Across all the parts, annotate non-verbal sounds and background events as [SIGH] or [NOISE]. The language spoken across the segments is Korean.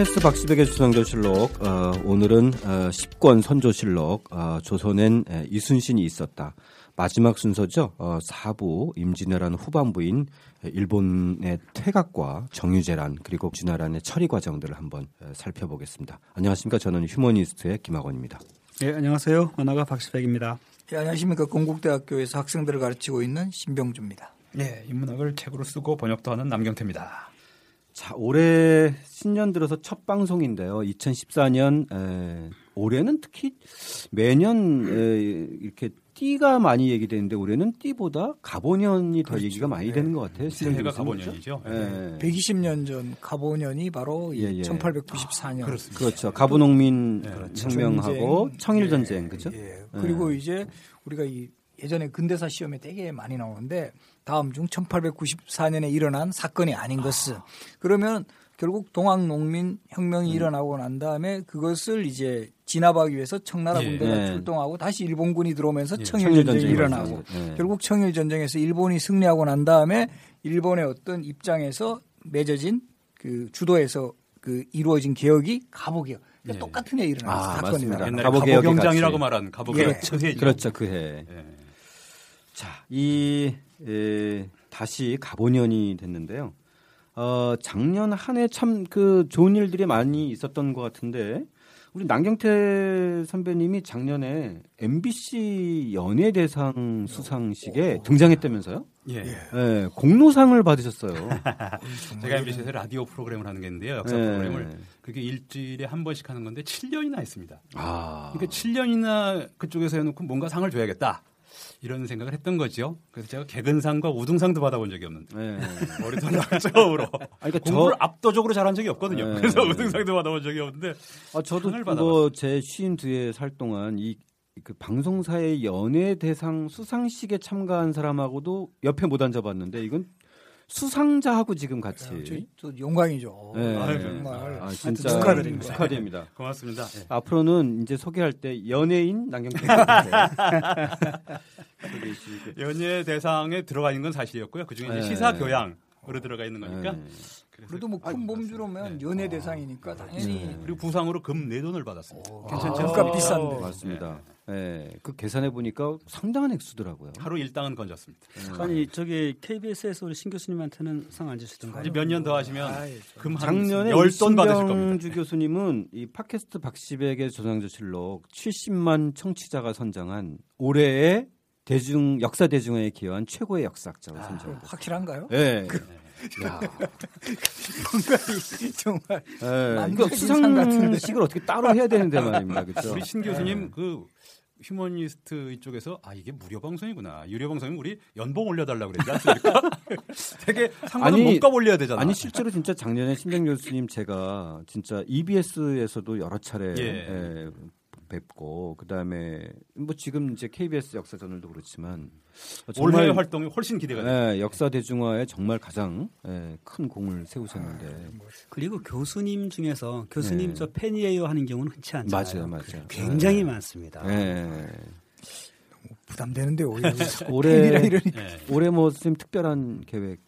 팟캐스트 박시백의 주상조실록 어, 오늘은 어, 10권 선조실록 어, 조선엔 에, 이순신이 있었다. 마지막 순서죠. 어, 4부 임진왜란 후반부인 일본의 퇴각과 정유재란 그리고 진화란의 처리 과정들을 한번 에, 살펴보겠습니다. 안녕하십니까. 저는 휴머니스트의 김학원입니다. 네, 안녕하세요. 만화가 박시백입니다. 네, 안녕하십니까. 건국대학교에서 학생들을 가르치고 있는 신병주입니다. 네, 인문학을 책으로 쓰고 번역도 하는 남경태입니다. 자, 올해 신년 들어서 첫 방송인데요. 2014년 에, 올해는 특히 매년 에, 이렇게 띠가 많이 얘기되는데 올해는 띠보다 가보년이 더 그렇죠. 얘기가 많이 네. 되는 것 같아요. 새해가 가보년이죠. 예. 120년 전 가보년이 바로 이 예, 예. 1894년. 그렇습니다. 그렇죠. 가부농민 네, 혁명하고 전쟁. 청일 예, 전쟁 그죠? 예. 그리고 이제 우리가 이 예전에 근대사 시험에 되게 많이 나오는데 다음 중 1894년에 일어난 사건이 아닌 것은 그러면 결국 동학 농민 혁명이 일어나고 난 다음에 그것을 이제 진압하기 위해서 청나라 예. 군대가 예. 출동하고 다시 일본군이 들어오면서 예. 청일 전쟁이 일어나고. 예. 결국 청일 전쟁에서 일본이 승리하고 난 다음에 일본의 어떤 입장에서 맺어진 그 주도에서 그 이루어진 개혁이 가보개혁. 그러니까 예. 똑같은 해 일어난 아, 사건이다. 맞습니다. 옛날에 가보경장이라고. 말한 가보경의 예. 처해죠. 그렇죠. 그 해. 예. 자, 이 에, 다시 가보년이 됐는데요. 어, 작년 한 해 참 그 좋은 일들이 많이 있었던 것 같은데 우리 남경태 선배님이 작년에 MBC 연예대상 수상식에 등장했다면서요? 예. 예, 공로상을 받으셨어요. [LAUGHS] 제가 MBC에서 라디오 프로그램을 하는 게 있는데요. 역사 예. 프로그램을 그게 일주일에 한 번씩 하는 건데 7년이나 했습니다. 아, 그러니까 7년이나 그쪽에서 해놓고 뭔가 상을 줘야겠다. 이런 생각을 했던 거죠. 그래서 제가 개근상과 우등상도 받아본 적이 없는데 예. [LAUGHS] 머리 털나가 처음으로 아니, 그러니까 공부를 저, 압도적으로 잘한 적이 없거든요. 네. 그래서 우등상도 받아본 적이 없는데 아, 저도 상을 그거 제 쉬인 뒤에 살 동안 이 그 방송사의 연예 대상 수상식에 참가한 사람하고도 옆에 못 앉아봤는데 이건 수상자하고 지금 같이 저희 또 영광이죠. 예. 아유, 정말 아, 진짜 축하드립니다. 축하드립니다. [LAUGHS] 고맙습니다. 예. 앞으로는 이제 소개할 때 연예인 주시고. [LAUGHS] 연예 대상에 들어가 있는 건 사실이었고요. 그 중에 네. 시사 교양으로 들어가 있는 거니까. 네. 그래도 뭐큰 bom주로면 연예 대상이니까 당연히 그리고 부상으로 금 네 돈을 받았습니다. 괜찮죠. 아, 물가 비싼데. 맞습니다. 예. 그 계산해 보니까 상당한 액수더라고요. 하루 일당은 건졌습니다. 아니 저기 KBS에서 우리 신 교수님한테는 상 안 주시던가요? 아직 몇 년 더 하시면 아이, 금 작년에 한 10돈 받으실 겁니다. 신병주 교수님은 이 팟캐스트 박시백의 조상조실록 70만 청취자가 선정한 올해의 대중 역사 대중화에 기여한 최고의 역사학자로 아, 선정됐습니다. 확실한가요? 예. 야, [LAUGHS] 정말 예. 만들어진 이거 상 같은데. 수상식을 어떻게 따로 해야 되는데 [LAUGHS] 말입니다. 그렇죠? 우리 신 교수님 그 휴머니스트 이쪽에서 아 이게 무료 방송이구나 유료 방송이면 우리 연봉 올려달라고 그랬지 않습니까? [LAUGHS] 되게 상관은 아니, 몸값 올려야 되잖아. 아니 실제로 진짜 작년에 신병 교수님 제가 진짜 EBS에서도 여러 차례 예. 예, 뵙고 그다음에 뭐 지금 이제 KBS 역사 저널도 그렇지만 올해 활동이 훨씬 기대가 돼요. 예, 역사 대중화에 정말 가장 예, 큰 공을 세우셨는데 아, 그리고 교수님 중에서 교수님 네. 저 팬이에요 하는 경우는 흔치 않잖아요. 맞아요, 맞아요. 굉장히 많습니다. 예. 부담되는데 [LAUGHS] 올해 팬이라 이러니 예. 올해 뭐 선생님 특별한 계획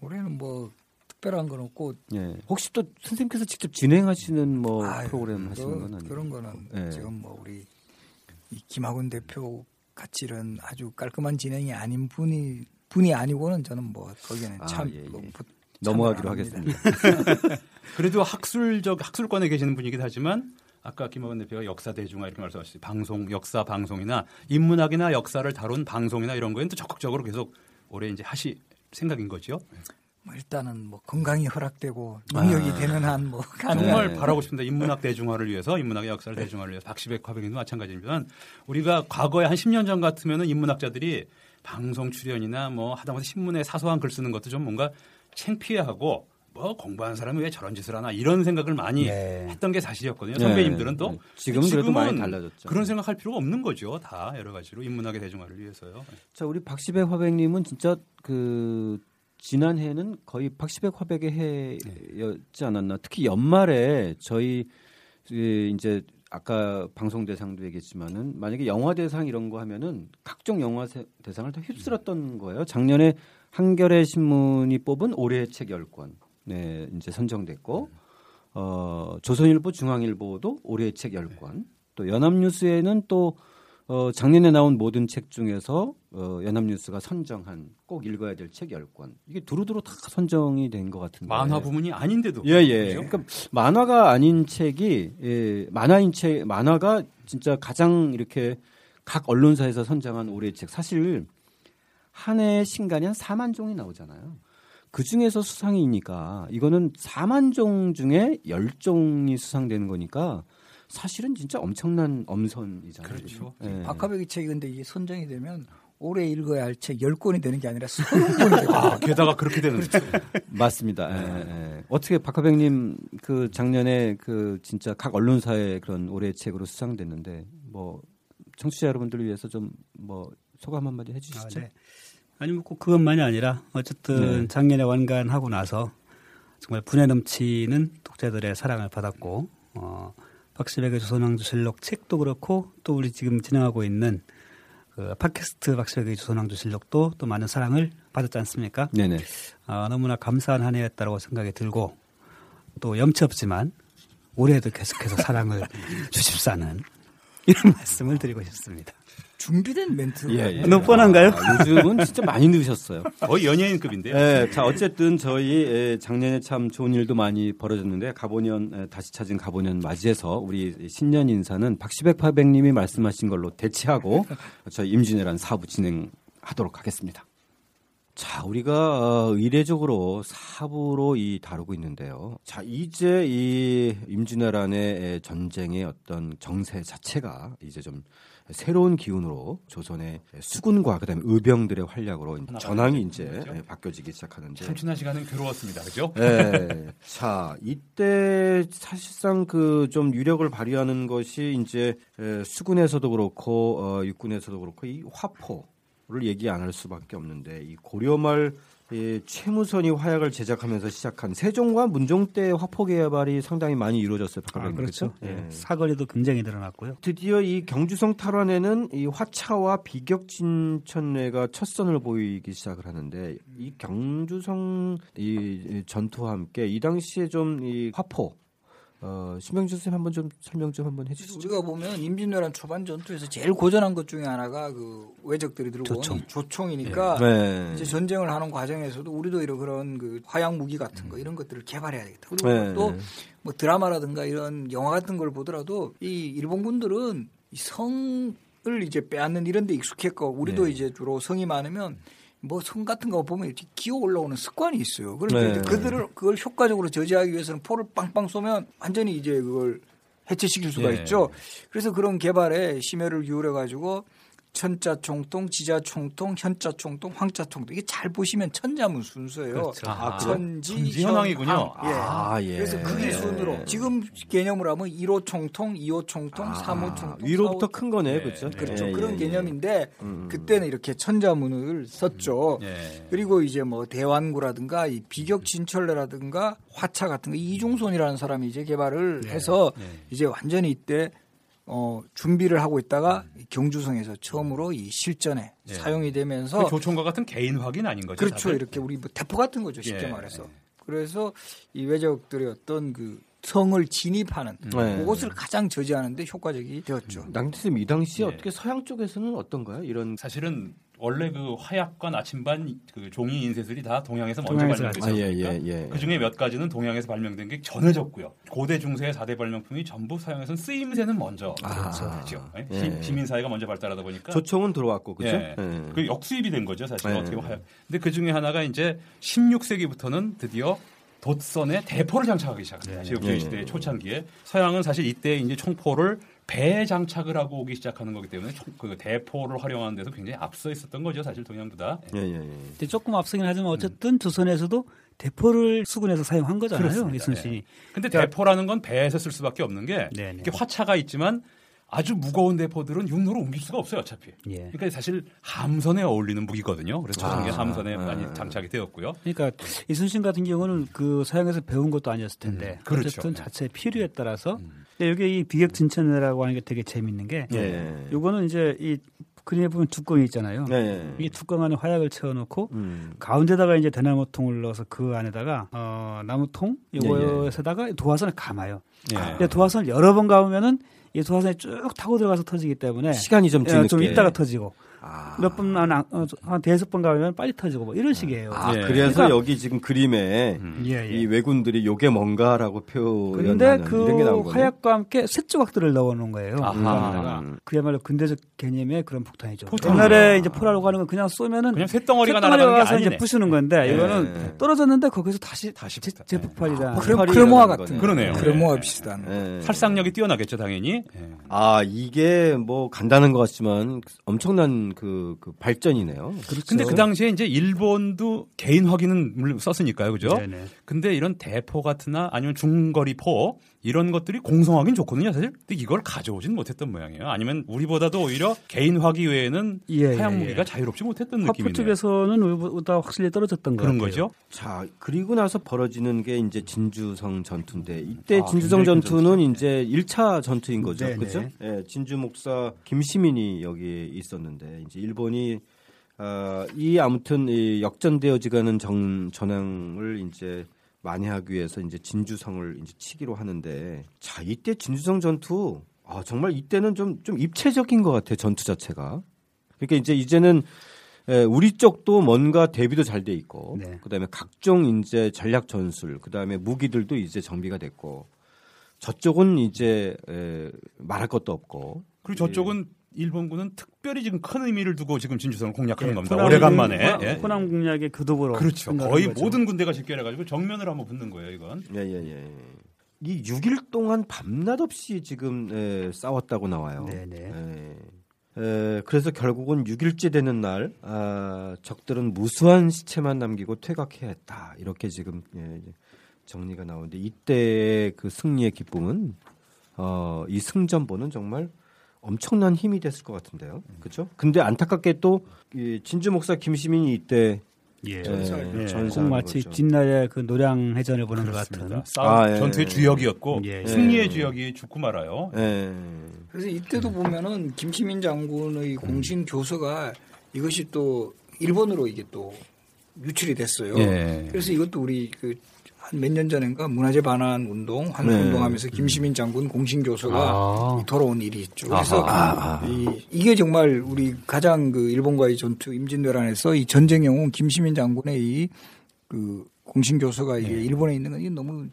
올해는 뭐 특별한 건 없고 예. 혹시 또 선생님께서 직접 진행하시는 뭐 아유, 프로그램 하시는 그- 건 아니에요? 그런 거는 예. 지금 뭐 우리 이 김학훈 대표 같이 이런 아주 깔끔한 진행이 아닌 분이 분이 아니고는 저는 뭐 거기에는 아, 참 예, 예. 뭐 부- 넘어가기로. 하겠습니다. [LAUGHS] 그래도 학술적 학술권에 계시는 분이긴 하지만 아까 김학원 대표가 역사 대중화 이렇게 말씀하셨어요. 방송, 역사 방송이나 인문학이나 역사를 다룬 방송이나 이런 거에는 또 적극적으로 계속 올해 이제 하시 생각인 거죠. 뭐 일단은 뭐 건강이 허락되고 능력이 되는 한뭐 가능한 정말 네. 바라고 싶습니다. 인문학 대중화를 위해서, 인문학의 역사를 대중화를 위해서 박시백 화백님도 마찬가지지만 우리가 과거에 한 10년 전 같으면은 인문학자들이 방송 출연이나 뭐 하다못해 신문에 사소한 글 쓰는 것도 좀 뭔가 창피해하고 뭐 공부하는 사람이 왜 저런 짓을 하나 이런 생각을 많이 네. 했던 게 사실이었거든요. 네. 선배님들은 또 네. 지금은 그래도 많이 달라졌죠. 그런 생각할 필요가 없는 거죠. 다 여러 가지로 인문학의 대중화를 위해서요. 자, 우리 박시백 화백님은 진짜 그 지난해는 거의 박시백 화백의 해였지 않았나. 특히 연말에 저희 그 이제 아까 방송 대상도 얘기했지만은 만약에 영화 대상 이런 거 하면은 각종 영화 세- 대상을 다 휩쓸었던 거예요. 작년에 한겨레 신문이 뽑은 올해의 책 10권. 네, 이제 선정됐고 어, 조선일보, 중앙일보도 올해의 책 10권, 또 연합뉴스에는 또 어, 작년에 나온 모든 책 중에서 어, 연합뉴스가 선정한 꼭 읽어야 될 책 10권. 이게 두루두루 다 선정이 된 것 같은데. 만화 부문이 아닌데도. 예, 예. 그죠? 그러니까 만화가 아닌 책이 예, 만화인 책, 만화가 진짜 가장 이렇게 각 언론사에서 선정한 올해의 책. 사실 한 해에 신간이 한 4만 종이 나오잖아요. 그 중에서 수상이니까 이거는 4만 종 중에 10종이 수상되는 거니까 사실은 진짜 엄청난 엄선이잖아요. 그렇죠. 예. 박하백의 책이 근데 이게 선정이 되면 올해 읽어야 할 책 10권이 되는 게 아니라 20권이 되고 아, 게다가 그렇게 되는 거죠. [LAUGHS] 맞습니다. 예, 예. 어떻게 박하백 님 그 작년에 그 진짜 각 언론사의 그런 올해의 책으로 수상됐는데 뭐 청취자 여러분들을 위해서 좀 뭐 소감 한마디 해 주시죠. 아, 네. 아니 뭐꼭 그것만이 아니라 어쨌든 네. 작년에 완간하고 나서 정말 분에 넘치는 독자들의 사랑을 받았고 어, 박시백의 조선왕조 실록 책도 그렇고 또 우리 지금 진행하고 있는 그 팟캐스트 박시백의 조선왕조 실록도 또 많은 사랑을 받았지 않습니까? 네네. 아, 너무나 감사한 한 해였다고 생각이 들고 또 염치 없지만 올해도 계속해서 사랑을 [LAUGHS] 주십사는 이런 말씀을 드리고 싶습니다. 준비된 멘트. 예, 예. 너무 뻔한가요? 아, 요즘은 진짜 많이 늦으셨어요. 거의 연예인급인데요. 예, 자 어쨌든 저희 예, 작년에 참 좋은 일도 많이 벌어졌는데 가보년 예, 다시 찾은 가보년 맞이해서 우리 신년 인사는 박시백 파백님이 말씀하신 걸로 대체하고 저희 임진왜란 사부 진행하도록 하겠습니다. 자, 우리가 어, 의례적으로 사부로 이 다루고 있는데요. 자, 이제 이 임진왜란의 전쟁의 어떤 정세 자체가 이제 좀 새로운 기운으로 조선의 수군과 그다음에 의병들의 활약으로 전황이 이제 그렇죠. 바뀌어지기 시작하는데 참 지난 시간은 괴로웠습니다. 그죠? 예. 자, 이때 사실상 그 좀 유력을 발휘하는 것이 이제 에, 수군에서도 그렇고 어, 육군에서도 그렇고 이 화포 를 얘기 안 할 수밖에 없는데 이 고려말 이 최무선이 화약을 제작하면서 시작한 세종과 문종 때 화포 개발이 상당히 많이 이루어졌어요. 아. 그렇죠. 그렇죠? 예. 사거리도 굉장히 늘어났고요. 드디어 이 경주성 탈환에는 이 화차와 비격진천례가 첫 선을 보이기 시작을 하는데 이 경주성 이 전투와 함께 이 당시에 좀 이 화포 어, 신명주 선생님 한번 좀 설명 좀 한번 해주시죠. 우리가 보면 임진왜란 초반 전투에서 제일 고전한 것 중에 하나가 그 외적들이 들고 조총. 온 조총이니까 네. 이제 전쟁을 하는 과정에서도 우리도 이런 그런 그 화약 무기 같은 거 이런 것들을 개발해야 되겠다. 그리고 네. 또뭐 드라마라든가 이런 영화 같은 걸 보더라도 이 일본군들은 이 성을 이제 빼앗는 이런 데 익숙했고 우리도 네. 이제 주로 성이 많으면 뭐 성 같은 거 보면 이렇게 기어 올라오는 습관이 있어요. 그런데 네. 이제 그들을 그걸 효과적으로 저지하기 위해서는 포를 빵빵 쏘면 완전히 이제 그걸 해체시킬 수가 예. 있죠. 그래서 그런 개발에 심혈을 기울여 가지고 천자 총통, 지자 총통, 현자 총통, 황자 총통 이게 잘 보시면 천자문 순서예요. 그렇죠. 아, 천지, 천지 현황이군요. 현황. 예. 아, 예. 그래서 그 예. 기준으로 지금 개념으로 하면 1호 총통, 2호 총통, 아, 3호 총통, 위로부터 4호 큰 거네요, 예. 그렇죠? 그렇죠. 예, 그런 예, 예. 개념인데 음. 그때는 이렇게 천자문을 썼죠. 예. 그리고 이제 뭐 대완구라든가 이 비격 진철래라든가 화차 같은 거 이중손이라는 사람이 이제 개발을 해서 예. 이제 완전히 이때 어 준비를 하고 있다가 경주성에서 처음으로 이 실전에 예. 사용이 되면서 그 조총과 같은 개인 확인 아닌 거죠? 그렇죠. 다들? 이렇게 우리 뭐 대포 같은 거죠. 쉽게 예. 말해서. 그래서 이 외적들의 어떤 그 성을 진입하는 네. 그것을 가장 저지하는데 효과적이 되었죠. 낭태쌤 이 당시에 예. 어떻게 서양 쪽에서는 어떤가요? 이런 사실은 원래 그 화약과 나침반 그 종이 인쇄술이 다 동양에서 먼저 발명되지 아, 예? 예, 예. 그 중에 몇 가지는 동양에서 발명된 게 전해졌고요. 고대 중세의 4대 발명품이 전부 서양에서는 쓰임새는 먼저 아. 그렇죠. 예? 예. 시- 시민 사회가 먼저 발달하다 보니까 조총은 들어왔고 그렇죠? 예. 예. 그 역수입이 된 거죠, 사실 네. 어떻게 보면 화약. 근데 그 중에 하나가 이제 16세기부터는 드디어 돛선에 대포를 장착하기 시작합니다. 제국주의 네. 시대의 초창기에 서양은 사실 이때 이제 총포를 배에 장착을 하고 오기 시작하는 거기 때문에 총- 그 대포를 활용하는 데서 굉장히 앞서 있었던 거죠, 사실 동양보다. 예, 예, 예. 근데 조금 앞서긴 하지만 어쨌든 조선에서도 대포를 수군에서 사용한 거잖아요. 그렇습니다. 이순신이. 근데 대포라는 건 배에서 쓸 수밖에 없는 게 네네. 이렇게 화차가 있지만 아주 무거운 대포들은 육로로 옮길 수가 없어요, 어차피. 예. 그러니까 사실 함선에 어울리는 무기거든요. 그래서 아, 함선에 아. 많이 장착이 되었고요. 그러니까 이순신 같은 경우는 그 서양에서 배운 것도 아니었을 텐데 음, 그렇죠. 어쨌든 네. 자체 필요에 따라서 근데 여기 이 비격진천이라고 하는 게 되게 재밌는 게 예. 요거는 이제 이 그림에 보면 뚜껑이 있잖아요. 네. 이 뚜껑 안에 화약을 채워놓고 음. 가운데다가 이제 대나무 통을 넣어서 그 안에다가 어, 나무통 예, 요거에다가 도화선을 감아요. 예. 근데 도화선을 여러 번 감으면은 이 도화선이 쭉 타고 들어가서 터지기 때문에 시간이 좀 예. 좀 있다가 터지고 아. 몇 번만 안- 어, 한 대여섯 번 가면 빨리 터지고 뭐 이런 식이에요. 아, 예. 그래서 그러니까- 여기 지금 그림에 음. 예, 이 왜군들이 요게 뭔가라고 표현하는 근데 이런 게그 나온 거네. 화약과 함께 쇳 조각들을 넣어놓은 거예요. 아하. 그. 음. 그야말로 근대적 개념의 그런 폭탄이죠. 폭탄이죠. 옛날에 이제 포라고 하는 건 그냥 쏘면은 그냥 쇳덩어리가 와서 이제. 부수는 건데 네. 이거는 떨어졌는데 거기서 다시 다시 재- 폭탄. 재폭발이다. 아, 크레, 폭발이 크레모아 일어나는 같은. 그러네요. 크레모아 예. 비슷한. 예. 살상력이 뛰어나겠죠, 당연히. 예. 아 이게 뭐 간단한 것 같지만 엄청난 그, 그 발전이네요. 그렇죠. 근데 그 당시에 이제 일본도 개인 확인은 물론 썼으니까요, 그죠? 네네. 근데 이런 대포 같으나 아니면 중거리 포 이런 것들이 공성하긴 좋거든요, 사실. 근데 이걸 가져오진 못했던 모양이에요. 아니면 우리보다도 오히려 개인 화기 외에는 예, 화약 예, 무기가 예. 자유롭지 못했던 느낌이네요. 쪽에서는 우리보다 확실히 떨어졌던 거 그런 같아요. 거죠. 자 그리고 나서 벌어지는 게 이제 진주성 전투인데 이때 아, 진주성 전투는 이제 1차 전투인 거죠, 네네. 그렇죠? 예, 진주 목사 김시민이 여기 있었는데 이제 일본이 아, 이 아무튼 이 역전되어지가는 정 전황을 이제 만회하기 위해서 이제 진주성을 이제 치기로 하는데 자 이때 진주성 전투 아 정말 이때는 좀 좀 입체적인 것 같아 요 전투 자체가. 그러니까 이제 이제는 에, 우리 쪽도 뭔가 대비도 잘 돼 있고 네. 그다음에 각종 이제 전략 전술 그다음에 무기들도 이제 정비가 됐고 저쪽은 이제 에, 말할 것도 없고. 그리고 저쪽은 일본군은 특별히 지금 큰 의미를 두고 지금 진주성을 공략하는 예, 겁니다. 호남- 오래간만에. 호남- 예. 호남 공략의 교도부로 그렇죠. 거의 거죠. 모든 군대가 집결해가지고 정면으로 한번 붙는 거예요, 이건. 예예예. 이 6일 동안 밤낮 없이 지금 에, 싸웠다고 나와요. 네네. 에, 에, 그래서 결국은 6일째 되는 날 아, 적들은 무수한 시체만 남기고 퇴각해야 했다. 이렇게 지금 예, 정리가 나오는데 이때의 그 승리의 기쁨은 어, 이 승전보는 정말 엄청난 힘이 됐을 것 같은데요. 그렇죠? 근데 안타깝게 또이 진주 목사 김시민이 이때 예. 전설. 예. 전설 꼭 마치. 뒷날에 그 노량 해전을 보는 것 같은. 그렇습니다. 싸움 아, 예. 전투의 주역이었고 예. 승리의 예. 주역이 죽고 말아요. 예. 그래서 이때도 보면은 김시민 장군의 음. 공신 교서가 이것이 또 일본으로 이게 또 유출이 됐어요. 예. 그래서 이것도 우리 그 한 몇 년 전인가 문화재 반환 운동, 한국 네. 운동하면서 김시민 장군 공신 교서가 아. 돌아온 일이 있죠. 그래서 아하. 이, 이게 정말 우리 가장 그 일본과의 전투 임진왜란에서 이 전쟁 영웅 김시민 장군의 이그 공신 교서가 이게 일본에 있는 건 이게 너무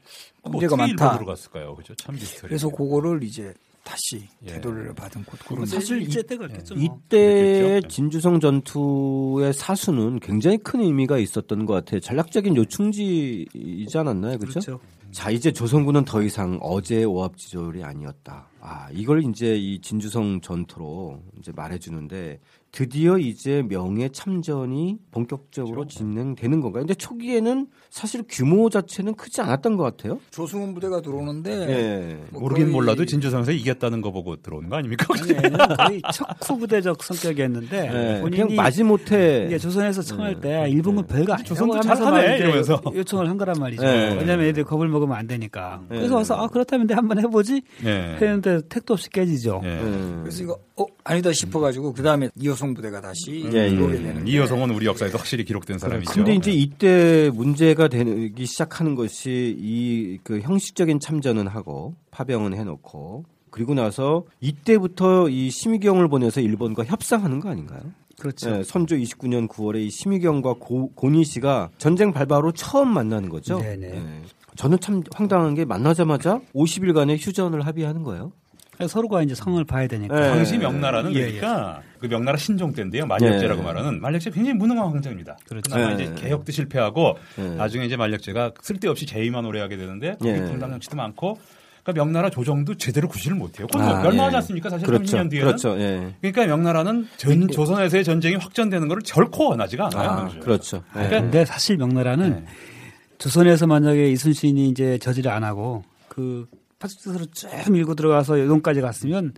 문제가 어떻게 많다. 일본으로 갔을까요? 그죠? 참 미스터리. 그래서 그거를 이제 다시 예. 되돌려 받은 곳 그런 사실 이- 일제 때가 있겠죠. 뭐. 이때 그랬겠죠. 진주성 전투의 사수는 굉장히 큰 의미가 있었던 것 같아요. 전략적인 요충지이지 않았나요, 그렇죠? 그렇죠. 자 이제 조선군은 더 이상 어제의 오합지졸이 아니었다. 아 이걸 이제 이 진주성 전투로 이제 말해주는데 드디어 이제 명예 참전이 본격적으로 진행되는 건가요? 근데 초기에는 사실 규모 자체는 크지 않았던 것 같아요. 조승훈 부대가 들어오는데 예. 뭐 모르긴 거의- 몰라도 진주성에서 이겼다는 거 보고 들어오는 거 아닙니까? 아니에는 거의 척후 부대적 성격이었는데 예, 본인이 그냥 마지못해 이게 조선에서 청할 때 일본군 별거 아니라고 조선도 잘하네, 이러면서. 요청을 한 거란 말이죠. 네. 왜냐하면 애들이 겁을 먹으면 안 되니까. 네. 그래서 와서 아 그렇다면 내가 한번 해보지 예. 했는데 택도 없이 깨지죠. 예. 예. 그래서 이거 어 아니다 싶어가지고 그 다음에 이호성 부대가 다시 예, 들어오게 예. 되는. 이여성은 우리 역사에서 확실히 기록된 사람이죠. 근데 이제 이때 문제가 되기 시작하는 것이 이 그 형식적인 참전은 하고 파병은 해놓고 그리고 나서 이때부터 이 심의경을 보내서 일본과 협상하는 거 아닌가요? 그렇죠. 네, 선조 29년 9월에 이 심의경과 고, 고니 씨가 전쟁 발바로 처음 만나는 거죠. 네네. 네. 저는 참 황당한 게 만나자마자 50일간의 휴전을 합의하는 거예요. 서로가 이제 성을 봐야 되니까. 네. 당시 명나라는 예, 그러니까 그 명나라 신종 때인데요. 만력제라고 예. 말하는 만력제 굉장히 무능한 황제입니다. 그렇죠. 그나마 예. 이제 개혁도 실패하고 예. 나중에 이제 만력제가 쓸데없이 재위만 오래 하게 되는데 예. 분당 정치도 많고 그러니까 명나라 조정도 제대로 구실을 못해요. 아, 멸망하지 예. 않습니까? 사실 그렇죠. 30년 뒤에는. 그렇죠. 예. 그러니까 명나라는 전 조선에서의 전쟁이 확전되는 것을 결코 원하지가 않아요. 아? 그렇죠. 예. 그러니까 근데 사실 명나라는 네. 조선에서 만약에 이순신이 이제 저지를 안 하고 그 파수지서로 쭉 밀고 들어가서 요동까지 갔으면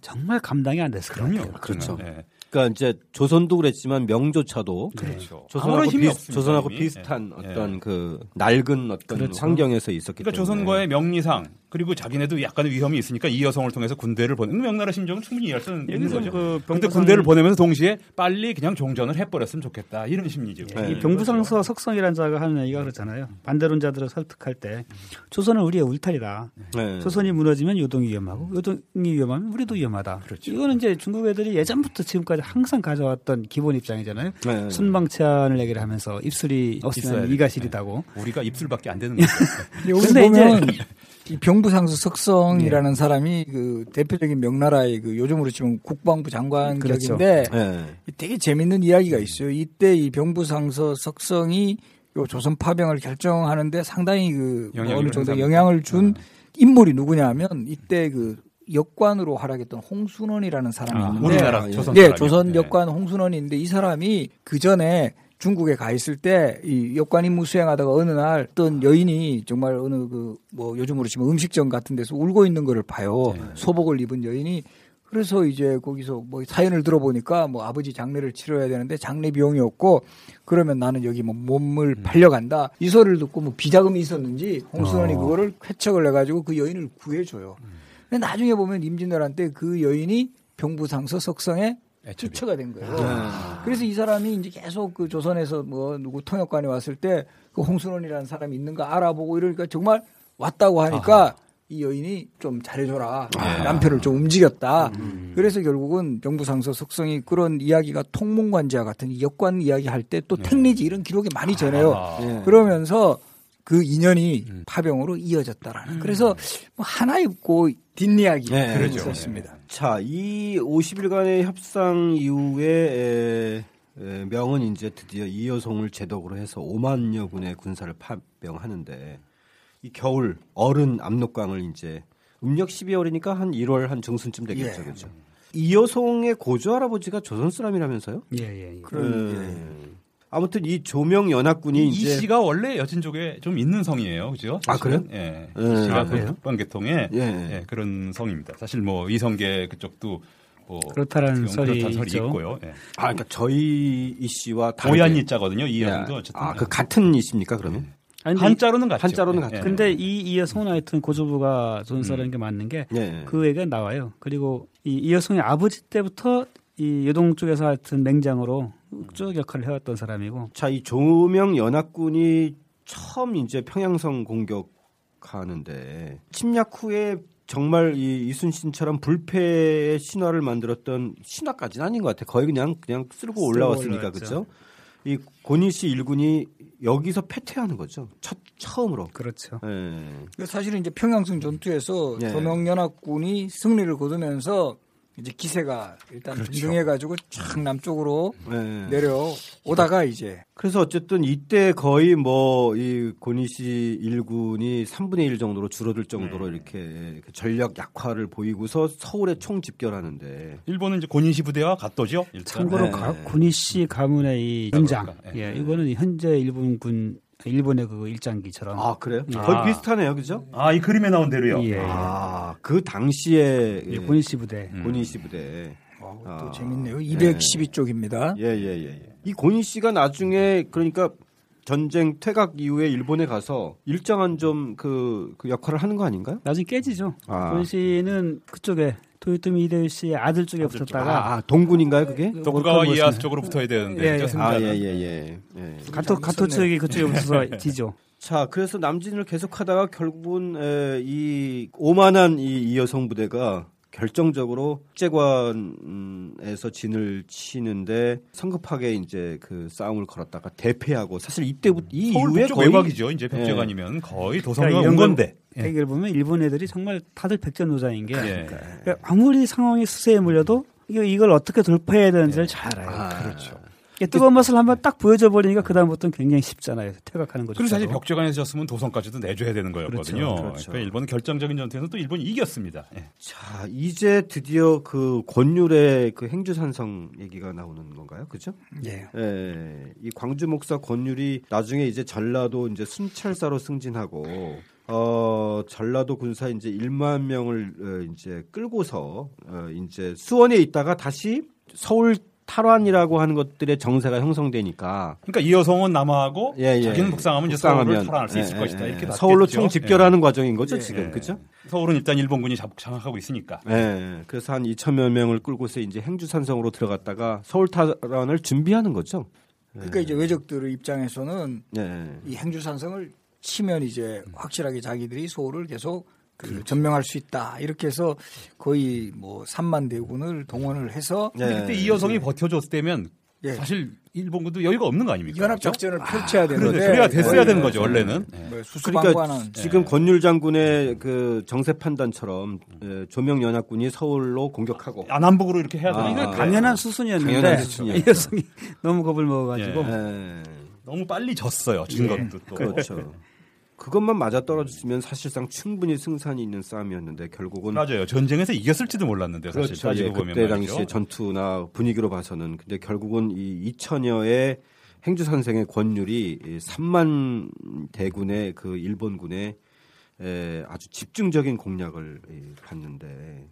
정말 감당이 안 됐을 거예요. 그럼요. 그렇죠. 예. 그러니까 이제 조선도 그랬지만 명조차도 그렇죠. 조선하고 비슷, 없습니다, 조선하고. 비슷한 예. 어떤 그 낡은 어떤 그렇죠. 환경에서 있었기 그러니까 때문에 조선과의 명리상 그리고 자기네도 약간의 위험이 있으니까 이 여성을 통해서 군대를 보내는 명나라 심정은 충분히 이해할 수 있는 거죠. 그 병부상- 군대를 보내면서 동시에 빨리 그냥 종전을 해버렸으면 좋겠다 이런 심리죠. 네. 이 병부상서 석성이라는 자가 하는 얘기가 그렇잖아요. 반대론자들을 설득할 때 조선은 우리의 울타리다. 네. 조선이 무너지면 요동이 위험하고 요동이 위험하면 우리도 위험하다. 그렇죠. 이거는 이제 중국 애들이 예전부터 지금까지 항상 가져왔던 기본 입장이잖아요. 네. 순방치안을 얘기를 하면서 입술이 없으면 돼. 이가실이다고. 우리가 입술밖에 안 되는 거죠. [LAUGHS] 근데 보면 이 병부상수 석성이라는 사람이 그 대표적인 명나라의 그 요즘으로 치면 국방부 장관 그렇죠. 격인데 네. 되게 재밌는 이야기가 있어요. 이때 이 병부상서 석성이 요 조선 파병을 결정하는데 상당히 그 어느 정도. 영향을 준 인물이 누구냐면 이때 그 역관으로 활약했던 홍순원이라는 사람이 아, 있는데 우리나라 예. 조선 네, 사람이요. 조선 네. 역관 홍순원인데 이 사람이 그 전에 중국에 가 있을 때 이 역관 임무 수행하다가 어느 날 어떤 여인이 정말 어느 그 뭐 요즘으로 치면 음식점 같은 데서 울고 있는 거를 봐요. 네. 소복을 입은 여인이 그래서 이제 거기서 뭐 사연을 들어보니까 뭐 아버지 장례를 치러야 되는데 장례 비용이 없고 그러면 나는 여기 뭐 몸을 팔려간다. 이 소리를 듣고 뭐 비자금이 있었는지 홍순원이 어. 그거를 쾌척을 해가지고 그 여인을 구해줘요. 근데 나중에 보면 임진왜란 때 그 여인이 병부상서 석성에 애첩이. 투처가 된 거예요. 네. 그래서 이 사람이 이제 계속 그 조선에서 뭐 누구 통역관이 왔을 때 그 홍순원이라는 사람이 있는가 알아보고 이러니까 정말 왔다고 하니까 이 여인이 좀 잘해줘라. 남편을 좀 움직였다. 그래서 결국은 병부상서 석성이 그런 이야기가 통문관지와 같은 이 역관 이야기 할 때 또 택리지 이런 기록이 많이 전해요. 아. 네. 그러면서 그 인연이 파병으로 이어졌다라는. 그래서 뭐 하나 입고 뒷이야기 네, 그렇죠. 있었습니다. 자, 이 50일간의 협상 이후에 에, 에, 명은 이제 드디어 이여송을 제독으로 해서 5만여 군의 군사를 파병하는데 이 겨울 어른 압록강을 이제 음력 12월이니까 한 1월 한 중순쯤 되겠죠, 예. 그렇죠? 이여송의 고조 할아버지가 조선 사람이라면서요? 예, 예, 예. 그런 예. 아무튼 이 조명 연합군이 이 이제 씨가 원래 여진족에 좀 있는 성이에요, 그죠? 아, 그래요? 예. 예. 이 씨가 아, 그? 북방계통의 예. 예, 그런 성입니다. 사실 뭐 이성계 그쪽도 뭐 그렇다라는 설이 그렇다는 설이. 있고요. 예. 아, 그러니까 저희 이 씨와 다르게 오얀 이자거든요. 이 여성도 예. 어쨌든 아, 그 같은 이 씨입니까 그러면? 아니, 근데 한자로는 같죠. 한자로는 예. 같죠. 예. 근데 이 이여성은 하여튼 고조부가 조선사라는 게 맞는 게 예. 그 얘기가 나와요. 그리고 이 이여성의 아버지 때부터 이 요동 쪽에서 하여튼 맹장으로 쭉 역할을 해왔던 사람이고 자, 이 조명 연합군이 처음 이제 평양성 공격하는데 침략 후에 정말 이 이순신처럼 불패의 신화를 만들었던 신화까지는 아닌 것 같아. 거의 그냥 그냥 쓸고 올라왔으니까. 그렇죠. 이 고니시 일군이 여기서 패퇴하는 거죠. 첫 처음으로. 그렇죠. 예. 그 사실은 이제 평양성 전투에서 예. 조명연합군이 승리를 거두면서 이제 기세가 일단 그렇죠. 등등해가지고 쫙 남쪽으로 예. 내려오다가 이제 그래서 어쨌든 이때 거의 뭐 이 고니시 일군이 3분의 1 정도로 줄어들 정도로 이렇게 그 전력 약화를 보이고서 서울에 총 집결하는데 일본은 이제 고니시 부대와 같도죠. 일단. 참고로 네. 가- 군이씨 가문의 이 군장, 그러니까, 예, 이거는 현재 일본군 일본의 그 일장기처럼 아 그래요? 예. 거의 아. 비슷하네요, 그죠? 아, 이 그림에 나온 대로요. 예, 아, 그 당시에 예, 예, 군이씨 부대. 음. 고니시 부대. 어, 또 아. 재밌네요. 212쪽입니다. 예, 예, 예, 예. 이 고니시가 나중에 그러니까 전쟁 퇴각 이후에 일본에 가서 일정한 좀그 역할을 하는 거 아닌가요? 나중에 깨지죠. 아. 군이씨는 그쪽에 도요토미 히데요시의 아들 쪽에 아들 쪽. 붙었다가 아, 동군인가요, 그게? 그 도쿠가와 이에야수 모습이네. 쪽으로 붙어야 되는데 예? 예. 승자는. 아, 예, 예, 예. 예. 가토 가토 측이 그쪽에 붙어서 지죠. 자, 그래서 남진을 계속하다가 결국은 에, 이 오만한 이, 이 여성 부대가 결정적으로 국제관에서 진을 치는데 성급하게 이제 그 싸움을 걸었다가 대패하고 사실 이때부터 이 이후에 거의 외곽이죠. 이제 백제관이면 거의 도성이 그러니까 온 이런 건데. 예. 얘기를 보면 일본 애들이 정말 다들 백전노장인 게 예. 그러니까 아무리 상황이 수세에 물려도 이걸 어떻게 돌파해야 되는지를 잘 알아요. 아, 그렇죠. 뜨거운 맛을 한번 딱 보여줘 버리니까 그 다음부터는 굉장히 쉽잖아요. 퇴각하는 거죠. 그리고 사실 벽제관에서 졌으면 도성까지도 내줘야 되는 거였거든요. 그렇죠, 그렇죠. 그러니까 일본은 결정적인 전투에서 또 일본이 이겼습니다. 예. 자, 이제 드디어 그 권율의 그 행주산성 얘기가 나오는 건가요? 그죠? 예. 예, 이 광주 목사 권율이 나중에 이제 전라도 이제 순찰사로 승진하고 어 전라도 군사 이제 1만 명을 어, 이제 끌고서 어 이제 수원에 있다가 다시 서울 탈환이라고 하는 것들의 정세가 형성되니까 그러니까 이 여성은 남하하고 예, 예. 자기는 북상하면 이제 북상하면, 서울을 탈환할 수 있을 예, 것이다. 예, 이렇게 예. 서울로 총 집결하는 과정인 거죠 예. 지금 예. 그죠? 서울은 일단 일본군이 잡- 장악하고 있으니까. 예. 그래서 한 2천여 명을 끌고서 이제 행주산성으로 들어갔다가 서울 탈환을 준비하는 거죠. 그러니까 이제 외적들의 입장에서는 예. 이 행주산성을 치면 이제 확실하게 자기들이 서울을 계속 그 점령할 수 있다 이렇게 해서 거의 뭐 3만 대군을 동원을 해서 예. 그때 이 여성이 버텨줬다면 예. 사실 일본군도 여유가 없는 거 아닙니까? 연합 그렇죠? 작전을 펼쳐야 그래, 되는데 그래야 됐어야 예, 되는 거죠 예, 원래는. 뭐 그러니까 지금 권율 장군의 그 정세 판단처럼 예, 조명 연합군이 서울로 공격하고 아, 남북으로 이렇게 해야 되는 아, 게 이건 당연한 수순이었는데 당연한 수순이었죠. 이 여성이 [LAUGHS] 너무 겁을 먹어가지고 예. 예. 너무 빨리 졌어요. 진 것도 또. 그렇죠. 그것만 맞아 떨어졌으면 사실상 충분히 승산이 있는 싸움이었는데 결국은 맞아요. 전쟁에서 이겼을지도 몰랐는데 사실 그렇죠. 예, 보면 그때 말이죠. 당시의 전투나 분위기로 봐서는 근데 결국은 이 2천여의 행주 선생의 권율이 이 3만 대군의 그 일본군의 에, 아주 집중적인 공략을 이, 봤는데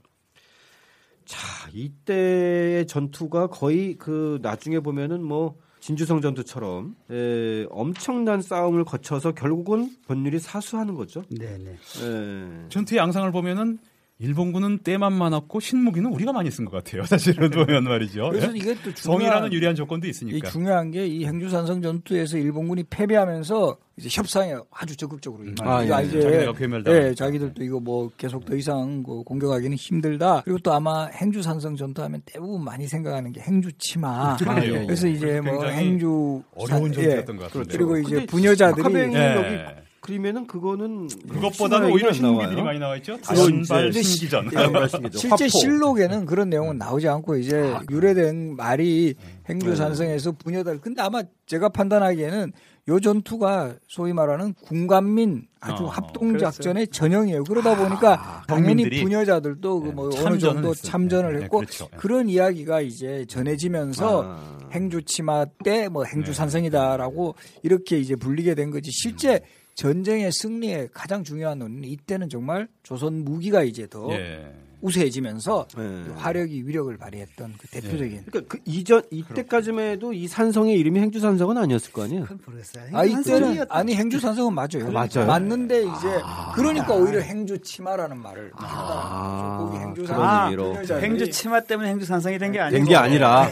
자 이때의 전투가 거의 그 나중에 보면은 뭐 진주성 전투처럼 에, 엄청난 싸움을 거쳐서 결국은 권율이 사수하는 거죠. 네네. 에, 전투의 양상을 보면은 일본군은 때만 많았고 신무기는 우리가 많이 쓴 것 같아요. [LAUGHS] 사실은 보면 말이죠. 그래서 예? 이게 또 중요한 성이라는 유리한 조건도 이 있으니까. 중요한 게 이 행주산성 전투에서 일본군이 패배하면서 이제 협상에 아주 적극적으로 임하는 아, 그러니까 예, 이제 괴멸당하니까. 예, 자기들도 이거 뭐 계속 더 이상 그 공격하기는 힘들다. 그리고 또 아마 행주산성 전투하면 대부분 많이 생각하는 게 행주치마. 아, 예, 예. 그래서 이제 뭐 행주 어려운 산- 전투였던 것 같은데. 그리고 이제 부녀자들이 예. 여기 그림에는 그거는 그것보다는 오히려 나와요. 많이 나와 있죠. 그건 단발 신기전. 예. 실제. 실록에는 그런 내용은 나오지 않고 이제 유래된 말이 네. 행주산성에서 부녀들. 근데 아마 제가 판단하기에는 요 전투가 소위 말하는 군관민 아주 어, 합동작전의 전형이에요. 그러다 보니까 당연히 국민들이 부녀자들도 그뭐 네, 어느 정도 참전을 했어요. 참전을 네, 했고 그렇죠. 그런 이야기가 이제 전해지면서 아. 행주치마 때 뭐 행주산성이다라고 이렇게 이제 불리게 된 거지. 실제 전쟁의 승리에 가장 중요한 논리는 이때는 정말 조선 무기가 이제 더 예. 우세해지면서 네. 화력이 위력을 발휘했던 그 대표적인 그러니까 그 이전 이때까지만 해도 이 산성의 이름이 행주산성은 아니었을 거 아니에요. 모르겠어요. 아 이때는 아니 행주산성은 맞아요. 맞아요? 맞는데 이제 그러니까 오히려 행주치마라는 말을 아. 거기 행주산성 의미로. 부녀자들이 행주 치마 때문에 행주 산성이 된 게 아니고 된게 아니라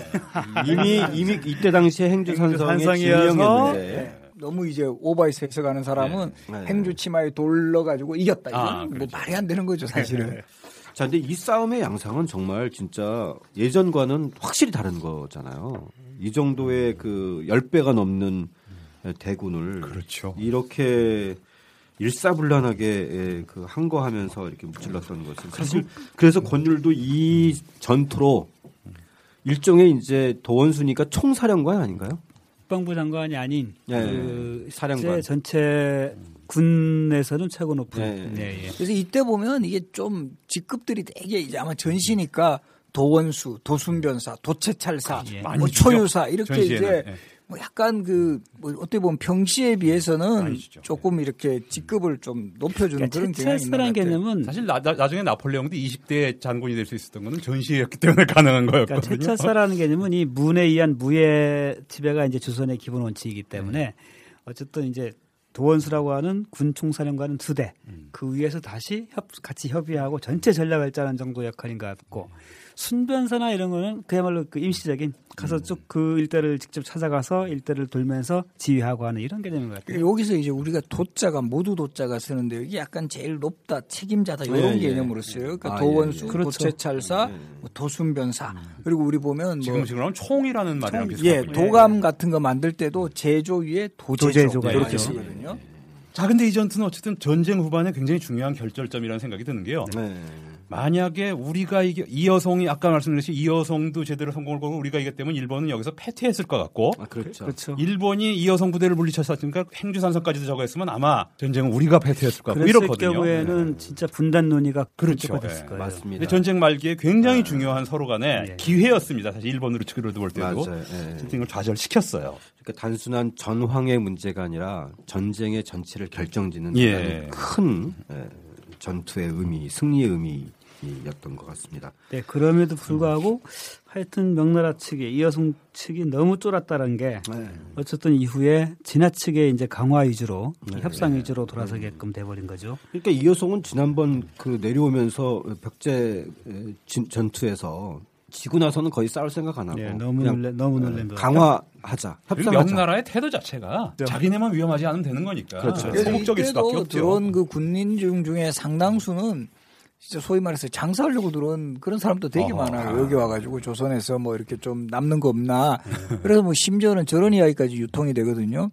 이미 이미 이때 당시에 행주산성의 행주산성이어서 네. 너무 이제 오바이스 해석하는 사람은 네. 네. 행주치마에 돌러가지고 이겼다. 이건 아, 뭐 그렇죠. 말이 안 되는 거죠 사실은. 자, 근데 이 싸움의 양상은 정말 진짜 예전과는 확실히 다른 거잖아요. 이 정도의 그 10배가 넘는 대군을 그렇죠. 이렇게 일사불란하게 그 항거하면서 이렇게 무찔렀던 것은 사실 그래서 권율도 이 전투로 일종의 이제 도원순이가 총사령관 아닌가요? 국방부 장관이 아닌 예, 그 사령관. 실제 전체 군에서는 최고 높은 예, 예. 예, 예. 그래서 이때 보면 이게 좀 직급들이 되게 이제 아마 전시니까 도원수, 도순변사, 도채찰사, 예. 많이 뭐. 초유사 이렇게 전시에는. 이제 예. 뭐 약간 그 뭐 어떻게 보면 평시에 비해서는 주죠. 조금 이렇게 직급을 좀 높여주는 그런 경향이 있는 것. 개념은 사실 나, 나, 중에 나폴레옹도 20대 장군이 될 수 있었던 거는 전시였기 때문에 [LAUGHS] 가능한 그러니까 거였거든요. 채찰사라는 개념은 이 문에 의한 무예 지배가 이제 조선의 기본 원칙이기 때문에 어쨌든 이제 도원수라고 하는 군 총사령관은 두 대, 그 위에서 다시 협, 같이 협의하고 전체 전략을 짜는 정도 역할인 것 같고 순변사나 이런 거는 그야말로 그 임시적인 가서 쭉그 일대를 직접 찾아가서 일대를 돌면서 지휘하고 하는 이런 개념인 것 같아요. 여기서 이제 우리가 도자가 모두 도자가 쓰는데 여기 약간 제일 높다 책임자다 이런 예, 예. 개념으로 써요. 그러니까 아, 도원수, 예, 예. 그렇죠. 도채찰사, 뭐 도순변사 그리고 우리 보면 뭐 지금 지금 총이라는 말이랑 총- 비슷하고 예, 도감 같은 거 만들 때도 제조 위에 도제조 도제조 가 이렇게. 쓰거든요. 자, 근데 이 전투는 어쨌든 전쟁 후반에 굉장히 중요한 결절점이라는 생각이 드는 게요. 네. 만약에 우리가 이게 이 여성이 아까 말씀드렸듯이 이 여성도 제대로 성공을 거고 우리가 이겼다면 일본은 여기서 패퇴했을 것 같고 아, 그렇죠. 그렇죠. 일본이 이 여성 부대를 물리쳤으니까 행주산성까지도 저거 했으면 아마 전쟁은 우리가 패퇴했을 것 같고 이렇거든요. 경우에는 진짜 분단 논의가 그렇죠. 됐을 예. 거예요. 맞습니다. 전쟁 말기에 굉장히 중요한 서로 간에 예. 기회였습니다. 사실 일본으로 측으로도 볼 때도 맞아요. 예. 전쟁을 좌절시켰어요. 그러니까 단순한 전황의 문제가 아니라 전쟁의 전체를 결정짓는 예. 큰 예, 전투의 의미, 승리의 의미 이야기였던 것 같습니다. 네, 그럼에도 불구하고 하여튼 명나라 측이 이여성 측이 너무 쫄았다는 게 네. 어쨌든 이후에 측의 이제 강화 위주로 협상 위주로 돌아서게끔 돼버린 거죠. 그러니까 이여성은 지난번 그 내려오면서 벽제 전투에서 지고 나서는 거의 싸울 생각 안 하고 네, 너무 놀래 너무 놀란 거. 강화하자, 협상하자. 명나라의 태도 자체가 자기네만 위험하지 않으면 되는 거니까 그렇죠. 소극적일 수밖에 없죠. 들어온 그 군인 중 중에 상당수는 진짜 소위 말해서 장사하려고 들어온 그런 사람도 되게 어허. 많아요. 여기 와가지고 조선에서 뭐 이렇게 좀 남는 거 없나. 그래서 뭐 심지어는 저런 이야기까지 유통이 되거든요.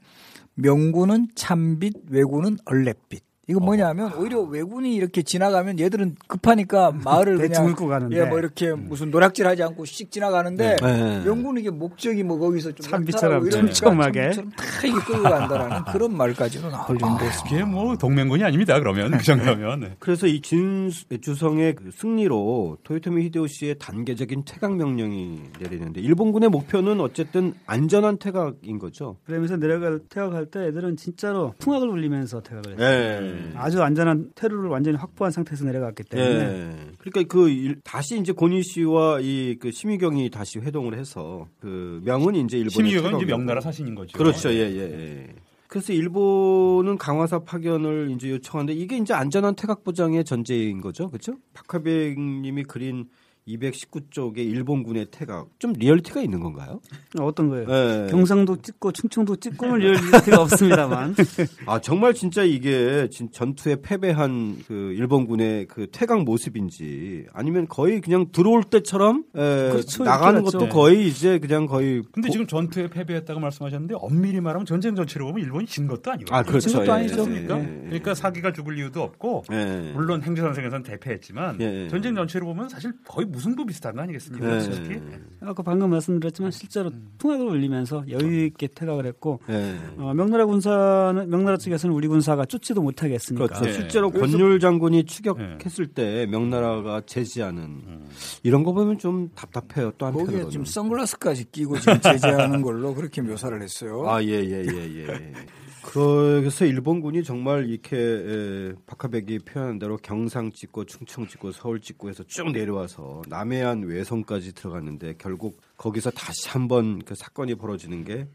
명군은 참빛, 외군은 얼렛빛. 이거 뭐냐면 오히려 외군이 이렇게 지나가면 얘들은 급하니까 [LAUGHS] 마을을 대충 그냥 훑고 가는데. 예, 뭐 이렇게 무슨 노략질하지 않고 씩 지나가는데 네. 명군은 이게 목적이 뭐 거기서 좀 참비처럼 촘촘하게. 다 이게 끌고 간다라는 [LAUGHS] 그런 말까지도 나올 정도였습니다. 이게 뭐 동맹군이 아닙니다. 그러면 그 정도면 네. 그래서 이 진주성의 그 승리로 토요토미 히데요시의 단계적인 퇴각 명령이 내리는데 일본군의 목표는 어쨌든 안전한 퇴각인 거죠. 그러면서 내려갈 퇴각할 때 애들은 진짜로 풍악을 울리면서 퇴각을 했어요. 네. 아주 안전한 테러를 완전히 확보한 상태에서 내려갔기 때문에 예. 그러니까 그 일- 다시 이제 고니 씨와 이 그 심의경이 다시 회동을 해서 그 명은 이제 일본의 심의경은 이제. 명나라 사신인 거죠. 그렇죠. 예, 예, 예. 그래서 일본은 강화사 파견을 이제 요청하는데 이게 이제 안전한 퇴각 보장의 전제인 거죠. 그렇죠? 박하백 님이 그린 219쪽의 일본군의 퇴각 좀 리얼티가 있는 건가요? 어떤 거예요? 예. 경상도 찍고 충청도 찍고는 리가 없습니다만 [LAUGHS] 아 정말 진짜 이게 진- 전투에 패배한 그 일본군의 그 퇴각 모습인지 아니면 거의 그냥 들어올 때처럼 에, 그렇죠. 나가는 이렇게 것도 났죠. 거의 이제 그냥 거의 근데 고- 지금 전투에 패배했다고 말씀하셨는데 엄밀히 말하면 전쟁 전체로 보면 일본이 진 것도 아니고. 아 그렇죠. 것도 예, 아니죠. 예, 예, 예. 그러니까 사기가 죽을 이유도 없고 예. 물론 행주선생에서는 대패했지만 예, 예. 전쟁 전체로 보면 사실 거의 무승부 비슷한 거 아니겠습니까? 예. 솔직히. 아까 방금 말씀드렸지만 실제로 풍악을 울리면서 여유 있게 퇴각을 했고 예. 어, 명나라 군사는 명나라 측에서는 우리 군사가 쫓지도 못하게 했으니까 그렇죠. 예. 실제로 권율 장군이 추격했을 때 명나라가 제지하는 이런 거 보면 좀 답답해요. 또 거기에 한편으로는. 지금 선글라스까지 끼고 지금 제재하는 걸로 그렇게 묘사를 했어요. 아, 예, 예, 예, 예. 그래서 일본군이 정말 이렇게 에, 박하백이 표현한 대로 경상 찍고 충청 찍고 서울 찍고 해서 쭉 내려와서 남해안 외성까지 들어갔는데 결국 거기서 다시 한번 그 사건이 벌어지는 게 에,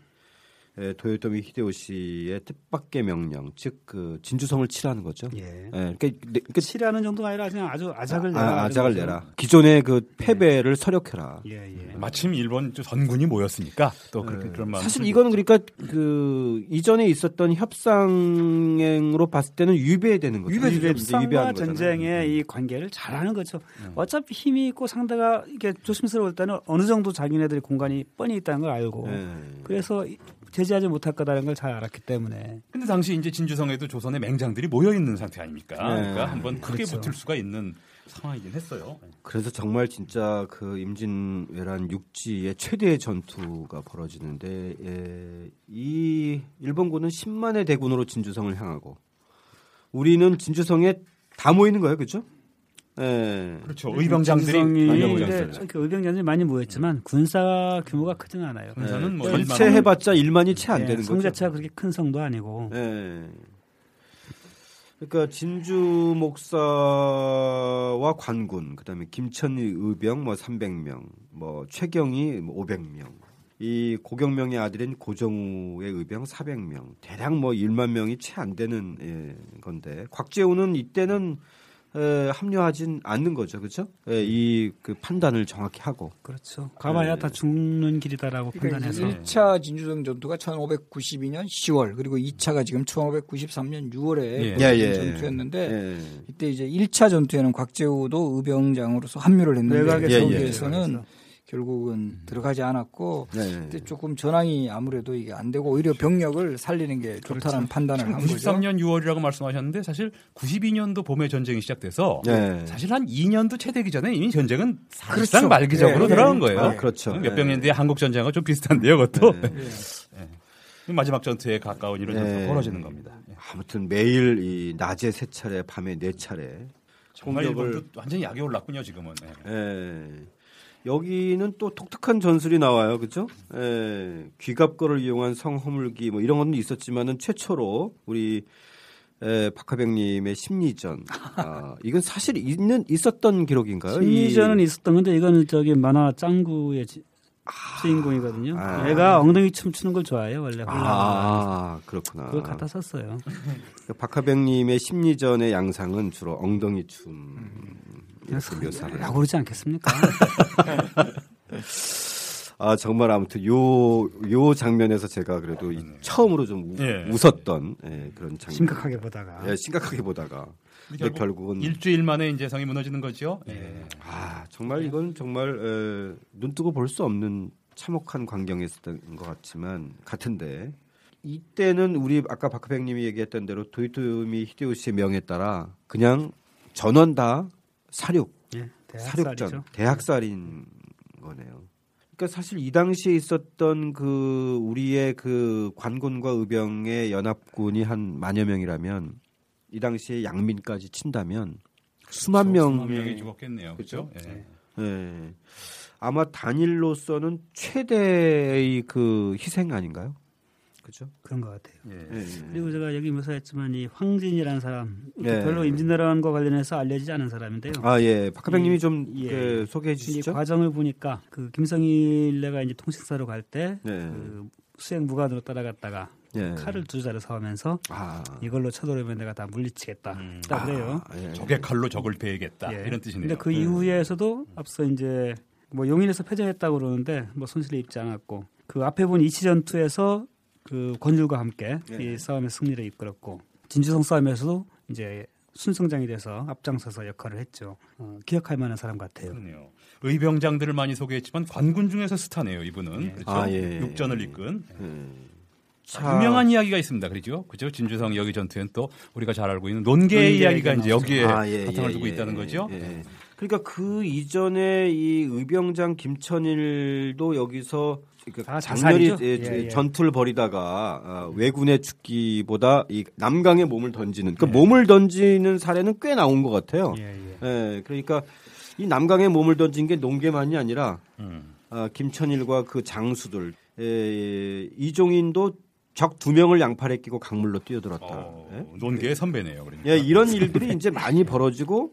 도요토미 히데요시의 뜻밖의 명령, 즉 그 진주성을 치라는 거죠. 예. 예, 그러니까, 네, 그러니까 치라는 정도가 아니라 그냥 아주 아작을 내라. 아, 아작을 내라. 기존의 그 패배를 서력해라. 예, 예. 마침 일본 저 전군이 모였으니까 또 그렇게 그런 마음. 네. 사실 이거는 그러니까 그 이전에 있었던 협상으로 봤을 때는 유배되는 거죠. 이제 협상과 유배하는 거잖아요. 음. 전쟁의 이 관계를 잘하는 거죠. 어차피 힘이 있고 상대가 이게 조심스러울 때는 어느 정도 자기네들의 공간이 뻔히 있다는 걸 알고 네. 그래서 제지하지 못할 거다라는 걸 잘 알았기 때문에 근데 당시 이제 진주성에도 조선의 맹장들이 모여 있는 상태 아닙니까? 네. 그러니까 한번 크게 그렇죠. 붙을 수가 있는 상황이긴 했어요. 그래서 정말 진짜 그 임진왜란 육지의 최대의 전투가 벌어지는데 예, 이 일본군은 10만의 대군으로 진주성을 향하고 우리는 진주성에 다 모이는 거예요, 그렇죠? 예. 그렇죠. 의병장들이 진성이 의병장들. 근데 그 의병장들이 많이 모였지만 군사 규모가 크지는 않아요. 군사는 뭐 전체 해봤자 1만이 채안 예, 되는 성 거죠. 자체가 그렇게 큰 성도 아니고 예. 그러니까 진주 목사와 관군, 그다음에 김천의 의병 뭐 300명, 뭐 최경이 뭐 500명. 이 고경명의 아들인 고정우의 의병 400명. 대략 뭐 1만 명이 채 안 되는 예, 건데 곽재우는 이때는 에, 합류하진 않는 거죠. 그렇죠? 예, 이그 판단을 정확히 하고. 그렇죠. 가봐야 다 죽는 길이다라고 그러니까 판단해서 1차 진주성 전투가 1592년 10월 그리고 2차가 지금 1593년 6월에 예. 예, 예. 전투였는데 예. 이때 이제 1차 전투에는 곽재우도 의병장으로서 합류를 했는데 예, 예. 거기에서는 결국은 들어가지 않았고 네. 그때 조금 전황이 아무래도 이게 안 되고 오히려 병력을 살리는 게 좋다는 판단을 한 거죠. 93년 6월이라고 말씀하셨는데 사실 92년도 봄에 전쟁이 시작돼서 네. 사실 한 2년도 채 되기 전에 이미 전쟁은 사실상 그렇죠. 말기적으로 예, 들어간 예. 거예요. 아, 그렇죠. 몇백 예. 년 뒤에 한국 전쟁과 좀 비슷한데요, 그것도. 네. 예. 마지막 전투에 가까운 이런 전투가 네. 벌어지는 겁니다. 예. 아무튼 매일 이 낮에 세 차례, 밤에 네 차례 정말 공격을 완전히 약에 올랐군요, 지금은. 예. 예. 여기는 또 독특한 전술이 나와요, 그렇죠? 예. 귀갑거를 이용한 성허물기 뭐 이런 건 있었지만은 최초로 우리 에, 박하백님의 심리전. 아, 이건 사실 있는 있었던 기록인가요? 심리전은 있었던 건데 이거는 저기 만화 짱구의 지- 주인공이거든요. 아. 얘가 엉덩이 춤 추는 걸 좋아해요 원래. 아, 그렇구나. 그걸 갖다 썼어요. 그 박하백님의 심리전의 양상은 주로 엉덩이 춤. 이렇게 묘사를. 라고 그러지 않겠습니까? [LAUGHS] 아 정말 아무튼 요요 장면에서 제가 그래도 이 처음으로 좀 우- 예. 웃었던 예, 그런 장면. 심각하게 보다가. 예, 심각하게 보다가. 근데 결국 결국은 일주일 만에 이제 성이 무너지는 거죠. 예. 아 정말 이건 정말 에, 눈 뜨고 볼 수 없는 참혹한 광경이었던 것 같지만 같은데 이때는 우리 아까 박하백님이 얘기했던 대로 도요토미 히데요시의 명에 따라 그냥 전원 다 사륙 예, 사륙전 대학살이죠. 대학살인 거네요. 그러니까 사실 이 당시에 있었던 그 우리의 그 관군과 의병의 연합군이 한 만여 명이라면 이 당시에 양민까지 친다면 수만 명 수만 명이 죽었겠네요. 그렇죠? 예. 예. 아마 단일로서는 최대의 그 희생 아닌가요? 그죠? 그런 것 같아요. 예. 예. 그리고 제가 여기 묘사했지만 이 황진이라는 사람 예. 별로 임진왜란과 관련해서 알려지지 않은 사람인데요. 아 예, 박하백님이 이- 좀 예. 그 소개해 이 주시죠. 과정을 보니까 그 김성일내가 이제 통신사로 갈때 네. 그 수행 무관으로 따라갔다가 예. 칼을 두 자루 사오면서 아, 이걸로 쳐들어오면 내가 다 물리치겠다. 음. 딱 그래요. 아, 예. 적의 칼로 적을 베야겠다 예. 이런 뜻이네요. 근데 그 이후에서도 앞서 이제 뭐 용인에서 패전했다고 그러는데 뭐 손실을 입지 않았고 그 앞에 본 이치 전투에서 그 권율과 함께 네. 이 싸움의 승리를 이끌었고 진주성 싸움에서도 이제 순성장이 돼서 앞장서서 역할을 했죠. 어, 기억할 만한 사람 같아요. 그렇네요. 의병장들을 많이 소개했지만 관군 중에서 스타네요. 이분은 그렇죠. 아, 예. 육전을 이끈 예. 아, 유명한 이야기가 있습니다. 그렇죠. 그죠? 진주성 여기 전투엔 또 우리가 잘 알고 있는 논계의 논계 이야기가 이제 여기에 아, 예, 바탕을 예, 두고 예, 있다는 예, 거죠. 예. 그러니까 그 이전에 이 의병장 김천일도 여기서 그러니까 아, 자살이죠? 예, 예, 예. 전투를 벌이다가 아, 왜군에 죽기보다 이 남강에 몸을 던지는 예. 그 몸을 던지는 사례는 꽤 나온 것 같아요. 예, 예. 예, 그러니까 이 남강에 몸을 던진 게 농계만이 아니라 음. 아, 김천일과 그 장수들 에, 이종인도 적 두 명을 양팔에 끼고 강물로 뛰어들었다. 어, 예? 논계의 선배네요. 그러니까. 예, 이런 [LAUGHS] 일들이 이제 많이 벌어지고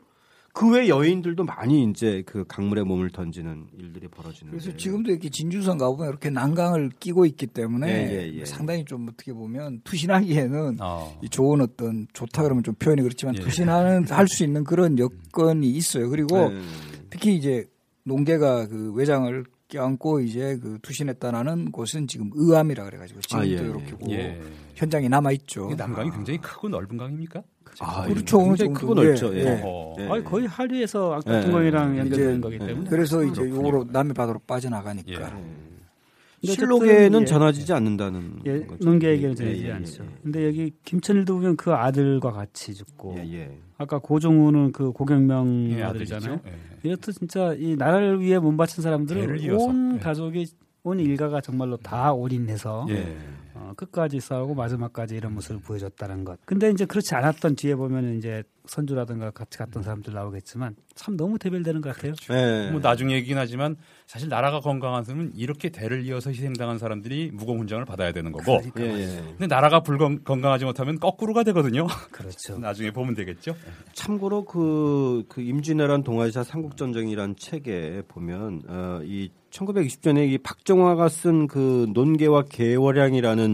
그 외 여인들도 많이 이제 그 강물에 몸을 던지는 일들이 벌어지는. 그래서 지금도 이렇게 진주성 가보면 이렇게 난강을 끼고 있기 때문에 예, 예, 예. 상당히 좀 어떻게 보면 투신하기에는 어. 이 좋은 어떤 좋다 그러면 좀 표현이 그렇지만 예. 투신하는 할 수 있는 그런 [LAUGHS] 여건이 있어요. 그리고 네. 특히 이제 농계가 그 외장을 껴안고 이제 그 투신했다라는 곳은 지금 의암이라 그래가지고 지금도 아, 예, 이렇게 예. 그 예. 현장에 남아 있죠. 이게 남강이 굉장히 크고 넓은 강입니까? 아, 그렇죠. 어느 굉장히 정도. 크고 넓죠. 예, 예. 예. 어. 예. 아니, 거의 한류에서 예. 악동강이랑 연결되는 이제, 거기 때문에 그래서 이제 그렇군요. 요거로 남의 바다로 빠져나가니까. 예. 근데 실록에는 예. 전하지지 않는다는 예, 거죠. 논계 예, 얘기는 예, 전하지 예, 않죠. 예, 근데 여기 김천일도 보면 그 아들과 같이 죽고 예, 예. 아까 고종우는 그 고경명 예, 아들이잖아요. 예. 이렇듯 진짜 이 나라를 위해 몸바친 사람들은. 온 예. 가족이 온 일가가 정말로 다 올인해서 예. 어, 끝까지 싸우고 마지막까지 이런 모습을 보여줬다는 것. 근데 이제 그렇지 않았던 뒤에 보면 이제 선주라든가 같이 갔던 사람들 나오겠지만 참 너무 대별되는 것 같아요. 예. 뭐 나중에 얘기긴 하지만 사실 나라가 건강한 사람은 이렇게 대를 이어서 희생당한 사람들이 무공 훈장을 받아야 되는 거고 예, 예. 근데 나라가 불건강하지 못하면 거꾸로가 되거든요. 그렇죠. [LAUGHS] 나중에 보면 되겠죠. 참고로 그, 그 임진왜란 동아시아 삼국전쟁이란 책에 보면 어, 이 1920년에 이 박정화가 쓴 그 논계와 개월량이라는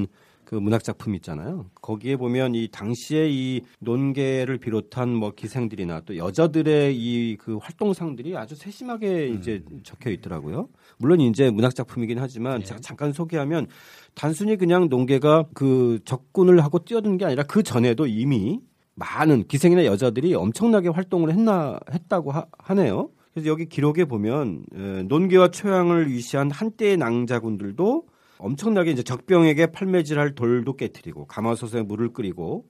그 문학 작품 있잖아요. 거기에 보면 이 당시에 이 논계를 비롯한 뭐 기생들이나 또 여자들의 이 그 활동상들이 아주 세심하게 이제 적혀 있더라고요. 물론 이제 문학 작품이긴 하지만 제가 잠깐 소개하면 단순히 그냥 논계가 그 적군을 하고 뛰어드는 게 아니라 그 전에도 이미 많은 기생이나 여자들이 엄청나게 활동을 했나 했다고 하, 하네요. 그래서 여기 기록에 보면 에, 논계와 초양을 위시한 한때의 낭자군들도 엄청나게 이제 적병에게 팔매질할 돌도 깨뜨리고 가마솥에 물을 끓이고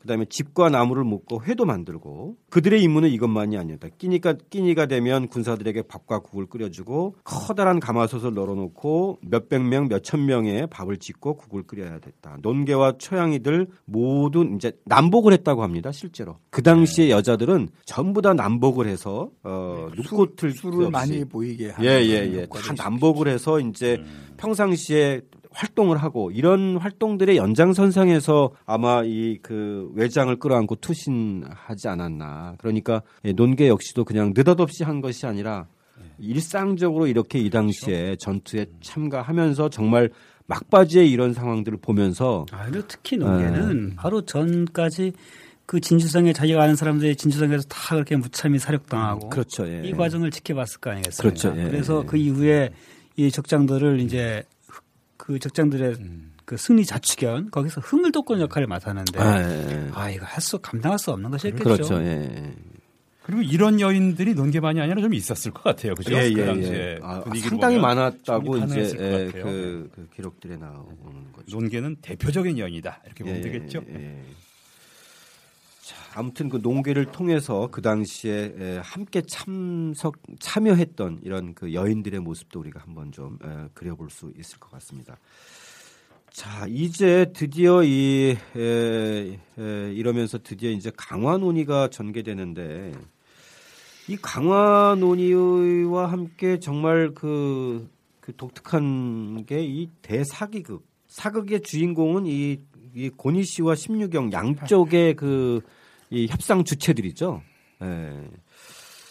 그다음에 집과 나무를 묶고 회도 만들고 그들의 임무는 이것만이 아니었다. 끼니가 끼니가 되면 군사들에게 밥과 국을 끓여주고 커다란 가마솥을 널어놓고 몇백 명, 몇천 명의 밥을 짓고 국을 끓여야 됐다. 논개와 초양이들 모두 이제 남복을 했다고 합니다. 실제로 그 당시에 여자들은 전부 다 남복을 해서 어 눈꽃을 술을 없이 많이 보이게 하는 예예예 그런 다 효과도 있습니다. 남복을 해서 이제 평상시에 활동을 하고 이런 활동들의 연장선상에서 아마 이 그 외장을 끌어안고 투신하지 않았나. 그러니까 예, 논계 역시도 그냥 느닷없이 한 것이 아니라 일상적으로 이렇게 이 당시에 전투에 참가하면서 정말 막바지에 이런 상황들을 보면서 아, 특히 농계는 바로 전까지 그 진주성에 자기가 아는 사람들이 진주성에서 다 그렇게 무참히 사력당하고 그렇죠. 예. 이 과정을 지켜봤을 거 아니겠습니까? 그렇죠. 예, 그래서 예. 그 이후에 이 적장들을 이제 그 적장들의 음. 그 승리 자축연 거기서 흥을 돋구는 역할을 맡았는데 아, 예. 아 이거 할 수 감당할 수 없는 것이었겠죠. 그렇죠. 예. 그리고 이런 여인들이 논개만이 아니라 좀 있었을 것 같아요. 그죠? 예, 그 예, 당시에 예. 아, 상당히 많았다고 이제 예, 같아요. 그, 그 기록들에 나오는 거죠. 논개는 대표적인 여인이다 이렇게 보면 예, 되겠죠. 아무튼 그 농계를 통해서 그 당시에 에, 함께 참석 참여했던 이런 그 여인들의 모습도 우리가 한번 좀 에, 그려볼 수 있을 것 같습니다. 자, 이제 드디어 이 에, 에, 이러면서 드디어 이제 강화 논의가 전개되는데 이 강화 논의와 함께 정말 그, 그 독특한 게 이 대사기극 사극의 주인공은 이, 이 고니 씨와 심유경 양쪽의 그 이 협상 주체들이죠. 예.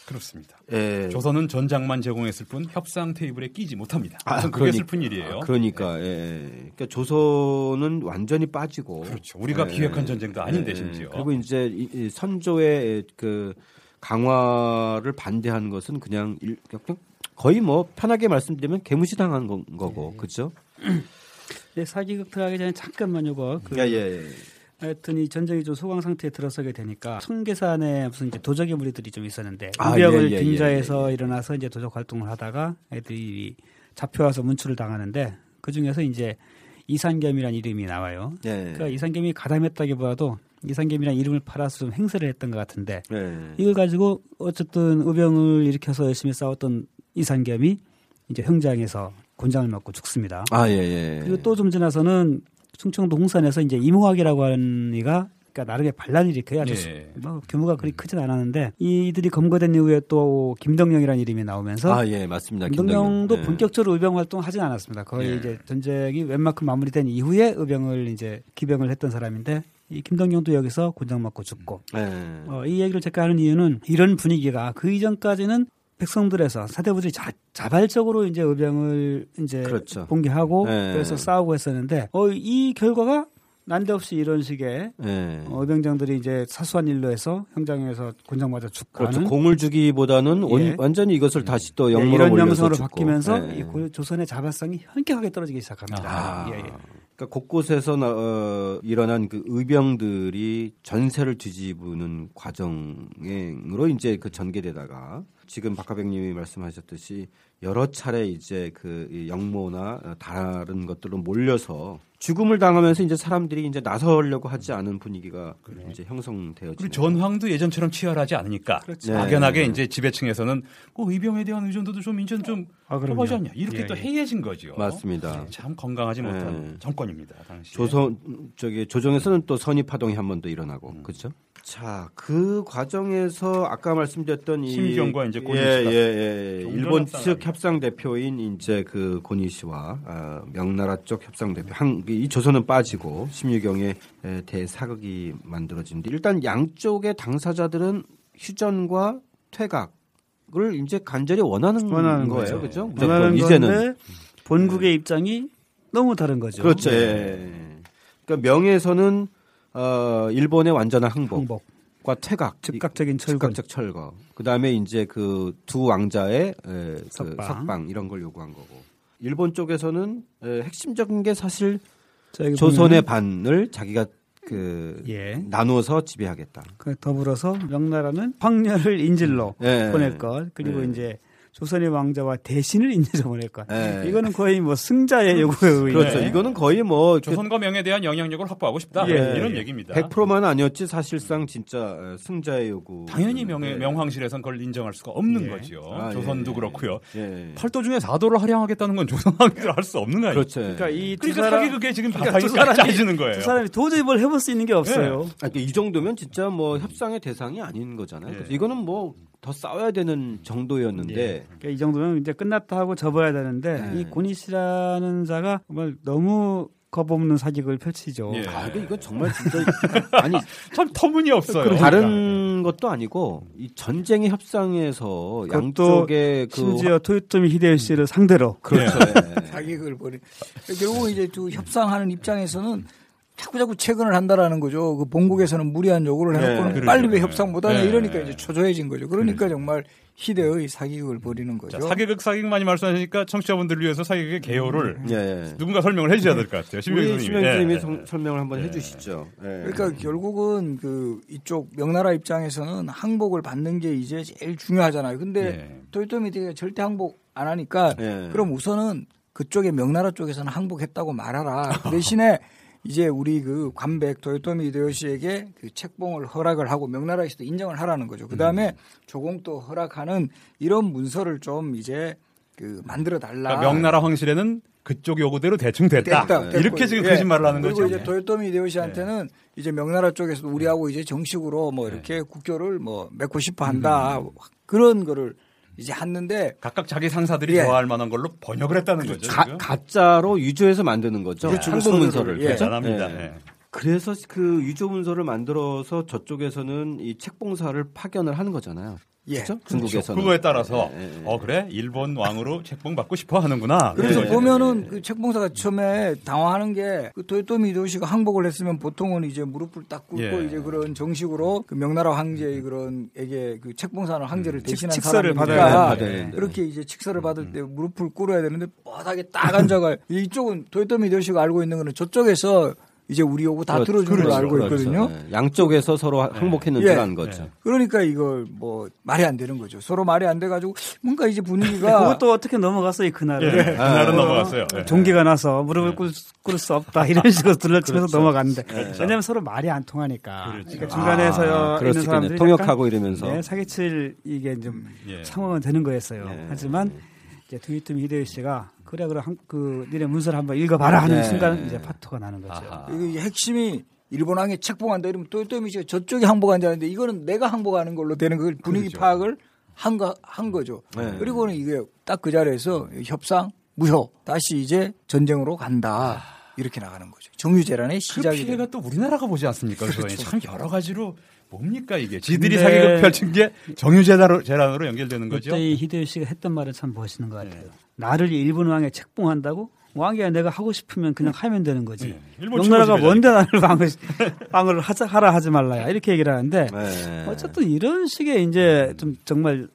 그렇습니다. 예. 조선은 전장만 제공했을 뿐 협상 테이블에 끼지 못합니다. 아, 그게 그러니- 슬픈 일이에요. 아, 그러니까, 예. 그러니까 조선은 완전히 빠지고. 그렇죠. 우리가 예. 기획한 전쟁도 아닌데 예. 심지어. 그리고 이제 이, 이 선조의 그 강화를 반대하는 것은 그냥 일, 그냥 거의 뭐 편하게 말씀드리면 개무시당한 거, 거고, 예. 그렇죠? 네, 사기극 들어가기 전에 잠깐만 요거 그 예, 예. 하여튼 이 전쟁이 좀 소강 상태에 들어서게 되니까 청계산에 무슨 이제 도적의 무리들이 좀 있었는데 아, 우병을 예, 예, 빙자해서 일어나서 이제 도적 활동을 하다가 애들이 잡혀와서 문출을 당하는데 그 중에서 이제 이산겸이라는 이름이 나와요. 예. 그러니까 이산겸이 가담했다기보다도 이산겸이라는 이름을 팔아서 좀 행세를 했던 것 같은데 예. 이걸 가지고 어쨌든 우병을 일으켜서 열심히 싸웠던 이산겸이 이제 형장에서 곤장을 맞고 죽습니다. 아, 예, 예. 그리고 또 좀 지나서는 충청도 홍산에서 이제 이모학이라고 하는 이가 그러니까 나름의 반란을 일으켜요. 아주 예. 뭐 규모가 그리 크진 않았는데 이들이 검거된 이후에 또 김덕령이라는 이름이 나오면서 아, 예, 맞습니다. 김덕령도 김덕령. 예. 본격적으로 의병 활동 하진 않았습니다. 거의 예. 이제 전쟁이 웬만큼 마무리된 이후에 의병을 이제 기병을 했던 사람인데 이 김덕령도 여기서 곤장 맞고 죽고 예. 어, 이 얘기를 제가 하는 이유는 이런 분위기가 그 이전까지는 백성들에서 사대부들이 자, 자발적으로 이제 의병을 이제 그렇죠. 봉기하고 네. 그래서 싸우고 했었는데 어, 이 결과가 난데없이 이런 식의 예. 어, 의병장들이 이제 사소한 일로 해서 현장에서 곤장 맞아 죽고 그렇죠. 공을 주기보다는 온- 예. 완전히 이것을 다시 또 예, 영모로 이런 양상으로 죽고. 바뀌면서 예. 이 고- 조선의 자발성이 현격하게 떨어지기 시작합니다. 아, 예, 예. 그러니까 곳곳에서 나- 어, 일어난 그 의병들이 전세를 뒤집는 과정으로 이제 그 전개되다가 지금 박하백님이 말씀하셨듯이 여러 차례 이제 그이 영모나 어, 다른 것들로 몰려서 죽음을 당하면서 이제 사람들이 이제 나서려고 하지 않은 분위기가 이제 형성되어지는. 그리고 전황도 예전처럼 치열하지 않으니까 그렇죠. 네. 막연하게 이제 지배층에서는 그 의병에 대한 의존도도 좀 이제 좀 아. 뽑아지 않냐 이렇게 예, 또 예. 해이해진 거죠. 맞습니다. 네, 참 건강하지 못한 네. 정권입니다 당시. 조선 저기 조정에서는 또 선의 파동이 한 번 더 일어나고 음. 그렇죠. 자, 그 과정에서 아까 말씀드렸던 이 심경과 이제 고니 예, 예, 예. 종전 일본 협상을 측 협상 대표인 이제 그 고니 씨와 아, 명나라 쪽 협상 대표 한, 이 조선은 빠지고 심유경의 에, 대사극이 만들어지는데 일단 양쪽의 당사자들은 휴전과 퇴각을 이제 간절히 원하는, 원하는 거예요, 거죠. 그렇죠? 무조건 원하는 이제는 건데 본국의 입장이 너무 다른 거죠. 그렇죠. 예. 그러니까 명예에서는 어, 일본의 완전한 항복. 항복, 과 퇴각, 즉각적인 철권. 즉각적 철거. 그 다음에 이제 그 두 왕자의 에, 그 석방. 석방. 이런 걸 요구한 거고. 일본 쪽에서는 에, 핵심적인 게 사실 조선의 반을 자기가 그 예. 나누어서 지배하겠다. 그 더불어서 명나라는 황녀를 인질로 예. 보낼 것 그리고 예. 이제 조선의 왕자와 대신을 보낼 것 예. 이거는 거의 뭐 승자의 요구에 의해 그렇죠. 네. 이거는 거의 뭐 조선과 명에 대한 영향력을 확보하고 싶다 예. 이런 얘기입니다. 100%만 아니었지 사실상 진짜 어, 승자의 요구. 당연히 명예, 예. 명황실에선 그걸 인정할 수가 없는 예. 거죠. 아, 조선도 예. 그렇고요. 예. 팔도 중에 4도를 할양하겠다는 건 조선 왕들 할수 없는 거 아니에요? 그렇죠. 그러니까 이두 그러니까 사람 사기 그게 지금 그러니까 두 사람이- 짜지는 거예요. 두 사람이 도저히 뭘 해볼 수 있는 게 없어요. 아, 그러니까 이 정도면 진짜 뭐 협상의 대상이 아닌 거잖아요. 예. 그래서 이거는 뭐더 싸워야 되는 정도였는데 그러니까 이 정도면 이제 끝났다 하고 접어야 되는데 네. 이 고니시라는 자가 정말 너무 겁없는 사격을 펼치죠. 예. 아, 이거- 이건 정말 진짜 [LAUGHS] 아니 참 터무니없어요. 그 다른 것도 아니고 이 전쟁의 협상에서 양쪽의 그 심지어 토요토미 히데요시를 상대로 그렇죠. 예. 사기극을 벌이. 결국 이제 그 협상하는 입장에서는 자꾸 자꾸 채근을 한다라는 거죠. 그 본국에서는 무리한 요구를 해놓고는 네, 빨리. 왜 협상 못하냐 네. 이러니까 이제 초조해진 거죠. 그러니까 정말 희대의 사기극을 벌이는 거죠. 자, 사기극 사기극 많이 말씀하시니까 청취자분들을 위해서 사기극의 개요를 예, 예. 누군가 설명을 해주셔야 될 것 같아요. 신명 우리 교수님이. 심영 교수님이 예. 성- 설명을 한번 해주시죠. 예. 그러니까 결국은 그 이쪽 명나라 입장에서는 항복을 받는 게 이제 제일 중요하잖아요. 근데 예. 토요토미대가 절대 항복 안 하니까 예. 그럼 우선은 그쪽에 명나라 쪽에서는 항복했다고 말하라. [LAUGHS] 그 대신에 이제 우리 그 관백 도요토미 히데요시에게 그 책봉을 허락을 하고 명나라에서도 인정을 하라는 거죠. 그 다음에 조공도 허락하는 이런 문서를 좀 이제 그 만들어 달라. 그러니까 명나라 황실에는 그쪽 요구대로 대충 됐다. 됐다. 이렇게 됐고, 지금 예. 거짓말을 하는 거죠. 그리고 이제 도요토미 히데요시한테는 이제 명나라 쪽에서도 우리하고 이제 정식으로 뭐 이렇게 국교를 뭐 맺고 싶어 한다. 그런 거를 이제 했는데 각각 자기 상사들이 예. 좋아할 만한 걸로 번역을 했다는 거죠. 가. 가짜로 유조해서 만드는 거죠. 그렇죠. 한국 서류를, 문서를. 예. 대단합니다. 예. 예. 그래서 그 유조 문서를 만들어서 저쪽에서는 이 책봉사를 파견을 하는 거잖아요. 예. 그렇죠? 중국에서는. 그거에 따라서 예, 예, 예. 어 그래 일본 왕으로 [LAUGHS] 책봉 받고 싶어 하는구나. 그래서 예. 보면은 그 책봉사가 처음에 당황하는 게 그 도요토미 히데요시가 항복을 했으면 보통은 이제 무릎을 딱 꿇고 예. 이제 그런 정식으로 그 명나라 황제의 그런 에게 그 책봉사는 황제를 대신한 칙서를 사람이니까 받아야 되는데. 그렇게 이제 칙서를 받을 때 무릎을 꿇어야 되는데 뻔하게 딱 앉아가 [LAUGHS] 이쪽은 도요토미 히데요시가 알고 있는 거는 저쪽에서 이제 우리 요구 다 그렇죠. 들어주는 걸 알고 그렇죠. 있거든요. 예. 양쪽에서 서로 항복했는 예. 줄 아는 거죠. 그러니까 이걸 뭐 말이 안 되는 거죠. 서로 말이 안 돼가지고 뭔가 이제 분위기가 그것도 어떻게 넘어갔어요 그날은 예. 그날은 넘어갔어요. 예. 종기가 나서 무릎을 꿇을, 꿇을 수 없다 이런 식으로 둘러치면서 넘어갔는데 왜냐하면 서로 말이 안 통하니까 그렇죠. 그러니까 중간에서 아, 있는. 사람들이 통역하고 이러면서. 네, 사기칠 이게 좀 예. 상황은 되는 거였어요. 예. 하지만 이제 도요토미 히데요시가 그래 그래 한, 그 니네 문서를 한번 읽어봐라 하는 예. 순간 이제 파토가 나는 거죠. 아하. 이게 핵심이 일본 왕이 책봉한다 이러면 또또미 씨가 저쪽이 항복한다는데 이거는 내가 항복하는 걸로 되는 걸 분위기 그렇죠. 파악을 한, 거, 한 거죠. 네. 그리고는 이게 딱 그 자리에서 협상 무효 다시 이제 전쟁으로 간다 이렇게 나가는 거죠. 정유재란의 그 시작이 피해가 또 우리나라가 보지 않습니까? 그래참 여러 가지로 뭡니까 이게 지들이 사기극 펼친 게 정유재단으로 재단으로 연결되는 거죠. 그때 이 히데요시가 했던 말은 참 멋있는 것 같아요. 나를 일본 왕에 책봉한다고? 왕이야 내가 하고 싶으면 그냥 하면 되는 거지. 네. 일본 명나라가 뭔데 나를 왕을 왕을 하자 하라 하지 말라야 이렇게 얘기를 하는데 예. 어쨌든 이런 식의 이제 좀 정말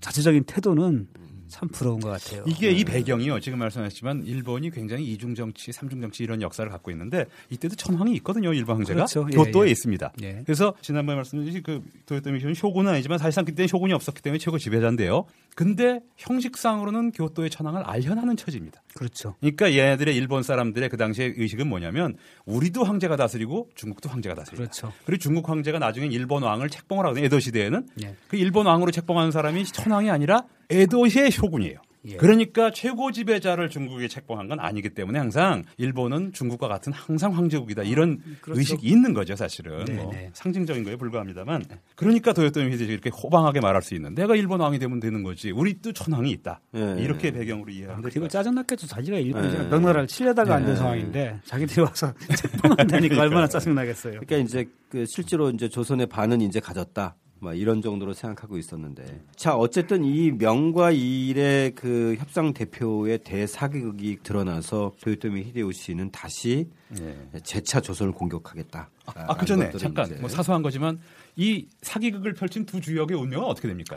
자체적인 태도는 참 부러운 것 같아요. 이게 이 배경이요. 지금 말씀하셨지만 일본이 굉장히 이중 정치, 삼중 정치 이런 역사를 갖고 있는데 이때도 천황이 있거든요. 일본 황제가 그렇죠. 예, 교토에 예. 있습니다. 예. 그래서 지난번에 말씀드린 그 도요토미 쇼는 쇼군은 아니지만 사실상 그때는 쇼군이 없었기 때문에 최고 지배자인데요. 근데 형식상으로는 교토의 천황을 알현하는 처지입니다. 그렇죠. 그러니까 얘네들의 일본 사람들의 그 당시의 의식은 뭐냐면 우리도 황제가 다스리고 중국도 황제가 다스린다. 그렇죠. 그리고 중국 황제가 나중엔 일본 왕을 책봉을 하거든요. 에도 시대에는 예. 그 일본 왕으로 책봉하는 사람이 천황이 아니라 에도시의 쇼군이에요. 예. 그러니까 최고 지배자를 중국에 책봉한 건 아니기 때문에 항상 일본은 중국과 같은 항상 황제국이다 이런 그렇죠. 의식이 있는 거죠 사실은 네, 뭐 네. 상징적인 거에 불과합니다만 그러니까 도요토미 히데시 이렇게 호방하게 말할 수 있는 내가 일본 왕이 되면 되는 거지 우리 또 천황이 있다 예. 이렇게 배경으로 이해하면 그리고 될것 짜증났겠죠. 자기가 일본 네. 명나라를 치려다가 앉은 네. 상황인데 자기들이 와서 [LAUGHS] 책봉한다니까 얼마나 짜증나겠어요. 그러니까 이제 그 실제로 이제 조선의 반은 이제 가졌다. 막 이런 정도로 생각하고 있었는데. 자, 어쨌든 이 명과 일의 그 협상 대표의 대사기극이 드러나서 도요토미 히데요시는 다시 예. 재차 조선을 공격하겠다. 아, 그 전에 잠깐 뭐 사소한 거지만 이 사기극을 펼친 두 주역의 운명은 어떻게 됩니까?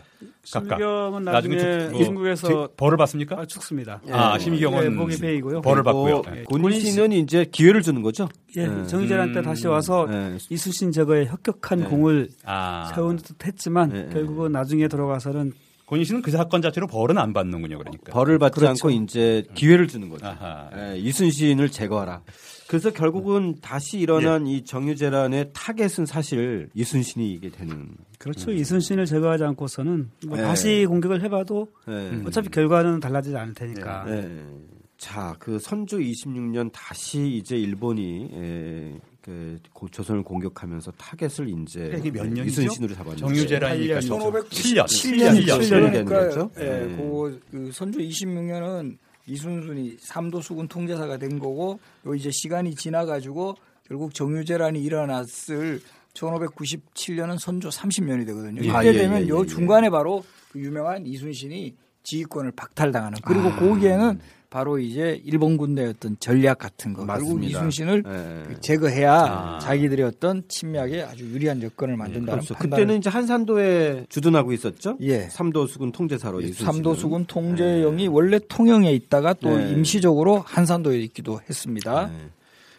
각각 심경은 나중에 주- 뭐 중국에서 지- 벌을 받습니까? 아, 죽습니다. 아, 심경은 예, 목이 베이고요. 벌을 받고요. 예. 씨는 이제 기회를 주는 거죠. 예, 네. 정유재란 때 다시 와서 네. 이순신 제거에 혁혁한 네. 공을 아, 세운 듯 했지만. 결국은 나중에 들어가서는 고니 씨는 그 사건 자체로 벌은 안 받는군요, 그러니까. 벌을 받지 그렇죠. 않고 이제 기회를 주는 거죠. 아하. 예, 이순신을 제거하라. 그래서 결국은 다시 일어난 이 정유재란의 타겟은 사실 이순신이 이게 되는. 그렇죠. 이순신을 제거하지 않고서는 뭐 네. 다시 공격을 해봐도 예. 어차피 결과는 달라지지 않을 테니까. 예. 자, 그 선조 26년 다시 이제 일본이 예, 그 고- 조선을 공격하면서 타겟을 이제 이게 몇 년이죠? 이순신으로 잡았는데 정유재라니까 1500 7년. 7년 7년 그러니까 되는 거죠? 예, 네. 그, 그 선조 26년은 이순순이 삼도수군 통제사가 된 거고 요 이제 시간이 지나가지고 결국 정유재란이 일어났을 1597년은 선조 30년이 되거든요. 이때 아, 예, 되면 예, 요 예, 중간에 바로 그 유명한 이순신이 지휘권을 박탈당하는 그리고 아. 거기에는 바로 이제 일본 군대의 어떤 전략 같은 거 맞습니다. 이순신을 예. 그 제거해야 아. 자기들의 어떤 침략에 아주 유리한 여건을 만든다는 그렇죠. 판단. 그때는 이제 한산도에 주둔하고 있었죠. 예. 삼도수군 통제사로 이순신은. 삼도수군 통제영이 원래 통영에 있다가 또 네. 임시적으로 한산도에 있기도 했습니다. 네.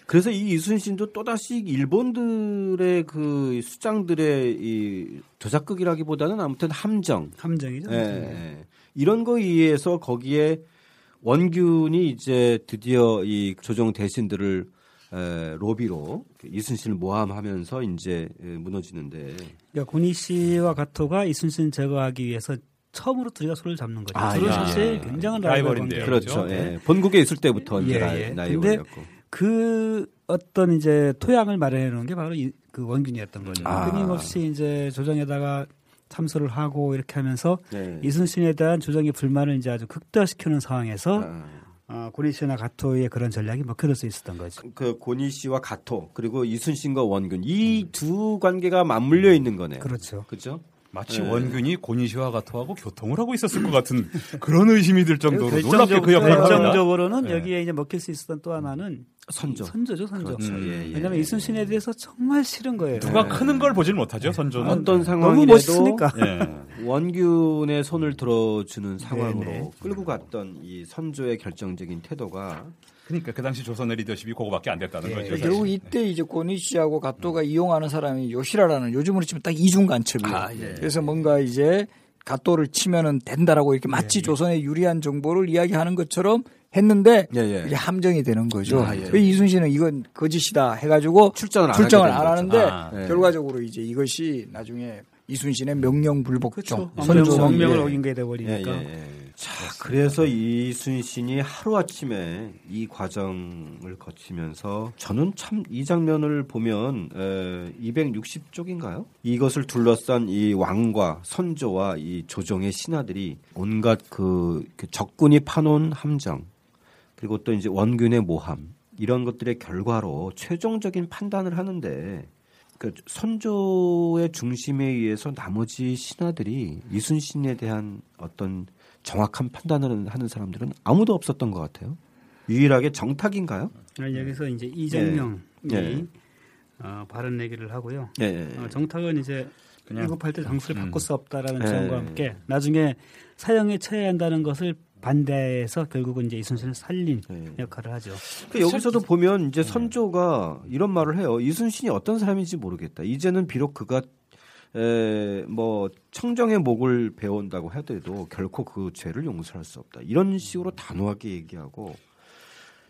그래서 이 이순신도 또다시 일본들의 그 수장들의 이 도작극이라기보다는 아무튼 함정, 함정이죠. 예, 예. 이런 거에 의해서 거기에 원균이 이제 드디어 이 조정 대신들을 에, 로비로 이순신을 모함하면서 이제 에, 무너지는데 그러니까 고니 씨와 가토가 이순신 제거하기 위해서 처음으로 둘이가 손을 잡는 거죠. 아, 둘은 예. 사실 굉장한 라이벌 라이벌인데요. 관계. 그렇죠. 예. 본국에 있을 때부터 이제 예, 나- 예. 나이벌이었고. 그 어떤 이제 토양을 마련해 놓은 게 바로 이, 그 원균이었던 거죠. 아. 끊임없이 이제 조정에다가 참소를 하고 이렇게 하면서 네. 이순신에 대한 조정의 불만을 이제 아주 극대화시키는 상황에서 아. 어, 고니 씨나 가토의 그런 전략이 먹혀들 수 있었던 거죠. 그 고니 씨와 가토 그리고 이순신과 원균 이두 관계가 맞물려 있는 거네요. 그렇죠. 그렇죠? 마치 네. 원균이 고니시와 가토하고 교통을 하고 있었을 것 같은 그런 의심이 들 정도로 놀랍게 결정적, 그 역할을 합니다. 결정적으로는 네. 여기에 이제 먹힐 수 있었던 또 하나는 선조. 선조죠, 선조. 그렇죠. 음. 예, 예. 왜냐하면 이순신에 대해서 정말 싫은 거예요. 누가 크는 걸 보질 못하죠 선조는. 어떤 상황이라도. 예. [LAUGHS] 원균의 손을 들어주는 상황으로 네 네. 끌고 갔던 이 선조의 결정적인 태도가 그러니까 그 당시 조선의 리더십이 그거밖에 안 됐다는 예. 거죠. 결국. 이때 이제 고니 씨하고 가토가 이용하는 사람이 요시라라는 요즘으로 치면 딱 이중 간첩이에요. 아, 예. 그래서 뭔가 이제 가토를 치면은 된다라고 이렇게 마치 조선의 유리한 정보를 이야기하는 것처럼 했는데 예, 예. 이게 함정이 되는 거죠. 아, 예. 그래서 이순신은 이건 거짓이다 해가지고 출전을 안 출정을 하게 안된 하는데. 아, 네. 결과적으로 이제 이것이 나중에 이순신의 명령 불복종 선조 선조 명령을 예. 어긴 게 예, 돼버리니까. 자, 그래서 이순신이 하루아침에 이 과정을 거치면서 저는 참 이 장면을 보면 에, 260쪽인가요? 이것을 둘러싼 이 왕과 선조와 이 조정의 신하들이 온갖 그, 그 적군이 파놓은 함정 그리고 또 이제 원균의 모함 이런 것들의 결과로 최종적인 판단을 하는데 그 선조의 중심에 의해서 나머지 신하들이 이순신에 대한 어떤 정확한 판단을 하는 사람들은 아무도 없었던 것 같아요. 유일하게 정탁인가요? 아, 여기서 이제 이정명이 예. 어, 바른 얘기를 하고요. 예. 예. 어, 정탁은 이제 그냥, 위급할 때 장수를 음. 바꿀 수 없다라는 예. 주장과 함께 나중에 사형에 처해야 한다는 것을 반대해서 결국은 이제 이순신을 살린 예. 역할을 하죠. 그 여기서도 보면 이제 선조가 이런 말을 해요. 이순신이 어떤 사람인지 모르겠다. 이제는 비록 그가 에, 뭐 청정의 목을 배운다고 하더라도 결코 그 죄를 용서할 수 없다. 이런 식으로 단호하게 얘기하고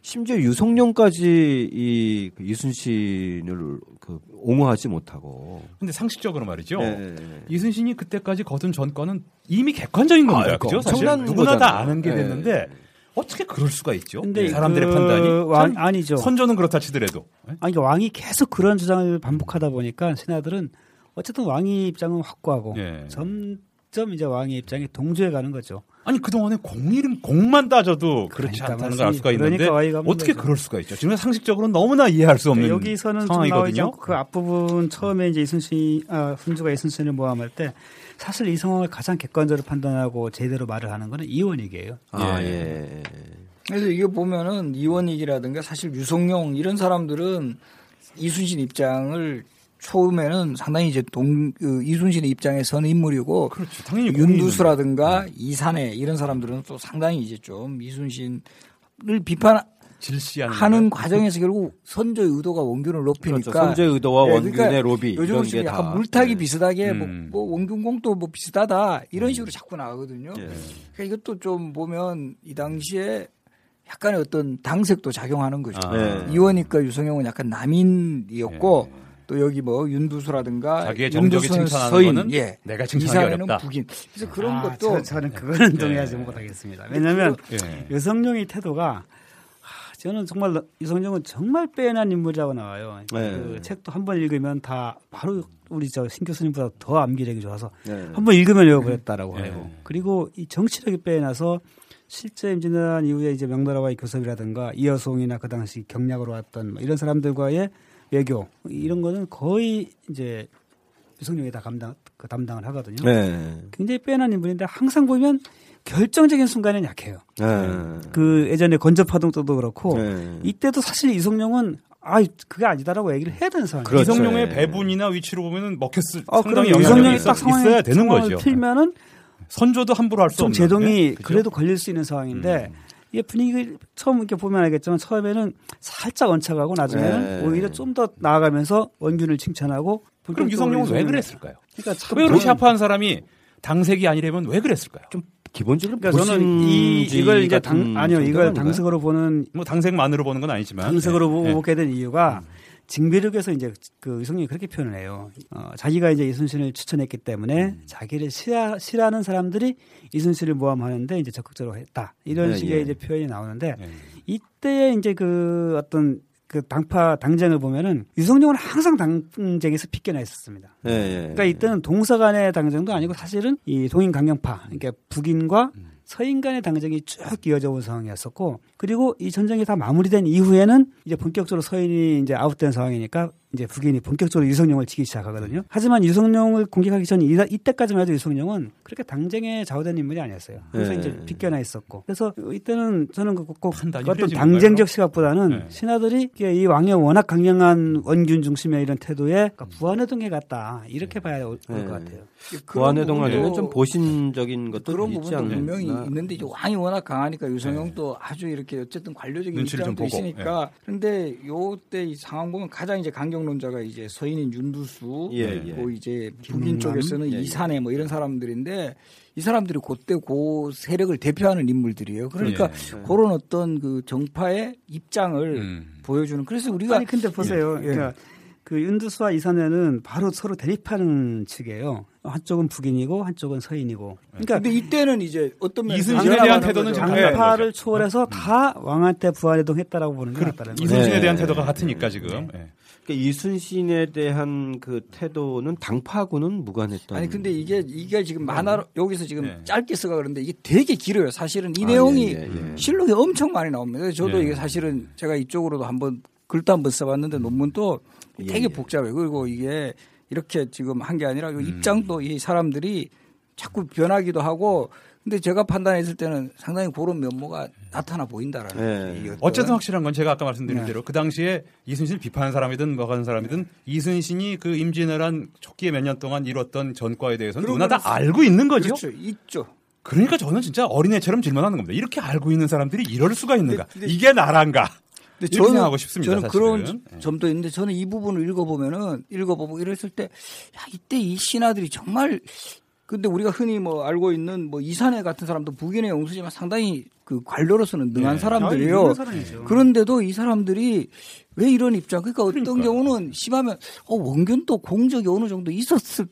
심지어 유성룡까지 이그 이순신을 그 옹호하지 못하고 근데 상식적으로 말이죠. 네. 이순신이 그때까지 거둔 전과는 이미 객관적인 겁니다. 아, 그죠? 사실 누구나 다 거잖아요. 아는 게 네. 됐는데 어떻게 그럴 수가 있죠? 근데 사람들의 그 판단이 왕, 전- 아니죠. 선조는 그렇다 치더라도 예? 아니 그러니까 왕이 계속 그런 주장을 반복하다 보니까 신하들은 어쨌든 왕의 입장은 확고하고 예. 점점 이제 왕의 입장에 동조해 가는 거죠. 아니 그동안에 공일은 공만 따져도 그렇지 그러니까 않다는 걸 알 수가. 있는데 그러니까 어떻게 거죠. 그럴 수가 있죠? 지금 상식적으로는 너무나 이해할 수 없는 여기서는 좀 나오지 상황이거든요. 그 앞부분 처음에 이제 이순신 아, 훈주가 이순신을 모함할 때 사실 이 상황을 가장 객관적으로 판단하고 제대로 말을 하는 거는 이원익이에요. 아, 예. 예. 그래서 이거 보면은 이원익이라든가 사실 유성룡 이런 사람들은 이순신 입장을 처음에는 상당히 이제 동 그 이순신의 입장에 선 인물이고. 당연히 윤두수라든가 이산해 이런 사람들은 또 상당히 이제 좀 이순신을 비판하는 질시하는 과정에서 결국 선조의 의도가 원균을 높이니까 그렇죠. 선조의 의도와 예, 원균의 그러니까 로비 요즘으로 이런 치면 게 약간 다. 물타기 예. 비슷하게 뭐, 음. 뭐 원균공도 뭐 비슷하다 이런 식으로 자꾸 나가거든요. 예. 그러니까 이것도 좀 보면 이 당시에 약간의 어떤 당색도 작용하는 거죠. 아. 네. 이원익과 유성영은 약간 남인이었고 예. 또 여기 뭐 윤두수라든가 자기의 정적이 칭찬하는 서인, 거는 예. 내가 칭찬하기 어렵다. 북인. 그래서 그런 아, 것도 저, 는 그거는 동의하지 못하겠습니다. 왜냐하면 예. 여성룡의 태도가 아, 저는 정말 이성룡은 정말 빼어난 인물이라고 나와요. 네. 그 책도 한 번 읽으면 다 바로 우리 저 신 교수님보다 더 암기력이 좋아서 네. 한번 읽으면 외워버렸다라고 네. 해요. 그리고 이 정치력이 빼어나서 실제 임진왜란 이후에 이제 명나라와의 교섭이라든가 이여송이나 그 당시 경략으로 왔던 뭐 이런 사람들과의 외교 이런 거는 거의 이제 유성룡이 다 감당 그 담당을 하거든요. 네. 굉장히 빼어난 인물인데 항상 보면 결정적인 순간에는 약해요. 네. 그 예전에 건조파동 때도 그렇고 네. 이때도 사실 이성룡은 아 그게 아니다라고 얘기를 해야 되는 상황이에요. 그렇죠. 이성룡의 네. 배분이나 위치로 보면은 먹혔을 아, 상당히 이성룡이 있어, 딱 상황에 있어야 되는 상황을 거죠. 틀면은 선조도 함부로 할수좀 없는 제동이 네? 그래도 걸릴 수 있는 상황인데 이게 분위기 처음 이렇게 보면 알겠지만 처음에는 살짝 얹혀가고 나중에는 네. 오히려 좀 더 나아가면서 원균을 칭찬하고 그럼 이성룡은 왜 그랬을까요? 그러니까 왜 그렇게 샤프한 사람이 당색이 아니라면 왜 그랬을까요? 좀 기본적으로 그러니까 저는 이 이걸 이제 당 아니요 이걸? 당석으로 보는 뭐 당색만으로 보는 건 아니지만 당석으로 네. 보게 된 이유가 징비력에서 이제 그 유성룡이 그렇게 표현을 해요. 어, 자기가 이제 이순신을 추천했기 때문에 음. 자기를 싫어, 싫어하는 사람들이 이순신을 모함하는데 이제 적극적으로 했다. 이런 네, 식의 예. 이제 표현이 나오는데 네. 이때 이제 그 어떤 그 당파 당쟁을 보면은 유성룡은 항상 당쟁에서 빗겨나 있었습니다. 예, 예. 그러니까 이때는 동서 간의 당쟁도 아니고 사실은 이 동인 강경파, 그러니까 북인과 서인 간의 당쟁이 쭉 이어져 온 상황이었었고 그리고 이 전쟁이 다 마무리된 이후에는 이제 본격적으로 서인이 이제 아웃된 상황이니까 이제 북인이 본격적으로 유성룡을 치기 시작하거든요. 하지만 유성룡을 공격하기 전 이- 이때까지만 해도 유성룡은 그렇게 당쟁에 좌우된 인물이 아니었어요. 그래서 네. 이제 빗겨나 있었고 그래서 이때는 저는 그 꼭, 꼭 판단이 어떤 당쟁적 시각보다는 네. 신하들이 이 왕의 워낙 강력한 원균 중심의 이런 태도에 그러니까 부안해동해 갔다 이렇게 봐야 올것 네. 같아요. 안에는 부분도- 좀 보신적인 것도 그런 있지 부분도 않나. 분명히 있는데 이제 왕이 워낙 강하니까 유성룡도 아주 이렇게 어쨌든 관료적인 입장도 있으니까 그런데 요때 이 상황 보면 가장 이제 강경 론자가 이제 서인인 윤두수 예, 예. 그리고 이제 북인? 쪽에서는 예, 예. 이산해 뭐 이런 사람들인데 이 사람들이 그때 그 세력을 대표하는 인물들이에요. 그러니까 예. 그런 어떤 그 정파의 입장을 음. 보여주는 그래서 우리가 아니 근데 보세요. 예. 그러니까 그 윤두수와 이산에는 바로 서로 대립하는 측이에요. 한쪽은 북인이고 한쪽은 서인이고. 그러니까 근데 이때는 이제 어떤 이순신에 대한 태도는. 장- 장파를 거죠. 초월해서 다 왕한테 부활해동했다라고 보는 게 낫다는 거죠. 이순신에 네. 대한 태도가 같으니까 지금 예. 그러니까 이순신에 대한 그 태도는 당파하고는 무관했던. 아니 근데 이게 이게 지금 만화 여기서 지금 네. 짧게 써가 그런데 이게 되게 길어요. 사실은 이 아, 내용이 예, 예, 예. 실록에 엄청 많이 나옵니다. 그래서 저도 예. 이게 사실은 제가 이쪽으로도 한번 글도 한번 써봤는데 논문도 되게 예, 예. 복잡해요. 그리고 이게 이렇게 지금 한 게 아니라 이 음. 입장도 이 사람들이 자꾸 변하기도 하고 근데 제가 판단했을 때는 상당히 그런 면모가 나타나 보인다라는 어떤 어쨌든 확실한 건 제가 아까 말씀드린 네. 대로 그 당시에 이순신을 비판하는 사람이든 뭐 하는 사람이든 이순신이 그 임진왜란 초기에 몇 년 동안 이뤘던 전과에 대해서는 누구나 다 알고 있는 거죠. 그렇죠. 있죠. 그러니까 저는 진짜 어린애처럼 질문하는 겁니다. 이렇게 알고 있는 사람들이 이럴 수가 있는가? 근데- 근데- 이게 나란가? 근데 이렇게 생각하고 싶습니다. 저는 그런 사실은. 예. 점도 있는데 저는 이 부분을 읽어보면은 읽어보고 이랬을 때, 야, 이때 이 신하들이 정말 근데 우리가 흔히 뭐 알고 있는 뭐 이산해 같은 사람도 북인의 용수지만 상당히 그 관료로서는 능한 네. 사람들이에요. 그런데도 이 사람들이 왜 이런 입장? 그러니까 어떤 그러니까요. 경우는 심하면 어, 원균도 공적이 어느 정도 있었을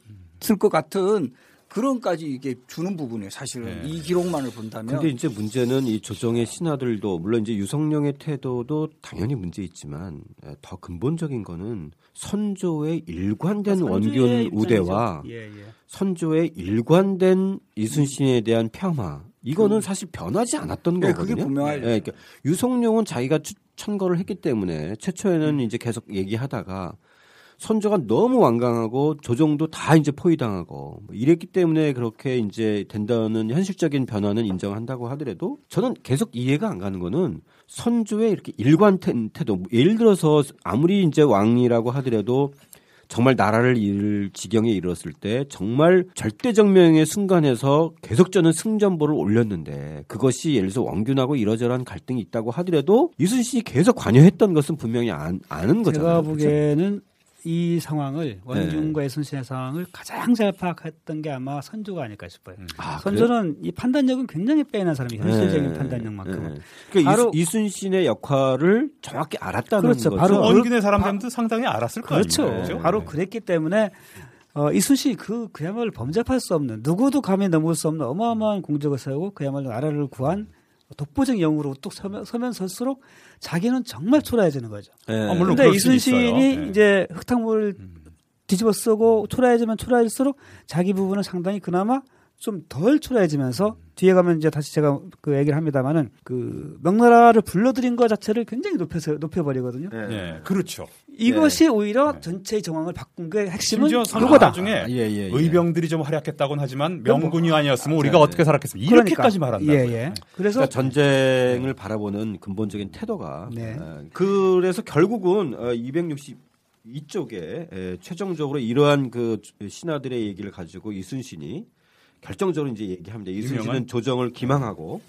것 같은 그런까지 이게 주는 부분이에요. 사실은 네. 이 기록만을 본다면. 근데 이제 문제는 이 조정의 신하들도 물론 이제 유성룡의 태도도 당연히 문제 있지만 에, 더 근본적인 거는 선조의 일관된 원균 우대와 예, 예. 선조의 일관된 이순신에 대한 평화 이거는 사실 변하지 않았던 네, 거거든요. 그게 분명하죠. 예, 그러니까 유성룡은 자기가 추- 천거를 했기 때문에 최초에는 이제 계속 얘기하다가 선조가 너무 완강하고 조정도 다 이제 포위당하고 뭐 이랬기 때문에 그렇게 이제 된다는 현실적인 변화는 인정한다고 하더라도 저는 계속 이해가 안 가는 거는 선조의 이렇게 일관된 태도 예를 들어서 아무리 이제 왕이라고 하더라도 정말 나라를 잃을 지경에 이르렀을 때 정말 절대정명의 순간에서 계속 저는 승전보를 올렸는데 그것이 예를 들어서 원균하고 이러저러한 갈등이 있다고 하더라도 이순신이 계속 관여했던 것은 분명히 안, 아는 거잖아요. 제가 그렇죠? 보기에는 이 상황을 원균과 이순신의 상황을 가장 잘 파악했던 게 아마 선조가 아닐까 싶어요. 아, 선조는 이 판단력은 굉장히 빼어난 사람이에요. 현실적인 네, 판단력만큼은. 네. 그러니까 바로- 이순, 이순신의 역할을 정확히 알았다는 그렇죠. 거죠. 바로 원균의 사람들도 상당히 알았을 거 그렇죠. 아니에요. 바로 네. 그랬기 때문에 어, 이순신이 그 그야말로 범접할 수 없는 누구도 감히 넘을 수 없는 어마어마한 공적을 세우고 그야말로 나라를 구한 독보적 영으로 우뚝 서면, 서면 설수록 자기는 정말 초라해지는 거죠. 예. 아, 물론 근데 이순신이. 네. 이제 흙탕물을 뒤집어 쓰고 초라해지면 초라해질수록 자기 부분은 상당히 그나마 좀 덜 초라해지면서 뒤에 가면 이제 다시 제가 그 얘기를 합니다만은 그 명나라를 불러들인 것 자체를 굉장히 높여서 높여버리거든요. 예. 예, 그렇죠. 이것이 오히려 네. 전체의 정황을 바꾼 게 핵심은 그거다. 중에 아, 예, 예, 예. 의병들이 좀 활약했다건 하지만 명군이 아니었으면 우리가 네. 어떻게 살았겠습니까? 이렇게까지 말한다. 예, 예. 그래서 그러니까 전쟁을 바라보는 근본적인 태도가 네. 어, 그래서 결국은 어, 262쪽에 최종적으로 이러한 그 신하들의 얘기를 가지고 이순신이 결정적으로 이제 얘기합니다. 이순신은 유명한? 조정을 기망하고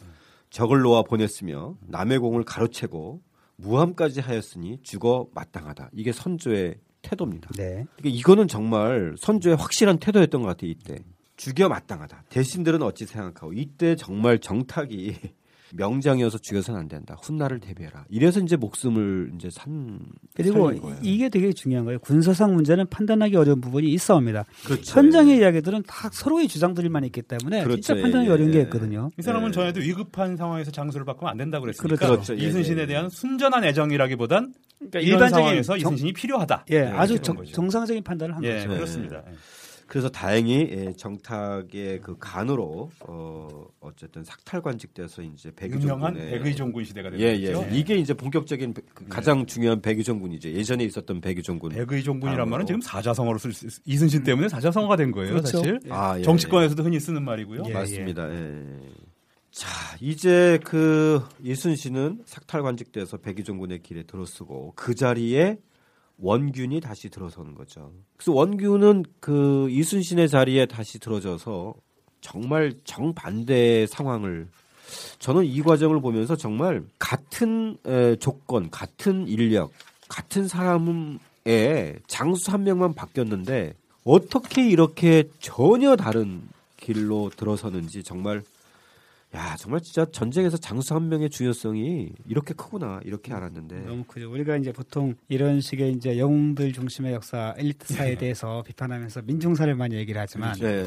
적을 놓아 보냈으며 남의 공을 가로채고 무함까지 하였으니 죽어 마땅하다. 이게 선조의 태도입니다. 네. 그러니까 이거는 정말 선조의 확실한 태도였던 것 같아요. 이때 죽여 마땅하다. 대신들은 어찌 생각하고 이때 정말 정탁이 명장이어서 죽여서는 안 된다. 훗날을 대비해라. 이래서 이제 목숨을 이제 산 그리고. 이게 되게 중요한 거예요. 군사상 문제는 판단하기 어려운 부분이 있어옵니다. 그렇죠. 현장의 이야기들은 다 서로의 주장들만 있기 때문에 그렇죠. 진짜 판단하기 예, 어려운 게 예. 있거든요. 이 사람은 네. 전에도 위급한 상황에서 장소를 바꾸면 안 된다고 그랬으니까 그렇죠. 예, 이순신에 예. 대한 순전한 애정이라기보단 그러니까 일반적인 상황에서 정- 이순신이 필요하다. 예, 아주 된 정, 거죠. 정상적인 판단을 한 예, 거죠. 네. 그렇습니다. 예. 그래서 다행히 예, 정탁의 그 간으로 어 어쨌든 삭탈관직돼서 이제 유명한 백의종군의 백의종군 시대가 예, 되죠. 예. 이게 이제 본격적인 백- 그 가장 중요한 백의종군이죠. 예전에 있었던 백의종군. 백의종군이란. 말은 지금 사자성어로 쓸 수, 이순신 때문에 사자성어가 된 거예요, 그렇죠. 사실. 아, 예, 정치권에서도 흔히 쓰는 말이고요. 예. 맞습니다. 예. 자, 이제 그 이순신은 삭탈 관직돼서 백의종군의 길에 들어서고 그 자리에 원균이 다시 들어서는 거죠. 그래서 원균은 그 이순신의 자리에 다시 들어져서 정말 정반대의 상황을 저는 이 과정을 보면서 정말 같은 에, 조건, 같은 인력, 같은 사람의 장수 한 명만 바뀌었는데 어떻게 이렇게 전혀 다른 길로 들어서는지 정말 야 정말 진짜 전쟁에서 장수 한 명의 중요성이 이렇게 크구나 이렇게 알았는데 너무 크죠. 우리가 이제 보통 이런 식의 이제 영웅들 중심의 역사, 엘리트사에 대해서 비판하면서 민중사를 많이 얘기를 하지만 네.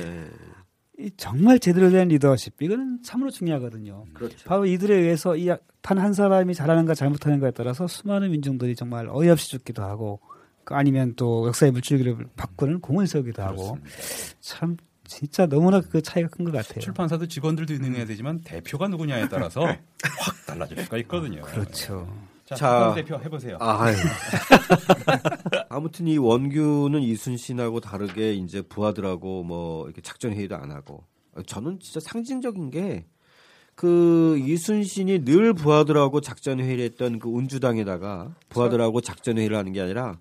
이 정말 제대로 된 리더십 이거는 참으로 중요하거든요. 그렇죠. 바로 이들에 의해서 이 단 한 사람이 잘하는가 잘못하는가에 따라서 수많은 민중들이 정말 어이없이 죽기도 하고 그 아니면 또 역사의 물줄기를 바꾸는 공을 세우기도 하고 참 진짜 너무나 그 차이가 큰 것 같아요. 출판사도 직원들도 있는 해야 되지만 대표가 누구냐에 따라서 확 달라질 수가 있거든요. 그렇죠. 자, 자, 자 대표 해보세요. 아, [LAUGHS] 아무튼 이 원규는 이순신하고 다르게 이제 부하들하고 뭐 이렇게 작전 회의도 안 하고 저는 진짜 상징적인 게 그 이순신이 늘 부하들하고 작전 회의를 했던 그 운주당에다가 부하들하고 작전 회의를 하는 게 아니라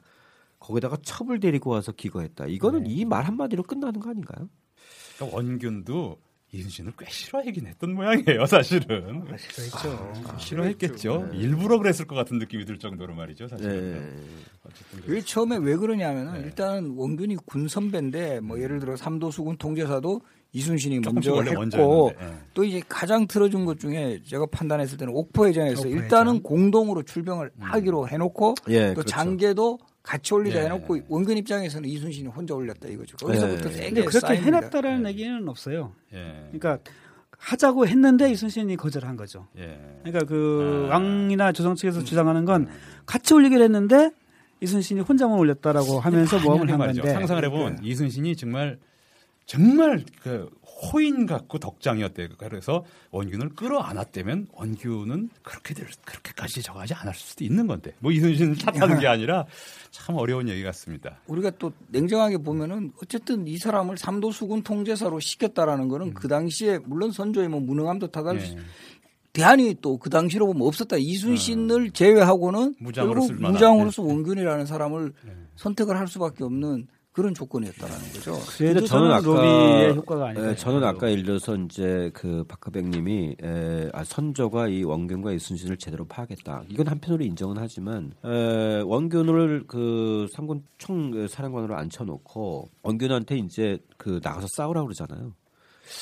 거기다가 첩을 데리고 와서 기거했다. 이거는 이말 한마디로 끝나는 거 아닌가요? 그러니까 원균도 이순신을 꽤 싫어하긴 했던 모양이에요, 사실은. 그렇죠. 싫어했겠죠. 일부러 그랬을 것 같은 느낌이 들 정도로 말이죠, 사실은. 네. 어쨌든 그게 처음에 왜 그러냐면은 네. 일단 원균이 군 선배인데 뭐 예를 들어 삼도수군 통제사도 이순신이 먼저 했고 예. 또 이제 가장 틀어준 것 중에 제가 판단했을 때는 옥포해전에서 옥포해전. 일단은 공동으로 출병을 하기로 해놓고 예, 또 그렇죠. 장계도 같이 올리자 예. 해놓고 원균 입장에서는 이순신이 혼자 올렸다 이거죠. 거기서부터 예. 세게 그렇게 쌓입니다. 해놨다라는 네. 얘기는 없어요. 예. 그러니까 하자고 했는데 이순신이 거절한 거죠. 예. 그러니까 그 아. 왕이나 조정 측에서 주장하는 건 같이 올리기로 했는데 이순신이 혼자만 올렸다라고 하면서 모험을 한 말이죠. 건데 상상을 해보면 이순신이 정말 정말 그 호인 같고 덕장이었대. 그래서 원균을 끌어안았다면 원균은 그렇게 될 그렇게까지 저하지 않을 수도 있는 건데. 뭐 이순신을 탓하는 게 아니라 참 어려운 얘기 같습니다. 우리가 또 냉정하게 보면은 어쨌든 이 사람을 삼도수군 통제사로 시켰다라는 거는 그 당시에 물론 선조의 뭐 무능함도 수 예. 대안이 또 그 당시로 보면 없었다. 이순신을 제외하고는 무장으로 결국 쓸 만한, 무장으로서 원균이라는 사람을 선택을 할 수밖에 없는 그런 조건이었다라는 거죠. 그래도 근데 저는 로비의 효과가 아니다. 예, 저는 아까 예를 들어서 이제 그 박하백님이 에, 아, 선조가 이 원균과 이순신을 제대로 파악했다. 이건 한편으로 인정은 하지만 에, 원균을 그 상군 총 사령관으로 앉혀놓고 원균한테 이제 그 나가서 싸우라 그러잖아요.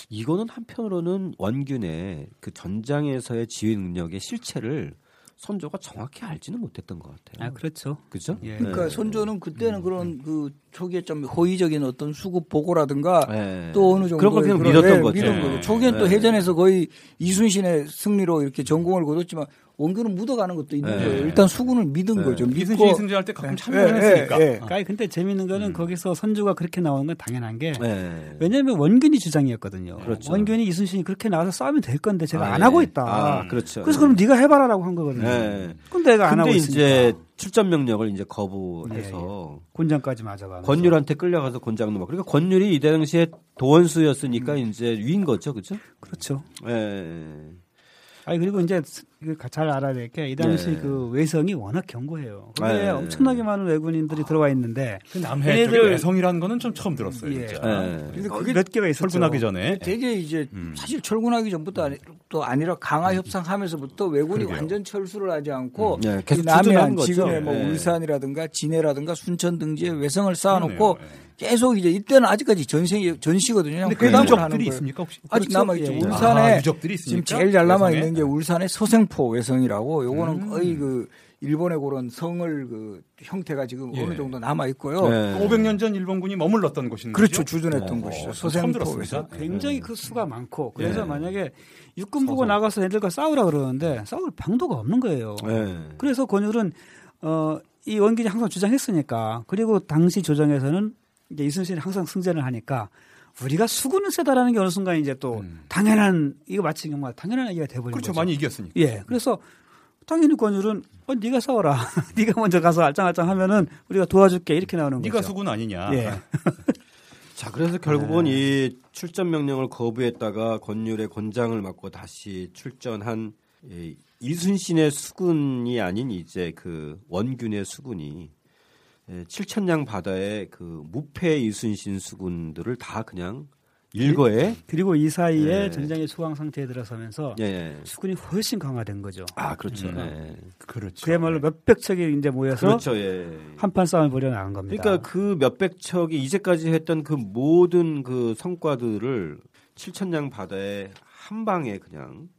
이거는 한편으로는 원균의 그 전장에서의 지휘 능력의 실체를 선조가 정확히 알지는 못했던 것 같아요. 아 그렇죠. 그죠? 예. 그러니까 네. 손조는 그때는 그런 그 초기에 좀 호의적인 어떤 수급 보고라든가 네. 또 어느 정도 그런 걸 그냥 믿었던 거죠. 믿은. 네. 초기엔 또 네. 해전에서 거의 이순신의 승리로 이렇게 전공을 거뒀지만 원규는 묻어가는 것도 있는 네. 거예요. 일단 수군을 믿은 네. 거죠. 믿고 승자할 때 가끔 예, 참여를 예, 했으니까. 예, 예. 아니 근데 재밌는 거는 거기서 선조가 그렇게 나오는 건 당연한 게 네. 왜냐하면 원균이 주장이었거든요. 그렇죠. 원균이 이순신이 그렇게 나와서 싸우면 될 건데 제가 아, 안 예. 하고 있다. 아, 그렇죠. 그래서 그럼 네가 해봐라라고 한 거거든요. 네. 근데 내가 안 근데 하고 있으니까 이제 출전 명령을 이제 거부해서 곤장까지 맞아가면서 권율한테 끌려가서 곤장 넘어. 그러니까 권율이 이때 당시에 도원수였으니까 이제 위인 거죠, 그죠? 그렇죠. 예. 아니 그리고 이제 이거 잘 알아야 될 게 이 당시 네. 그 외성이 워낙 견고해요. 거기에 네. 엄청나게 많은 외군인들이 들어와 있는데 그 남해 얘네들- 외성이라는 거는 좀 처음 들었어요. 예. 진짜. 예. 근데 거기 그게 몇 개가 있었죠. 철군하기 전에. 되게 이제 음. 사실 철군하기 전부터 아니, 또 아니라 강화 협상하면서부터 외군이 그러게요. 완전 철수를 하지 않고 네, 남해안 주둔하는 거죠. 지금의 뭐 네. 울산이라든가 진해라든가 순천 등지에 외성을 쌓아놓고. 계속 이제 이때는 아직까지 전생이 전시거든요. 근데 그 유적들이 거예요. 있습니까 혹시? 아직 그렇죠. 남아 있죠. 예. 울산에 아, 유적들이 지금 있습니까? 제일 잘 남아? 있는 게 울산의 서생포 외성이라고 요거는 음. 거의 그 일본의 그런 성을 그 형태가 지금 예. 어느 정도 남아 있고요. 네. 500년 전 일본군이 머물렀던 곳인 그렇죠. 주둔했던 네. 곳이죠. 어, 서생포 들었습니다. 외성. 굉장히 그 수가 많고 그래서 예. 만약에 육군 보고. 나가서 애들과 싸우라 그러는데 싸울 방도가 없는 거예요. 예. 그래서 권율은 어, 이 원균이 항상 주장했으니까 그리고 당시 조정에서는 이제 이순신이 항상 승전을 하니까 우리가 수군은 세다라는 게 어느 순간 이제 또 음. 당연한 이거 마치 정말 당연한 얘기가 돼버린 그렇죠. 거죠. 많이 이겼으니까. 예. 그래서 당연히 권율은 어, 네가 싸워라. [LAUGHS] 네가 먼저 가서 알짱알짱 하면은 우리가 도와줄게 이렇게 나오는 네가 거죠. 수군 아니냐. 예. [LAUGHS] 자, 그래서 결국은 네. 이 출전 명령을 거부했다가 권율의 권장을 맞고 다시 출전한 이 이순신의 수군이 아닌 이제 그 원균의 수군이 예, 칠천량 바다의 그 무패 이순신 수군들을 다 그냥 일거에 그리고 이 사이에 예. 전쟁의 소강 상태에 들어서면서 예, 예. 수군이 훨씬 강화된 거죠. 아 그렇죠. 음. 예. 그렇죠. 그야말로 몇백 척이 이제 모여서 그렇죠. 예. 한판 싸움을 벌여 나간 겁니다. 그러니까 그 몇백 척이 이제까지 했던 그 모든 그 성과들을 칠천량 바다에 한 방에 그냥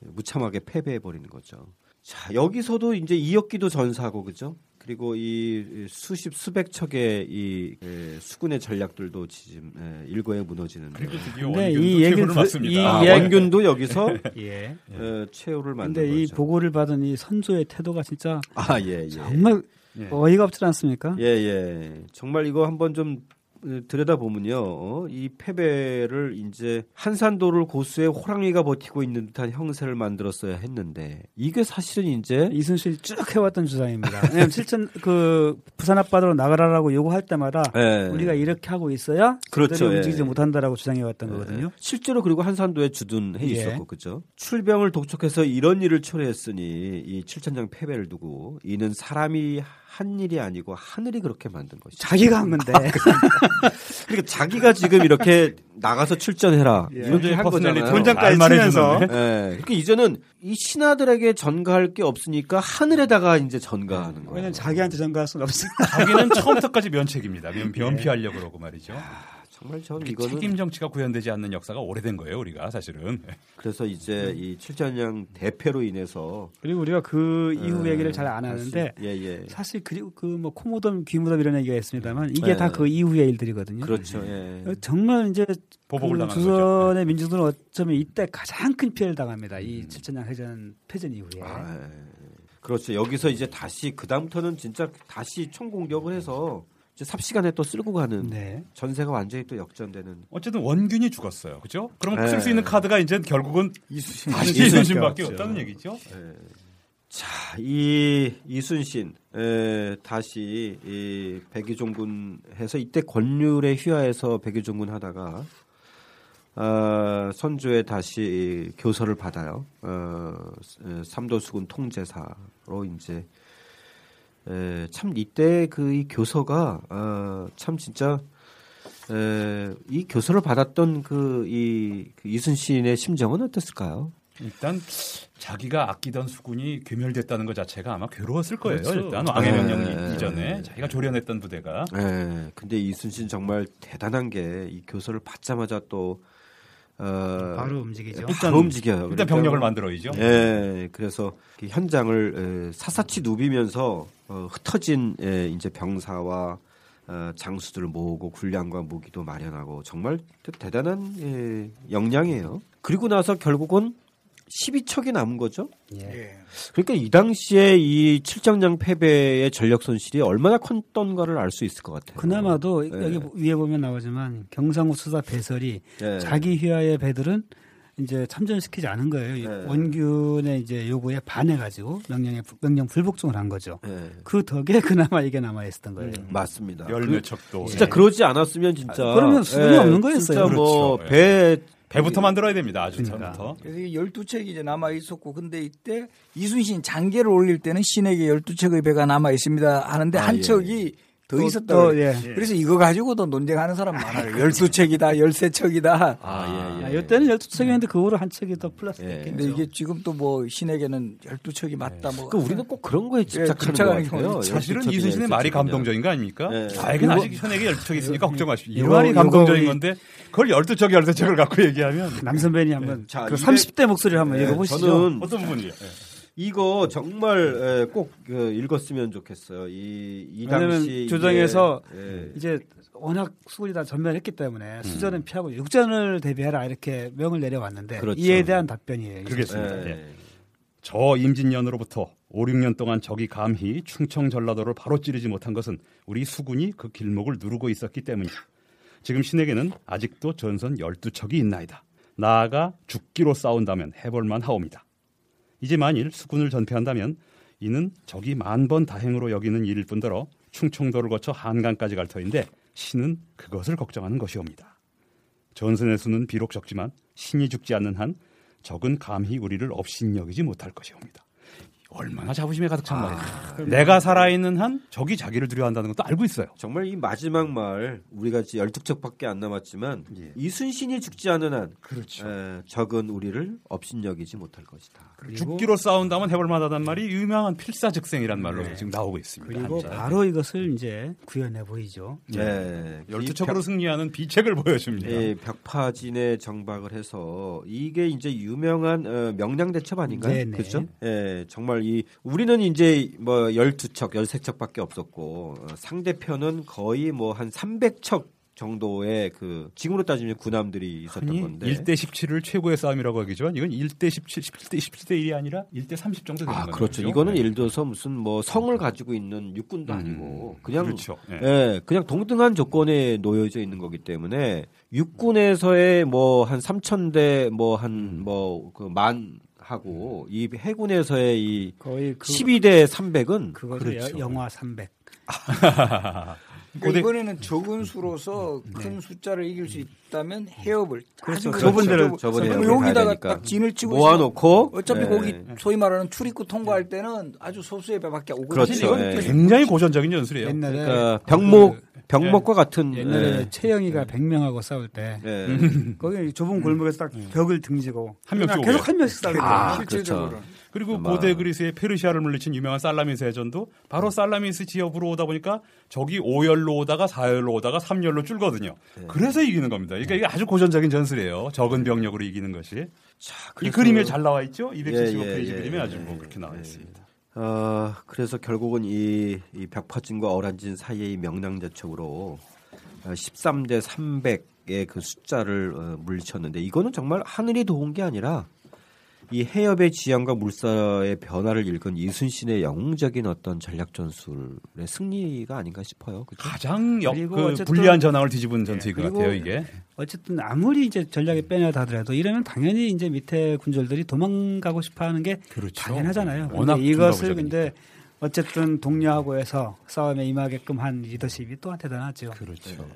무참하게 패배해 버리는 거죠. 자 여기서도 이제 이역기도 전사하고 그죠? 그리고 이 수십 수백 척의 이 에, 수군의 전략들도 지금 에, 일거에 무너지는데. 그리고 드디어 이 얘기를. 이 아, 원균도 여기서 [LAUGHS] 예. 에, 최후를 만든 근데 이 거죠. 보고를 받은 이 선조의 태도가 진짜 아 예, 예. 정말 예. 어이가 없지 않습니까? 예, 예. 정말 이거 한번 좀 어, 들여다보면요. 어, 이 패배를 이제 한산도를 고수의 호랑이가 버티고 있는 듯한 형세를 만들었어야 했는데 이게 사실은 이제 이순신이 쭉 해왔던 주장입니다. 왜냐면 실천 그 부산 앞바다로 나가라라고 요구할 때마다 예. 우리가 이렇게 하고 있어야 그렇죠, 그들이 예. 움직이지 못한다라고 주장해왔던 예. 거거든요. 실제로 그리고 한산도에 주둔해 예. 있었고 그죠. 출병을 독촉해서 이런 일을 초래했으니 이 칠천장 패배를 두고 이는 사람이 한 일이 아니고 하늘이 그렇게 만든 것이죠. 자기가 한 건데 그러니까 자기가 지금 이렇게 나가서 출전해라 예. 이렇게 한 거잖아요. 본장까지 말 치면서 예. 그러니까 이제는 이 신하들에게 전가할 게 없으니까 하늘에다가 이제 전가하는 거예요. 왜냐면 자기한테 전가할 수는 없어. 자기는 처음부터까지 면책입니다. 면, 면피하려고 그러고 말이죠. 정말 전 이거는 책임 정치가 구현되지 않는 역사가 오래된 거예요, 우리가 사실은. 그래서 이제 이 칠전량 대패로 인해서 그리고 우리가 그 이후 예, 얘기를 잘 안 하는데 예, 예. 사실 그리고 그 뭐 코모덤, 귀무덤 이런 얘기가 있습니다만 이게 네. 다그 이후의 일들이거든요. 그렇죠. 예. 정말 이제 보복을 그 당한 조선의 민중들은 어쩌면 이때 가장 큰 피해를 당합니다. 이 칠천량 해전 패전 이후에. 아, 예. 그렇죠. 여기서 이제 다시 그 다음부터는 진짜 다시 총공격을 해서 이제 삽시간에 또 쓸고 가는 네. 전세가 완전히 또 역전되는. 어쨌든 원균이 죽었어요. 그죠? 그럼 네. 쓸수 있는 카드가 이제 결국은 이수신. 다시 이순신밖에 없죠. 없다는 얘기죠. 자, 이 이순신 에, 다시 이 백의종군 해서 이때 권율의 휘하에서 백의종군 하다가 어, 선조에 다시 이 교서를 받아요. 어, 에, 삼도수군 통제사로 이제 에, 참 이때 그 이 교서가 어, 참 진짜 에, 이 교서를 받았던 그이 그 이순신의 심정은 어땠을까요? 일단 자기가 아끼던 수군이 괴멸됐다는 것 자체가 아마 괴로웠을 거예요. 그렇죠. 일단 왕의 네. 명령 이전에 자기가 조련했던 부대가 예. 근데 이순신 정말 대단한 게 이 교서를 받자마자 또 어, 바로 움직이죠. 바로 움직여요. 일단 병력을 만들어야죠. 예, 그래서 그 현장을 에, 사사치 누비면서 어, 흩어진 에, 이제 병사와 어, 장수들을 모으고 군량과 무기도 마련하고 정말 대단한 예, 역량이에요. 그리고 나서 결국은 12척이 남은 거죠. 예. 예. 그러니까 이 당시에 이 칠정장 패배의 전력 손실이 얼마나 컸던가를 알 수 있을 것 같아요. 그나마도 예. 여기 위에 보면 나오지만 경상우 수사 배설이 예. 자기 휘하의 배들은 이제 참전시키지 않은 거예요. 네. 원균의 이제 요구에 반해가지고 명령에 부- 명령 불복종을 한 거죠. 예. 그 덕에 [LAUGHS] 그나마 이게 남아 있었던 거예요. 맞습니다. 열몇 척도. 진짜 그러지 않았으면 진짜 아, 그러면 수준이 없는 거였어요. 진짜 뭐 그렇죠. 배 배부터 만들어야 됩니다. 아주 그러니까. 처음부터. 그래서 이 12척이 이제 남아 있었고 근데 이때 이순신 장계를 올릴 때는 신에게 12척의 배가 남아 있습니다 하는데 아, 한 예. 척이 더 또, 있었다. 또, 그래요. 예. 그래서 이거 가지고도 논쟁하는 사람 많아요. 12척이다, 13척이다. 아, 예, 아, 예. 이때는 12척이었는데 그 후로 한 척이 더 플러스 예. 됐겠죠. 근데 이게 지금 또 뭐 신에게는 12척이 맞다 뭐. 그러니까 우리는 꼭 그런 거에 집착하는 집착하는 것 같아요. 경우가 사실은 열두 이순신의 말이 열세. 감동적인 거 아닙니까? 네. 자기는 이거- 아직 현에게 12척 있으니까 걱정하십시오. 이 이거- 말이 감동적인 건데 그걸 12척, 13척을 갖고 얘기하면 남 선배님 한번 자, 그200 30대 목소리를 한번 예, 읽어보시죠. 저는 어떤 부분이요? 이거 정말 에, 꼭 그, 읽었으면 좋겠어요. 이, 이 당시 조정에서 이게, 예. 이제 워낙 수군이 다 전멸했기 때문에 음. 수전은 피하고 육전을 대비해라 이렇게 명을 내려왔는데 그렇죠. 이에 대한 답변이에요. 그러겠습니다. 예. 예. 저 임진년으로부터 5, 6년 동안 적이 감히 충청 전라도를 바로 찌르지 못한 것은 우리 수군이 그 길목을 누르고 있었기 때문이다. 지금 신에게는 아직도 전선 12척이 있나이다. 나아가 죽기로 싸운다면 해볼만 하옵니다. 이제 만일 수군을 전패한다면 이는 적이 만 번 다행으로 여기는 일일 뿐더러 충청도를 거쳐 한강까지 갈 터인데 신은 그것을 걱정하는 것이옵니다. 전선의 수는 비록 적지만 신이 죽지 않는 한 적은 감히 우리를 업신여기지 못할 것이옵니다. 얼마나 자부심에 가득 찬 말이에요. 내가 살아있는 한 적이 자기를 두려워한다는 것도 알고 있어요. 정말 이 마지막 말 우리가 이제 12척밖에 안 남았지만 예. 이순신이 죽지 않은 한 그렇죠. 에, 적은 우리를 업신여기지 못할 것이다. 죽기로 싸운다면 해볼 만하단 말이 유명한 필사즉생이란 말로 네. 지금 나오고 있습니다. 그리고 한자. 바로 이것을 이제 구현해 보이죠. 예. 열두 이 척으로 승리하는 비책을 보여줍니다. 예, 벽파진에 정박을 해서 이게 이제 유명한 어, 명량대첩 아닌가요? 네네. 그렇죠? 예, 정말 이 우리는 이제 뭐 12척, 13척밖에 없었고 어, 상대편은 거의 뭐 한 300척 정도의 그 지금으로 따지면 군함들이 있었던 건데 1대 17을 최고의 싸움이라고 하기지만 이건 1대 17, 17대 17대 1이 아니라 1대 30 정도 되는 아, 거죠. 그렇죠. 이거는 예를 들어서 무슨 뭐 성을 가지고 있는 육군도 음, 아니고 그냥 그렇죠. 예. 예, 그냥 동등한 조건에 놓여져 있는 거기 때문에 육군에서의 뭐 한 3천 대뭐 한 뭐그만 하고 이 해군에서의 이 거의 그 12대 300은 그거죠. 그렇죠. 여- 영화 300. [LAUGHS] 그러니까 이번에는 적은 수로서 큰 숫자를 이길 수 있다면 해협을 그렇죠. 아주 저분들을 좁은- 저번에 여기다가. 딱 진을 치고 모아놓고 어차피 예. 거기 소위 말하는 출입구 통과할 때는 아주 소수의 배밖에 오거든요. 그렇죠. 이건 예. 굉장히 고전적인 전술이에요. 옛날에 그러니까 병목 그- 병목과 같은 옛날에 예. 최영이가 100명하고 싸울 때 예. [LAUGHS] 거기 좁은 골목에서 딱 벽을 등지고 한 명씩 계속. 한 명씩 싸우고 아, 실질적으로. 그렇죠. 그리고 아마- 고대 그리스의 페르시아를 물리친 유명한 살라미스 해전도 바로 살라미스 지역으로 오다 보니까 적이 5열로 오다가 4열로 오다가 3열로 줄거든요. 그래서 이기는 겁니다. 그러니까 이게 아주 고전적인 전술이에요. 적은 병력으로 이기는 것이. 자, 이 그래서- 그림에 잘 나와 있죠? 275페이지 예, 예, 그림에 예, 아주 뭐 예, 그렇게 나와 예. 있습니다. 어, 그래서 결국은 이, 이 벽파진과 어란진 사이의 명량대첩으로 13대 300의 그 숫자를 어, 물리쳤는데 이거는 정말 하늘이 도운 게 아니라 이 해협의 지형과 물살의 변화를 읽은 이순신의 영웅적인 어떤 전략 전술의 승리가 아닌가 싶어요. 그죠? 가장 역, 그 불리한 전황을 뒤집은 전투인 것 그리고 같아요, 이게. 어쨌든 아무리 이제 전략에 빼내다 하더라도 이러면 당연히 이제 밑에 군졸들이 도망가고 싶어하는 게 그렇죠. 당연하잖아요. 워낙 근데 이것을. 근데 어쨌든 독려하고 해서 싸움에 임하게끔 한 리더십이 또한 대단하죠. 그렇죠.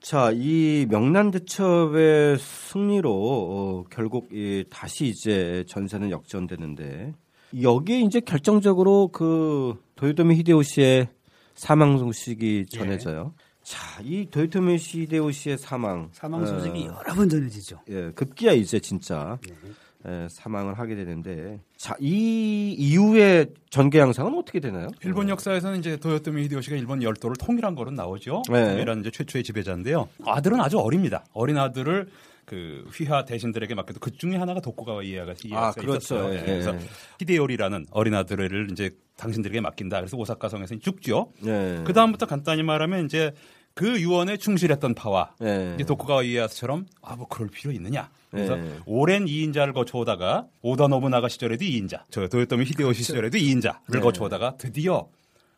자, 이 명란대첩의 승리로 어, 결국 이 다시 이제 전세는 역전되는데 여기에 이제 결정적으로 그 도요토미 히데요시의 사망 소식이 전해져요. 자, 이 도요토미 히데요시의 사망 사망 소식이 어, 여러 번 전해지죠. 예, 급기야 이제 진짜 에, 사망을 하게 되는데 자, 이 이후에 전개 양상은 어떻게 되나요? 일본 역사에서는 이제 도요토미 히데요시가 일본 열도를 통일한 거로 나오죠. 네. 통일한 이제 최초의 지배자인데요. 아들은 아주 어립니다. 어린 아들을 그 휘하 대신들에게 맡겨도 그 중에 하나가 도쿠가와 이에야가 아, 그렇죠. 있었어요. 예. 그래서 히데요리라는 어린 아들을 이제 당신들에게 맡긴다. 그래서 오사카성에서 죽죠. 네. 그 다음부터 간단히 말하면 이제 그 유언에 충실했던 파와 네. 이제 도쿠가와 이에야스처럼 아 뭐 그럴 필요 있느냐. 그래서 네. 오랜 2인자를 거쳐오다가 오다 노부나가 시절에도 2인자, 저 도요토미 히데요시 시절에도 2인자를 네. 거쳐오다가 드디어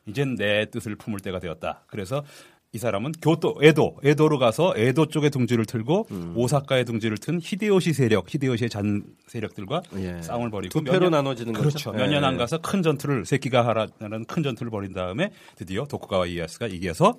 이젠 내 뜻을 품을 때가 되었다. 그래서 이 사람은 교토, 에도, 에도로 가서 에도 쪽에 둥지를 틀고 음. 오사카에 둥지를 튼 히데요시 세력, 히데요시의 잔 세력들과 예. 싸움을 벌이고 두몇 패로 년- 나눠지는 거죠. 그렇죠. 몇년 예. 안 가서 큰 전투를 세키가하라는 큰 전투를 벌인 다음에 드디어 도쿠가와 이에야스가 이겨서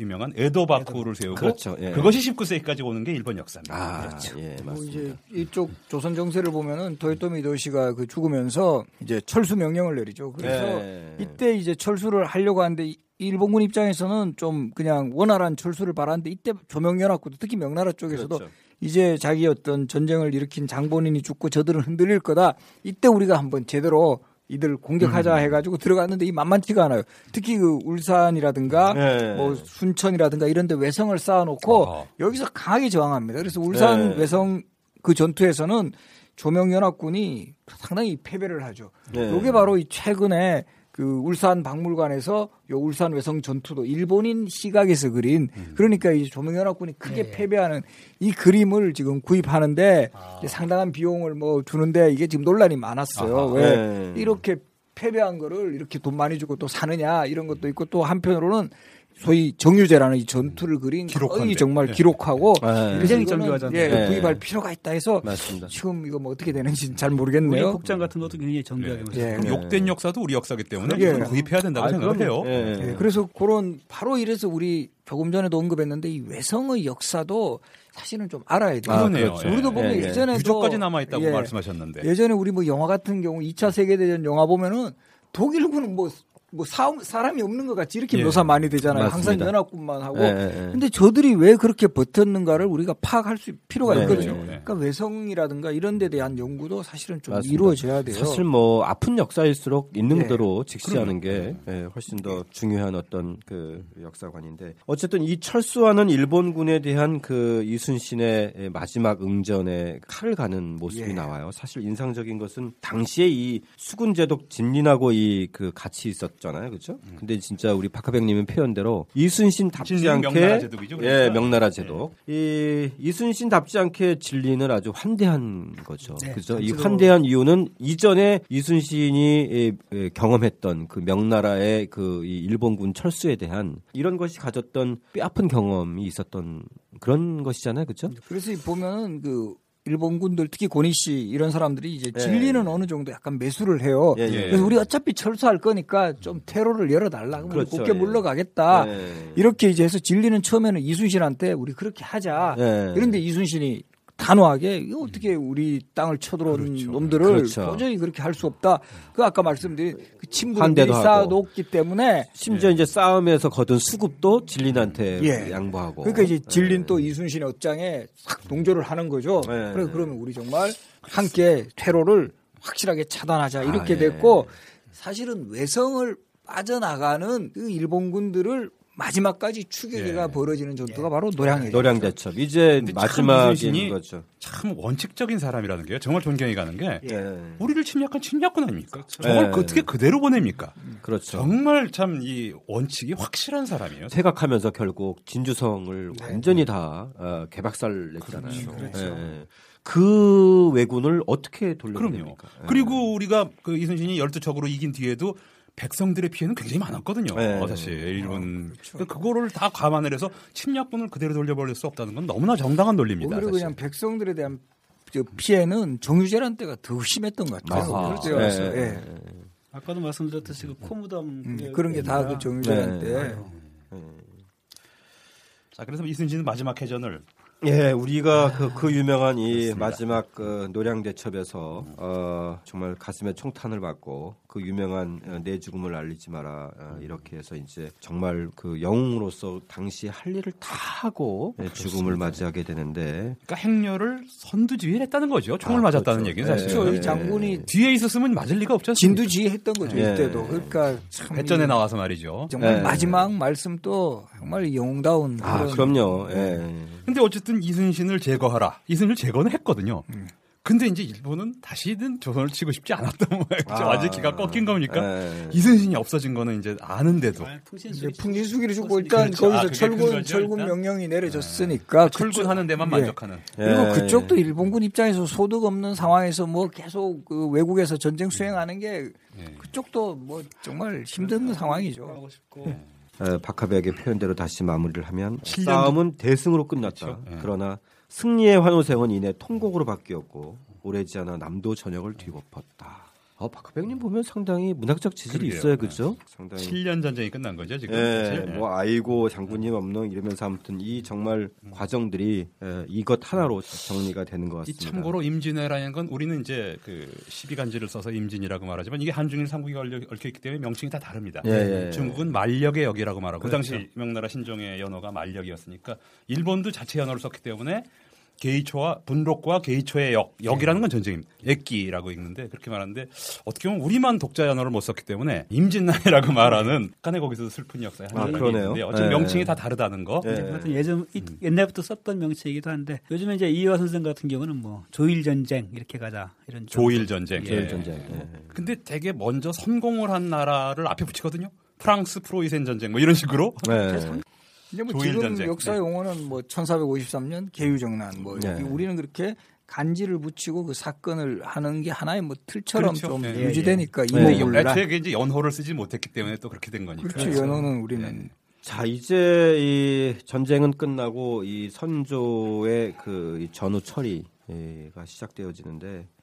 유명한 에도 바쿠를 세우고 그렇죠. 예. 그것이 19세기까지 오는 게 일본 역사입니다. 아, 예, 뭐 맞습니다. 이제 이쪽 조선 정세를 보면은 도요토미 히데요시가 그 죽으면서 이제 철수 명령을 내리죠. 그래서 네. 이때 이제 철수를 하려고 하는데 이- 일본군 입장에서는 좀 그냥 원활한 철수를 바라는데 이때 조명연합군도 특히 명나라 쪽에서도 그렇죠. 이제 자기 어떤 전쟁을 일으킨 장본인이 죽고 저들은 흔들릴 거다. 이때 우리가 한번 제대로 이들 공격하자 음. 해가지고 들어갔는데 이 만만치가 않아요. 특히 그 울산이라든가 네. 뭐 순천이라든가 이런데 외성을 쌓아놓고 아하. 여기서 강하게 저항합니다. 그래서 울산 네. 외성 그 전투에서는 조명연합군이 상당히 패배를 하죠. 네. 요게 바로 이 최근에 그 울산 박물관에서 요 울산 외성 전투도 일본인 시각에서 그린 음. 그러니까 이 조명연합군이 크게 네. 패배하는 이 그림을 지금 구입하는데 아. 상당한 비용을 뭐 주는데 이게 지금 논란이 많았어요. 아하. 왜 네. 이렇게 패배한 거를 이렇게 돈 많이 주고 또 사느냐 이런 것도 있고 또 한편으로는 소위 정유재라는 이 전투를 그린 기록한데. 거의 정말 네. 기록하고 네. 굉장히 이거는 정교하잖아요. 예, 네. 구입할 필요가 있다 해서 맞습니다. 지금 이거 뭐 어떻게 되는지 잘 모르겠네요. 복장 같은 것도 굉장히 정교하게 네. 예. 그럼 욕된 역사도 우리 역사기 때문에 예. 구입해야 된다고 아, 생각을 해요. 예. 예, 그래서 그런 바로 이래서 우리 조금 전에도 언급했는데 이 외성의 역사도 사실은 좀 알아야 돼요. 아, 그러네요. 그렇죠. 예. 우리도 보면 예, 예. 예전에도 유적까지 남아 있다고 예, 말씀하셨는데. 예전에 우리 뭐 영화 같은 경우 2차 세계 대전 영화 보면은 독일군은 뭐, 뭐 사, 사람이 없는 것 같이 이렇게 예. 묘사 많이 되잖아요. 맞습니다. 항상 연합군만 하고. 예, 예, 예. 근데 저들이 왜 그렇게 버텼는가를 우리가 파악할 수 필요가 네, 있거든요. 그렇죠. 네. 그러니까 외성이라든가 이런 데 대한 연구도 사실은 좀 맞습니다. 이루어져야 돼요. 사실 뭐 아픈 역사일수록 있는 예. 그대로 직시하는 게 예, 훨씬 더 중요한 어떤 그 역사관인데 어쨌든 이 철수하는 일본군에 대한 그 이순신의 예, 마지막 응전에 칼을 가는 모습이 예. 나와요. 사실 인상적인 것은 당시에 이 수군 제독 진린하고 이 그 같이 있었 잖아요, 그렇죠? 근데 진짜 우리 박하백님의 표현대로 이순신답지 않게 명나라 제독이죠, 예, 그러니까. 명나라 제독. 이 이순신답지 않게 진리는 아주 환대한 거죠. 네, 그죠? 이 환대한 이유는 이전에 이순신이 예, 예, 경험했던 그 명나라의 그이 일본군 철수에 대한 이런 것이 가졌던 뼈아픈 경험이 있었던 그런 것이잖아요, 그렇죠? 그래서 이 보면은 그 일본군들 특히 고니 씨 이런 사람들이 이제 예. 진리는 어느 정도 약간 매수를 해요. 예, 예. 그래서 우리 어차피 철수할 거니까 좀 테러를 열어달라. 그러면 그렇죠, 곱게 예. 물러가겠다. 예. 이렇게 이제 해서 진리는 처음에는 이순신한테 우리 그렇게 하자. 예. 그런데 이순신이 단호하게 이거 어떻게 우리 땅을 쳐들어온 그렇죠. 놈들을 그렇죠. 도저히 그렇게 할 수 없다. 그 아까 말씀드린 그 친구들이. 쌓아놓기 때문에 심지어 이제 싸움에서 거둔 수급도 진린한테 예. 양보하고. 그러니까 이제 진린 예. 또 이순신의 억장에 싹 동조를 하는 거죠. 네, 그래 네. 그러면 우리 정말 함께 테러를 확실하게 차단하자 이렇게 아, 예. 됐고 사실은 외성을 빠져나가는 그 일본군들을 마지막까지 추격기가 예. 벌어지는 전투가 바로 노량해죠. 노량대첩 이제 마지막인 거죠. 참 원칙적인 사람이라는 게요. 정말 존경이 가는 게 예. 우리를 침략한 침략군 아닙니까? 정말 예. 그 어떻게 그대로 보냅니까? 그렇죠. 정말 참 이 원칙이 확실한 사람이에요. 생각하면서 결국 진주성을 네. 완전히 다 어, 개박살 냈잖아요. 그렇죠. 예. 그 왜군을 어떻게. 돌려냅니까? 예. 그리고 우리가 그 이순신이 열두 척으로 이긴 뒤에도 백성들의 피해는 굉장히 많았거든요. 네. 사실 일본 그 그거를 다 감안을 해서 침략군을 그대로 돌려버릴 수 없다는 건 너무나 정당한 논리입니다. 오히려 사실. 그냥 백성들에 대한 저 피해는 정유재란 때가 더 심했던 것 같아요. 아하. 그럴 때가 있어요. 예, 예. 예, 아까도 말씀드렸듯이 그 코무담 음, 그런 게 다 그 정유재란 네. 때. 자 그래서 이순신은 마지막 해전을 예, 우리가 그, 그 유명한 이 마지막 그 노량 대첩에서 어, 정말 가슴에 총탄을 맞고 그 유명한 어, 내 죽음을 알리지 마라 어, 이렇게 해서 이제 정말 그 영웅으로서 당시 할 일을 다 하고 예, 죽음을 맞이하게 되는데 그러니까 행렬을 선두지휘했다는 거죠. 총을 아, 맞았다는 그렇죠. 얘기는 예, 사실. 그렇죠. 예. 이 장군이 뒤에 있었으면 맞을 리가 않습니까? 진두지휘했던 거죠 예. 이때도. 그러니까 참 배전에 이- 나와서 말이죠. 정말 예. 마지막 말씀 도 정말 영웅다운 아 그런 그럼요. 예. 근데 어쨌든 이순신을 제거하라. 이순신을 제거는 했거든요. 음. 근데 이제 일본은 다시는 조선을 치고 싶지 않았던 [LAUGHS] 모양이죠. 아. 완전 기가 꺾인 겁니까? 예. 이순신이 없어진 거는 이제 아는데도. 이제 풍진수기를 주고 일단 그렇죠. 아, 거기서 큰 철군 거죠, 철군 일단? 명령이 내려졌으니까 그쪽- 출근하는 데만 예. 만족하는. 그리고 예. 그쪽도 일본군 입장에서 소득 없는 상황에서 뭐 계속 그 외국에서 전쟁 수행하는 게 예. 그쪽도 뭐 정말 힘든 상황이죠. 에, 박하백의 표현대로 다시 마무리를 하면 칠 년- 싸움은 대승으로 끝났다. 그렇죠. 예. 그러나 승리의 환호생은 이내 통곡으로 바뀌었고 오래지 않아 남도 전역을 뒤엎었다. 어, 박하백님 보면 상당히 문학적 지질이 그러게요. 있어요, 그죠? 상당히. 7년 전쟁이 끝난 거죠, 지금. 예, 사실. 뭐 아이고 장군님 없는 이러면서 아무튼 이 정말 과정들이 에, 이것 하나로 정리가 되는 것이 같습니다. 참고로 임진왜란인 건 우리는 이제 그 12간지를 써서 임진이라고 말하지만 이게 한중일 삼국이 얽혀 있기 때문에 명칭이 다 다릅니다. 예, 예. 중국은 만력의 역이라고 말하고 그 그렇죠. 당시 명나라 신종의 연호가 만력이었으니까 일본도 자체 연호를 썼기 때문에 게이초와 분록과 게이초의 역 역이라는 건 전쟁입니다. 액기라고 읽는데 그렇게 말하는데 어떻게 보면 우리만 독자 연호를 못 썼기 때문에 임진난이라고 [LAUGHS] 말하는 약간의 거기서 슬픈 역사에 아, 한 적이 그러네요. 있는데 어쨌든 예. 명칭이 다 다르다는 거. 예. 하여튼 예전 이- 옛날부터 썼던 명칭이기도 한데 요즘에 이제 이화 선생 같은 경우는 뭐 조일 전쟁 이렇게 가자 이런 쪽. 조일 전쟁. 조일 예. 전쟁. 예. 근데 되게 먼저 선공을 한 나라를 앞에 붙이거든요. 프랑스 프로이센 전쟁 뭐 이런 식으로. 네. 근데 뭐 지금 전쟁. 역사 네. 용어는 뭐 1453년 개유정난 뭐 네. 우리는 그렇게 간지를 붙이고 그 사건을 하는 게 하나의 뭐 틀처럼 그렇죠. 좀 예, 유지되니까 예. 이모군란 애초에 이제 연호를 쓰지 못했기 때문에 또 그렇게 된 거니까. 그렇죠. 연호는 우리는 자 이제 이 전쟁은 끝나고 이 선조의 그이 전후 처리가 시작되어지는데 아,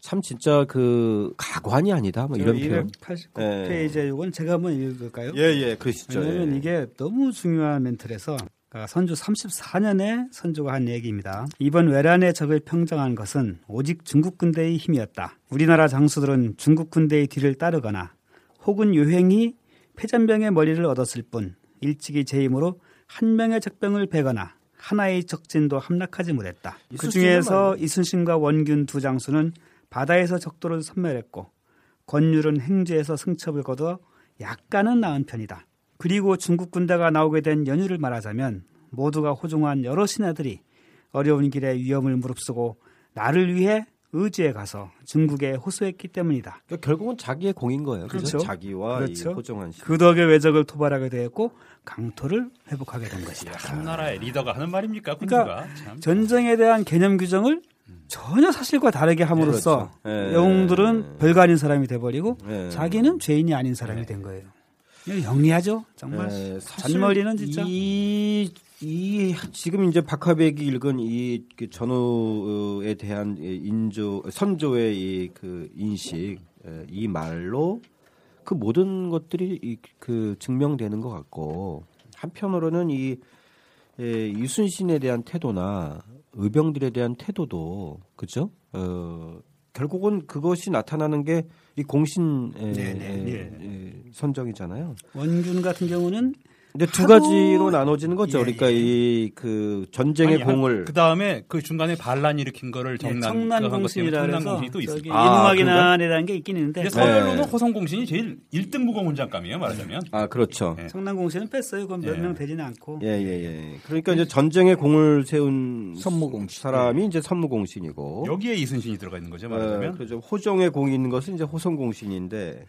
참 진짜 그 가관이 아니다 뭐 이런 표현. 289페이지 이건 제가 한번 읽을까요? 예예 그러시죠. 왜냐하면 예. 이게 너무 중요한 멘트라서 그러니까 선조 34년에 선조가 한 얘기입니다. 이번 외란의 적을 평정한 것은 오직 중국 군대의 힘이었다. 우리나라 장수들은 중국 군대의 뒤를 따르거나 혹은 요행이 패잔병의 머리를 얻었을 뿐 일찍이 제 힘으로 한 명의 적병을 베거나 하나의 적진도 함락하지 못했다. 그 중에서 이순신과 원균 두 장수는 바다에서 적도를 섬멸했고 권율은 행주에서 승첩을 거둬 약간은 나은 편이다. 그리고 중국 군대가 나오게 된 연유를 말하자면 모두가 호종한 여러 신하들이 어려운 길에 위험을 무릅쓰고 나를 위해 의지에 가서 중국에 호소했기 때문이다. 그러니까 결국은 자기의 공인 거예요. 그렇죠. 그렇죠. 자기와 그렇죠. 이 호정한 씨. 그 덕에 외적을 토벌하게 되었고 강토를 회복하게 된 것이다. 한 나라의 리더가 하는 말입니까? 군주가 그러니까 참. 전쟁에 대한 개념 규정을 전혀 사실과 다르게 함으로써 그렇죠. 예. 영웅들은 별거 아닌 사람이 돼버리고 예. 자기는 죄인이 아닌 사람이 된 거예요. 영리하죠, 정말. 예, 잔머리는 진짜. 이, 이 지금 이제 박하백이 읽은 이그 전후에 대한 이 인조 선조의 이 그 인식 예, 이 말로 그 모든 것들이 이, 그 증명되는 것 같고 한편으로는 이 예, 이순신에 대한 태도나 의병들에 대한 태도도 그죠? 어, 결국은 그것이 나타나는 게 이 공신 의 네, 선정이잖아요. 원균 같은 경우는 근데 두 가지로 나눠지는 거죠. 예, 그러니까 이그 전쟁의 공을 그 다음에 그 중간에 반란 일으킨 거를 정난 네, 청난 공신이라 있어요. 저기 아, 게 있긴 있는데 근데 서열로는 네. 호성 공신이 제일 1등 무공 훈장감이에요, 말하자면. 아 그렇죠. 예. 청난 공신은 뺐어요. 그건 몇 예. 명 되지는 않고. 예, 예, 예. 그러니까 이제 전쟁의 공을 세운 선무공신. 사람이 이제 선무공신이고. 여기에 이순신이 들어가 있는 거죠, 어, 말하자면. 그렇죠. 호정의 공이 있는 것은 이제 호성 공신인데.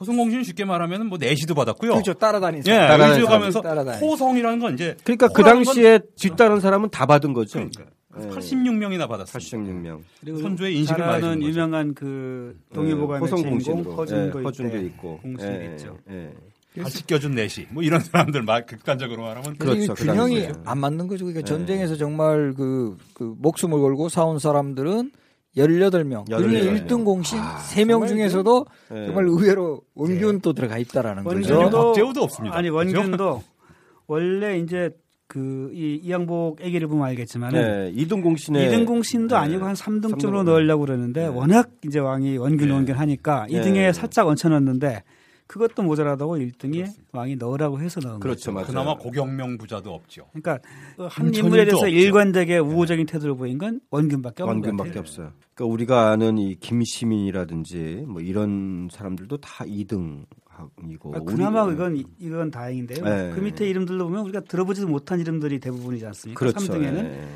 호성 공신은 쉽게 말하면 뭐 내시도 받았고요. 그렇죠. 따라다니죠. 예, 따라다니는 의주 가면서 따라다니죠. 호성이라는 건 이제 그러니까 그 당시에 뒤따른 사람은 다 받은 거죠. 그러니까 예. 86명이나 받았어요. 86명. 그리고 선조의 주는 거죠. 유명한 그 동의보감의 주인공 호성공신으로. 허준도, 예, 허준도. 있고. 공신이 예, 있죠. 예. 같이 껴준 내시 뭐 이런 사람들 막 극단적으로 말하면 그렇죠. 이그 균형이 당시에. 안 맞는 거죠. 그러니까 네. 전쟁에서 정말 그, 그 목숨을 걸고 싸운 사람들은 18명. 그중에 18 명. 1등 공신 아, 3명 정말 중에서도 예. 정말 의외로 원균 또 들어가 있다라는 거죠. 박재우도 없습니다. 아니 원균도 [LAUGHS] 원래 이제 그이 이양복 애기를 보면 알겠지만은 네, 이등 공신의 이등 공신도 네, 아니고 한 3등쯤으로 삼등. 넣으려고 그러는데 네. 워낙 이제 왕이 원균 네. 원균 하니까 네. 2등에 살짝 얹혀놨는데 그것도 모자라다고 1등에 왕이 넣으라고 해서 넣은 그렇죠, 거죠. 맞아요. 그나마 고경명 부자도 없죠. 그러니까 김천일도 인물에 대해서 없죠. 일관되게 우호적인 태도를 보인 건 원균밖에 없는 것 원균밖에 같아요. 없어요. 그러니까 우리가 아는 이 김시민이라든지 뭐 이런 사람들도 다 2등이고 아, 그나마 이건 이건 다행인데요. 네. 그 밑에 이름들로 보면 우리가 들어보지도 못한 이름들이 대부분이지 않습니까? 그렇죠. 3등에는 예.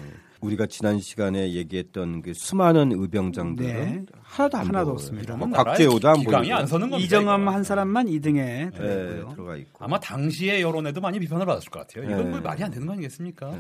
우리가 지난 시간에 얘기했던 그 수많은 의병장들은 네. 하나도 안 하나도. 없습니다. 뭐 나라의 곽재호도 안 보이고. 안 서는 겁니다. 이정함 이거. 한 사람만 2등에 네. 들어가 있고. 아마 당시의 여론에도 많이 비판을 받았을 것 같아요. 이건 네. 뭐 말이 안 되는 거 아니겠습니까?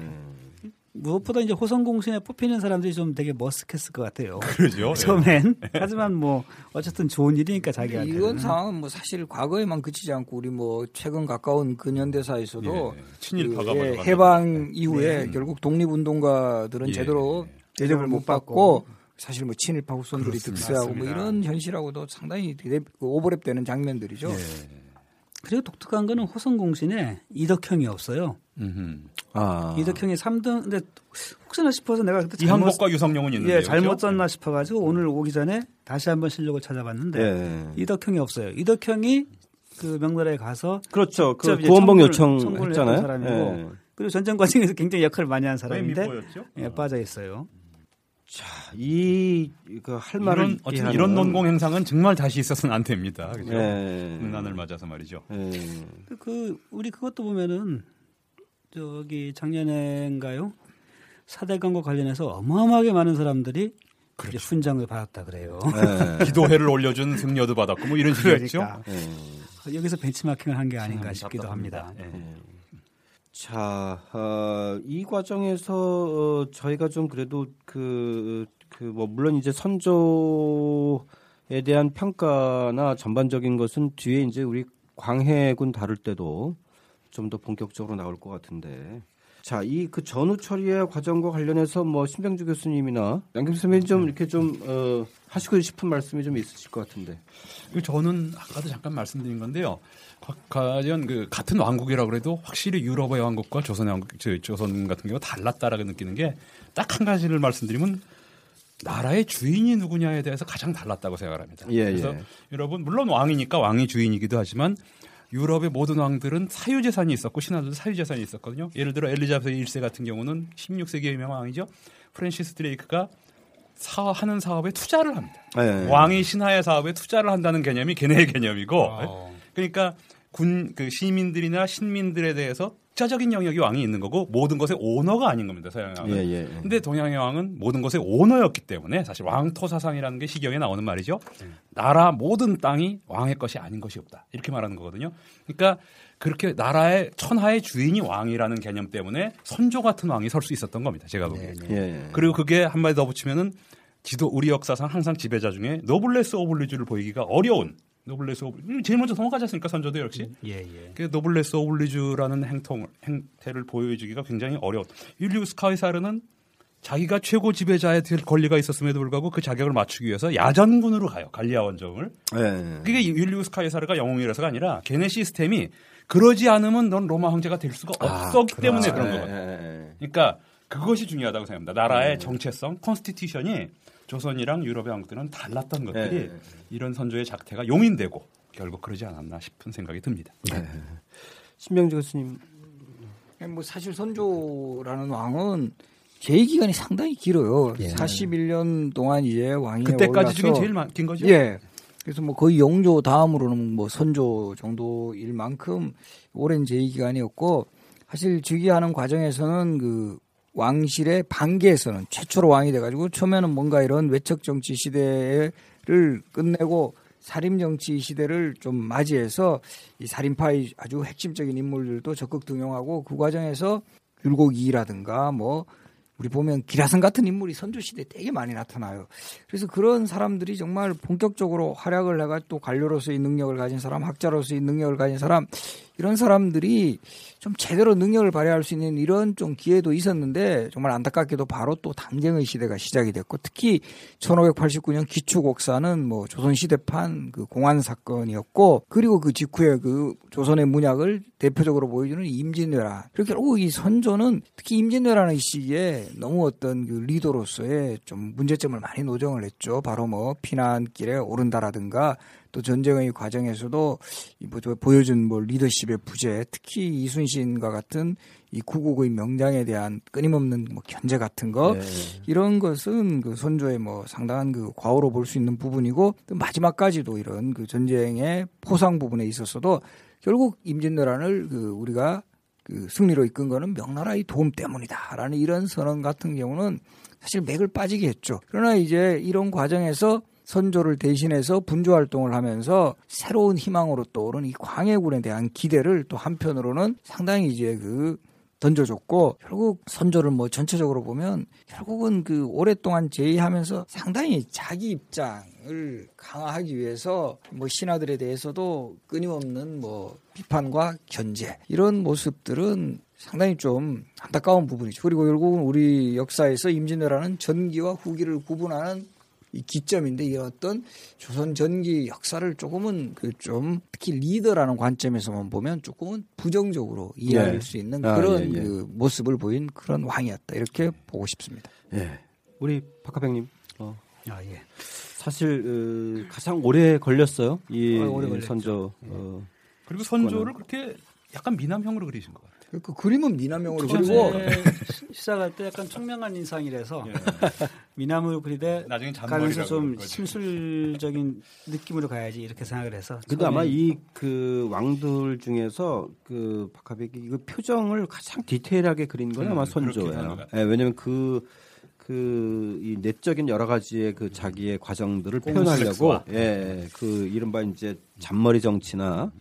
무엇보다 이제 호성 공신에 뽑히는 사람들이 좀 되게 머쓱했을 것 같아요. 그러죠. [LAUGHS] 예. 처음엔 하지만 뭐 어쨌든 좋은 일이니까 자기한테 이건 상황은 뭐 사실 과거에만 그치지 않고 우리 뭐 최근 가까운 근현대사에서도 예, 친일파가 그, 예. 해방 이후에 결국 독립운동가들은 예. 제대로 대접을 못 받고 사실 뭐 친일파 후손들이. 득세하고 뭐. 이런 현실하고도 상당히 대- 그 오버랩되는 장면들이죠. 예. 그리고 독특한 거는 호성 공신에 이덕형이 없어요. 음흠. 아. 이덕형이 3등 근데 혹시나 싶어서 내가 그때 잘못 이항복과 유성룡은 있는데 예, 잘못 썼나 싶어가지고 오늘 오기 전에 다시 한번 실력을 찾아봤는데 예. 이덕형이 없어요. 이덕형이 그 명나라에 가서 그렇죠. 그 구원봉 요청 했잖아요. 사람이고 예. 그리고 전쟁 과정에서 굉장히 역할을 많이 한왜 사람인데? 예, 빠져 있어요. 자, 이그할 말을 이런 이런 논공 행상은 정말 다시 있어서는 안 됩니다. 그죠? 예. 국난을 맞아서 말이죠. 예. 그 우리 그것도 보면은 저기 작년에인가요? 사대강과 관련해서 어마어마하게 많은 사람들이 그렇죠. 이제 훈장을 받았다 그래요. 예. [LAUGHS] 기도회를 올려준 승려도 받았고 뭐 이런 식이었죠. 그러니까 예. 여기서 벤치마킹을 한 게 아닌가 참 싶기도 답답합니다. 합니다. 예. 자, 어, 이 과정에서 어, 저희가 좀 그래도 그, 그, 뭐, 물론 이제 선조에 대한 평가나 전반적인 것은 뒤에 이제 우리 광해군 다룰 때도 좀 더 본격적으로 나올 것 같은데. 자, 이 그 전후 처리의 과정과 관련해서 뭐 신병주 교수님이나 양김 선배님 좀 이렇게 좀, 어, 하시고 싶은 말씀이 좀 있으실 것 같은데. 그 저는 아까도 잠깐 말씀드린 건데요. 과- 과연 그 같은 왕국이라 그래도 확실히 유럽의 왕국과 조선의 왕국, 저, 조선 같은 경우 달랐다라고 느끼는 게 딱 한 가지를 말씀드리면 나라의 주인이 누구냐에 대해서 가장 달랐다고 생각을 합니다. 예, 그래서 예. 여러분 물론 왕이니까 왕이 주인이기도 하지만 유럽의 모든 왕들은 사유재산이 있었고 신하들도 사유재산이 있었거든요. 예를 들어 엘리자베스 1세 같은 경우는 16세기의 유명한 왕이죠. 프랜시스 드레이크가 사, 하는 사업에 투자를 합니다. 예. 왕이 신하의 사업에 투자를 한다는 개념이 걔네의 개념이고 아. 그러니까 군 그 시민들이나 신민들에 대해서 국자적인 영역이 왕이 있는 거고 모든 것의 오너가 아닌 겁니다 서양의 왕은. 예, 예. 예. 근데 동양의 왕은 모든 것의 오너였기 때문에 사실 왕토 사상이라는 게 시경에 나오는 말이죠. 나라 모든 땅이 왕의 것이 아닌 것이 없다 이렇게 말하는 거거든요. 그러니까 그렇게 나라의 천하의 주인이 왕이라는 개념 때문에 선조 같은 왕이 설 수 있었던 겁니다. 제가 보기에. 예, 예. 그리고 그게 한마디 더 붙이면은 지도 우리 역사상 항상 지배자 중에 노블레스 오블리주를 보이기가 어려운 노블레스 오블 제일 먼저 넘어가지 않습니까 선조도 역시 예, 예. 그 노블레스 오블리주라는 행통 행태를 보여주기가 굉장히 어려운 율리우스 카이사르는 자기가 최고 지배자의 될 권리가 있었음에도 불구하고 그 자격을 맞추기 위해서 야전군으로 가요 갈리아 원정을 예. 그게 율리우스 카이사르가 영웅이라서가 아니라 걔네 시스템이 그러지 않으면 넌 로마 황제가 될 수가 없었기 때문에 그런 예, 거거든요. 예, 예. 그러니까 그것이 중요하다고 생각합니다. 나라의 정체성, constitution이 조선이랑 유럽의 왕국들은 달랐던 것들이 예. 이런 선조의 작태가 용인되고 결국 그러지 않았나 싶은 생각이 듭니다. 신병주 교수님. 뭐 사실 선조라는 왕은 제위 기간이 상당히 길어요. 예. 41년 동안 이제 왕위에 그때까지 올라서 중에 제일 많- 긴 거죠? 예. 그래서 뭐 거의 영조 다음으로는 뭐 선조 정도일 만큼 오랜 제위 기간이었고 사실 즉위하는 과정에서는 그 왕실의 반계에서는 최초로 왕이 돼가지고 처음에는 뭔가 이런 외척 정치 시대를 끝내고 살인 정치 시대를 좀 맞이해서 이 살인파의 아주 핵심적인 인물들도 적극 등용하고 그 과정에서 율곡이라든가 뭐 우리 보면 기라성 같은 인물이 선조 시대 되게 많이 나타나요. 그래서 그런 사람들이 정말 본격적으로 활약을 해가 또 관료로서의 능력을 가진 사람, 학자로서의 능력을 가진 사람 이런 사람들이 좀 제대로 능력을 발휘할 수 있는 이런 좀 기회도 있었는데 정말 안타깝게도 바로 또 당쟁의 시대가 시작이 됐고 특히 1589년 기초곡사는 뭐 조선시대판 그 공안 사건이었고 그리고 그 직후에 그 조선의 문약을 대표적으로 보여주는 임진왜란. 그렇게 결국 이 선조는 특히 임진왜란의 시기에 너무 어떤 그 리더로서의 좀 문제점을 많이 노정을 했죠. 바로 뭐 피난길에 오른다라든가 또 전쟁의 과정에서도 뭐 보여준 뭐 리더십의 부재, 특히 이순신과 같은 이 구국의 명장에 대한 끊임없는 뭐 견제 같은 거 네. 이런 것은 그 선조의 뭐 상당한 그 과오로 볼 수 있는 부분이고 또 마지막까지도 이런 그 전쟁의 포상 부분에 있어서도 결국 임진왜란을 그 우리가 그 승리로 이끈 거는 명나라의 도움 때문이다라는 이런 선언 같은 경우는 사실 맥을 빠지게 했죠. 그러나 이제 이런 과정에서 선조를 대신해서 분조 활동을 하면서 새로운 희망으로 떠오른 이 광해군에 대한 기대를 또 한편으로는 상당히 이제 그 던져줬고 결국 선조를 뭐 전체적으로 보면 결국은 그 오랫동안 제의하면서 상당히 자기 입장을 강화하기 위해서 뭐 신하들에 대해서도 끊임없는 뭐 비판과 견제 이런 모습들은 상당히 좀 안타까운 부분이죠. 그리고 결국은 우리 역사에서 임진왜란은 전기와 후기를 구분하는 이 기점인데 이 어떤 조선 전기 역사를 조금은 그 좀 특히 리더라는 관점에서만 보면 조금은 부정적으로 이해할 예. 수 있는 아, 그런 아, 예, 예. 그 모습을 보인 그런 왕이었다 이렇게 보고 싶습니다. 예, 우리 박하병님. 어. 아 예. 사실 어, 가장 오래 걸렸어요. 이 아, 오래 선조. 어, 그리고 선조를 그렇게 약간 미남형으로 그리신 것 같아요. 그 그림은 미남형으로 그리고 시작할 때 약간 청명한 인상이라서 예. [LAUGHS] 미남을 그리되 나중에 가면서 좀 심술적인 느낌으로 가야지 이렇게 생각을 해서. 근데 아마 이 그 왕들 중에서 그 박하백이 그 표정을 가장 디테일하게 그린 건 음, 아마 선조예요. 네, 왜냐하면 그 그이 내적인 여러 가지의 그 자기의 과정들을 표현하려고 예, 그 이른바 이제 잔머리 정치나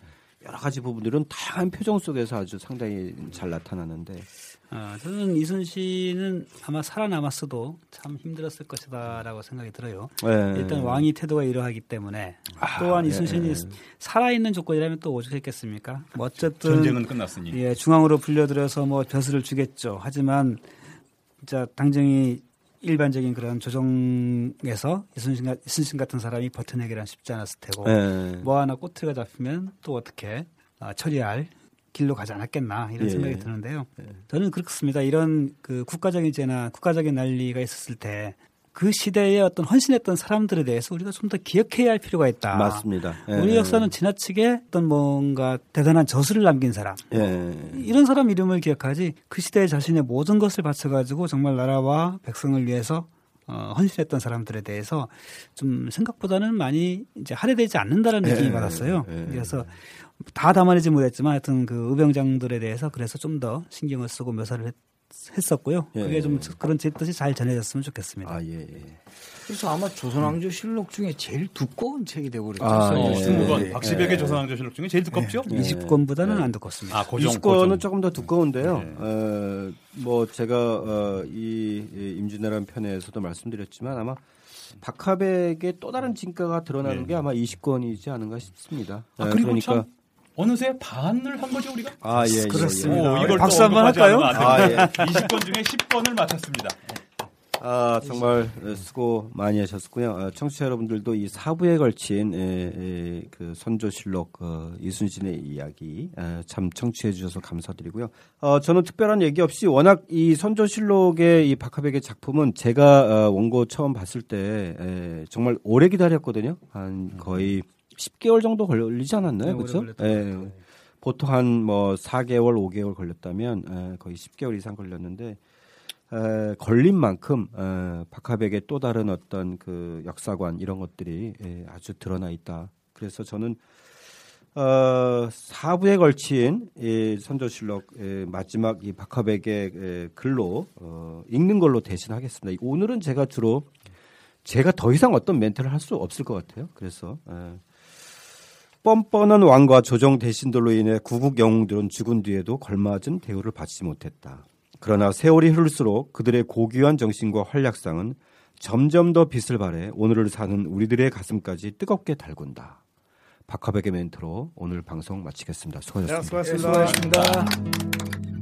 여러 가지 부분들은 다양한 표정 속에서 아주 상당히 잘 나타나는데. 아, 저는 이순신은 아마 살아남았어도 참 힘들었을 것이다라고 생각이 들어요. 네. 일단 왕이 태도가 이러하기 때문에 아, 또한 이순신이 네. 살아있는 조건이라면 또 오죽했겠습니까? 뭐 어쨌든 전쟁은 끝났으니. 예, 중앙으로 불려들여서 뭐 벼슬을 주겠죠. 하지만 진짜 당정이 일반적인 그런 조정에서 이순신, 이순신 같은 사람이 버텨내기란 쉽지 않았을 테고 네. 뭐 하나 꼬투리가 잡히면 또 어떻게 어, 처리할 길로 가지 않았겠나 이런 예. 생각이 드는데요. 예. 저는 그렇습니다. 이런 그 국가적인 죄나 국가적인 난리가 있었을 때 그 시대에 어떤 헌신했던 사람들에 대해서 우리가 좀 더 기억해야 할 필요가 있다. 맞습니다. 예. 우리 역사는 지나치게 어떤 뭔가 대단한 저수를 남긴 사람 예. 이런 사람 이름을 기억하지 그 시대에 자신의 모든 것을 바쳐가지고 정말 나라와 백성을 위해서 어, 헌신했던 사람들에 대해서 좀 생각보다는 많이 이제 할애되지 않는다는 느낌이 예. 받았어요. 예. 그래서 다 담아내지 못했지만 하여튼 그 의병장들에 대해서 그래서 좀 더 신경을 쓰고 묘사를 했, 했었고요. 예. 그게 좀 그런 제 뜻이 잘 전해졌으면 좋겠습니다. 아, 예, 예. 그래서 아마 조선왕조 실록 중에 제일 두꺼운 책이 되버렸죠. 아, 예. 20권. 예. 박시백의 예. 조선왕조 실록 중에 제일 두껍죠? 예. 20권보다는 안 두껍습니다. 아, 고정, 20권은 조금 더 두꺼운데요. 어, 뭐 제가 어, 이, 이 임진왜란 편에서도 말씀드렸지만 아마 박하백의 또 다른 진가가 드러나는 게 아마 20권이지 않은가 싶습니다. 아, 그리고 그러니까 참 어느새 반을 한 거죠 우리가? 아 예, 예, 예. 그렇습니다. 오, 이걸 박수 한번 할까요? 아, 예. [LAUGHS] 20권 중에 10권을 맡았습니다. 아 정말 수고 많이 하셨고요. 어, 청취자 여러분들도 이 사부에 걸친 에, 에, 그 선조실록 어, 이순신의 이야기 에, 참 청취해 주셔서 감사드리고요. 어, 저는 특별한 얘기 없이 워낙 이 선조실록의 이 박하백의 작품은 제가 어, 원고 처음 봤을 때 에, 정말 오래 기다렸거든요. 한 거의 10개월 정도 걸리지 않았나요? 네, 그렇죠? 예. 보통 한 뭐 4개월, 5개월 걸렸다면 에, 거의 10개월 이상 걸렸는데 에, 걸린 만큼 에, 박하백의 또 다른 어떤 그 역사관 이런 것들이 에, 아주 드러나 있다. 그래서 저는 어, 4부에 걸친 이 선조실록 에, 마지막 이 박하백의 에, 글로 어, 읽는 걸로 대신하겠습니다. 오늘은 제가 주로 제가 더 이상 어떤 멘트를 할 수 없을 것 같아요. 그래서 에, 뻔뻔한 왕과 조정 대신들로 인해 구국 영웅들은 죽은 뒤에도 걸맞은 대우를 받지 못했다. 그러나 세월이 흐를수록 그들의 고귀한 정신과 활약상은 점점 더 빛을 발해 오늘을 사는 우리들의 가슴까지 뜨겁게 달군다. 박하백의 멘트로 오늘 방송 마치겠습니다. 수고하셨습니다. 네, 네, 수고하셨습니다. 수고하셨습니다.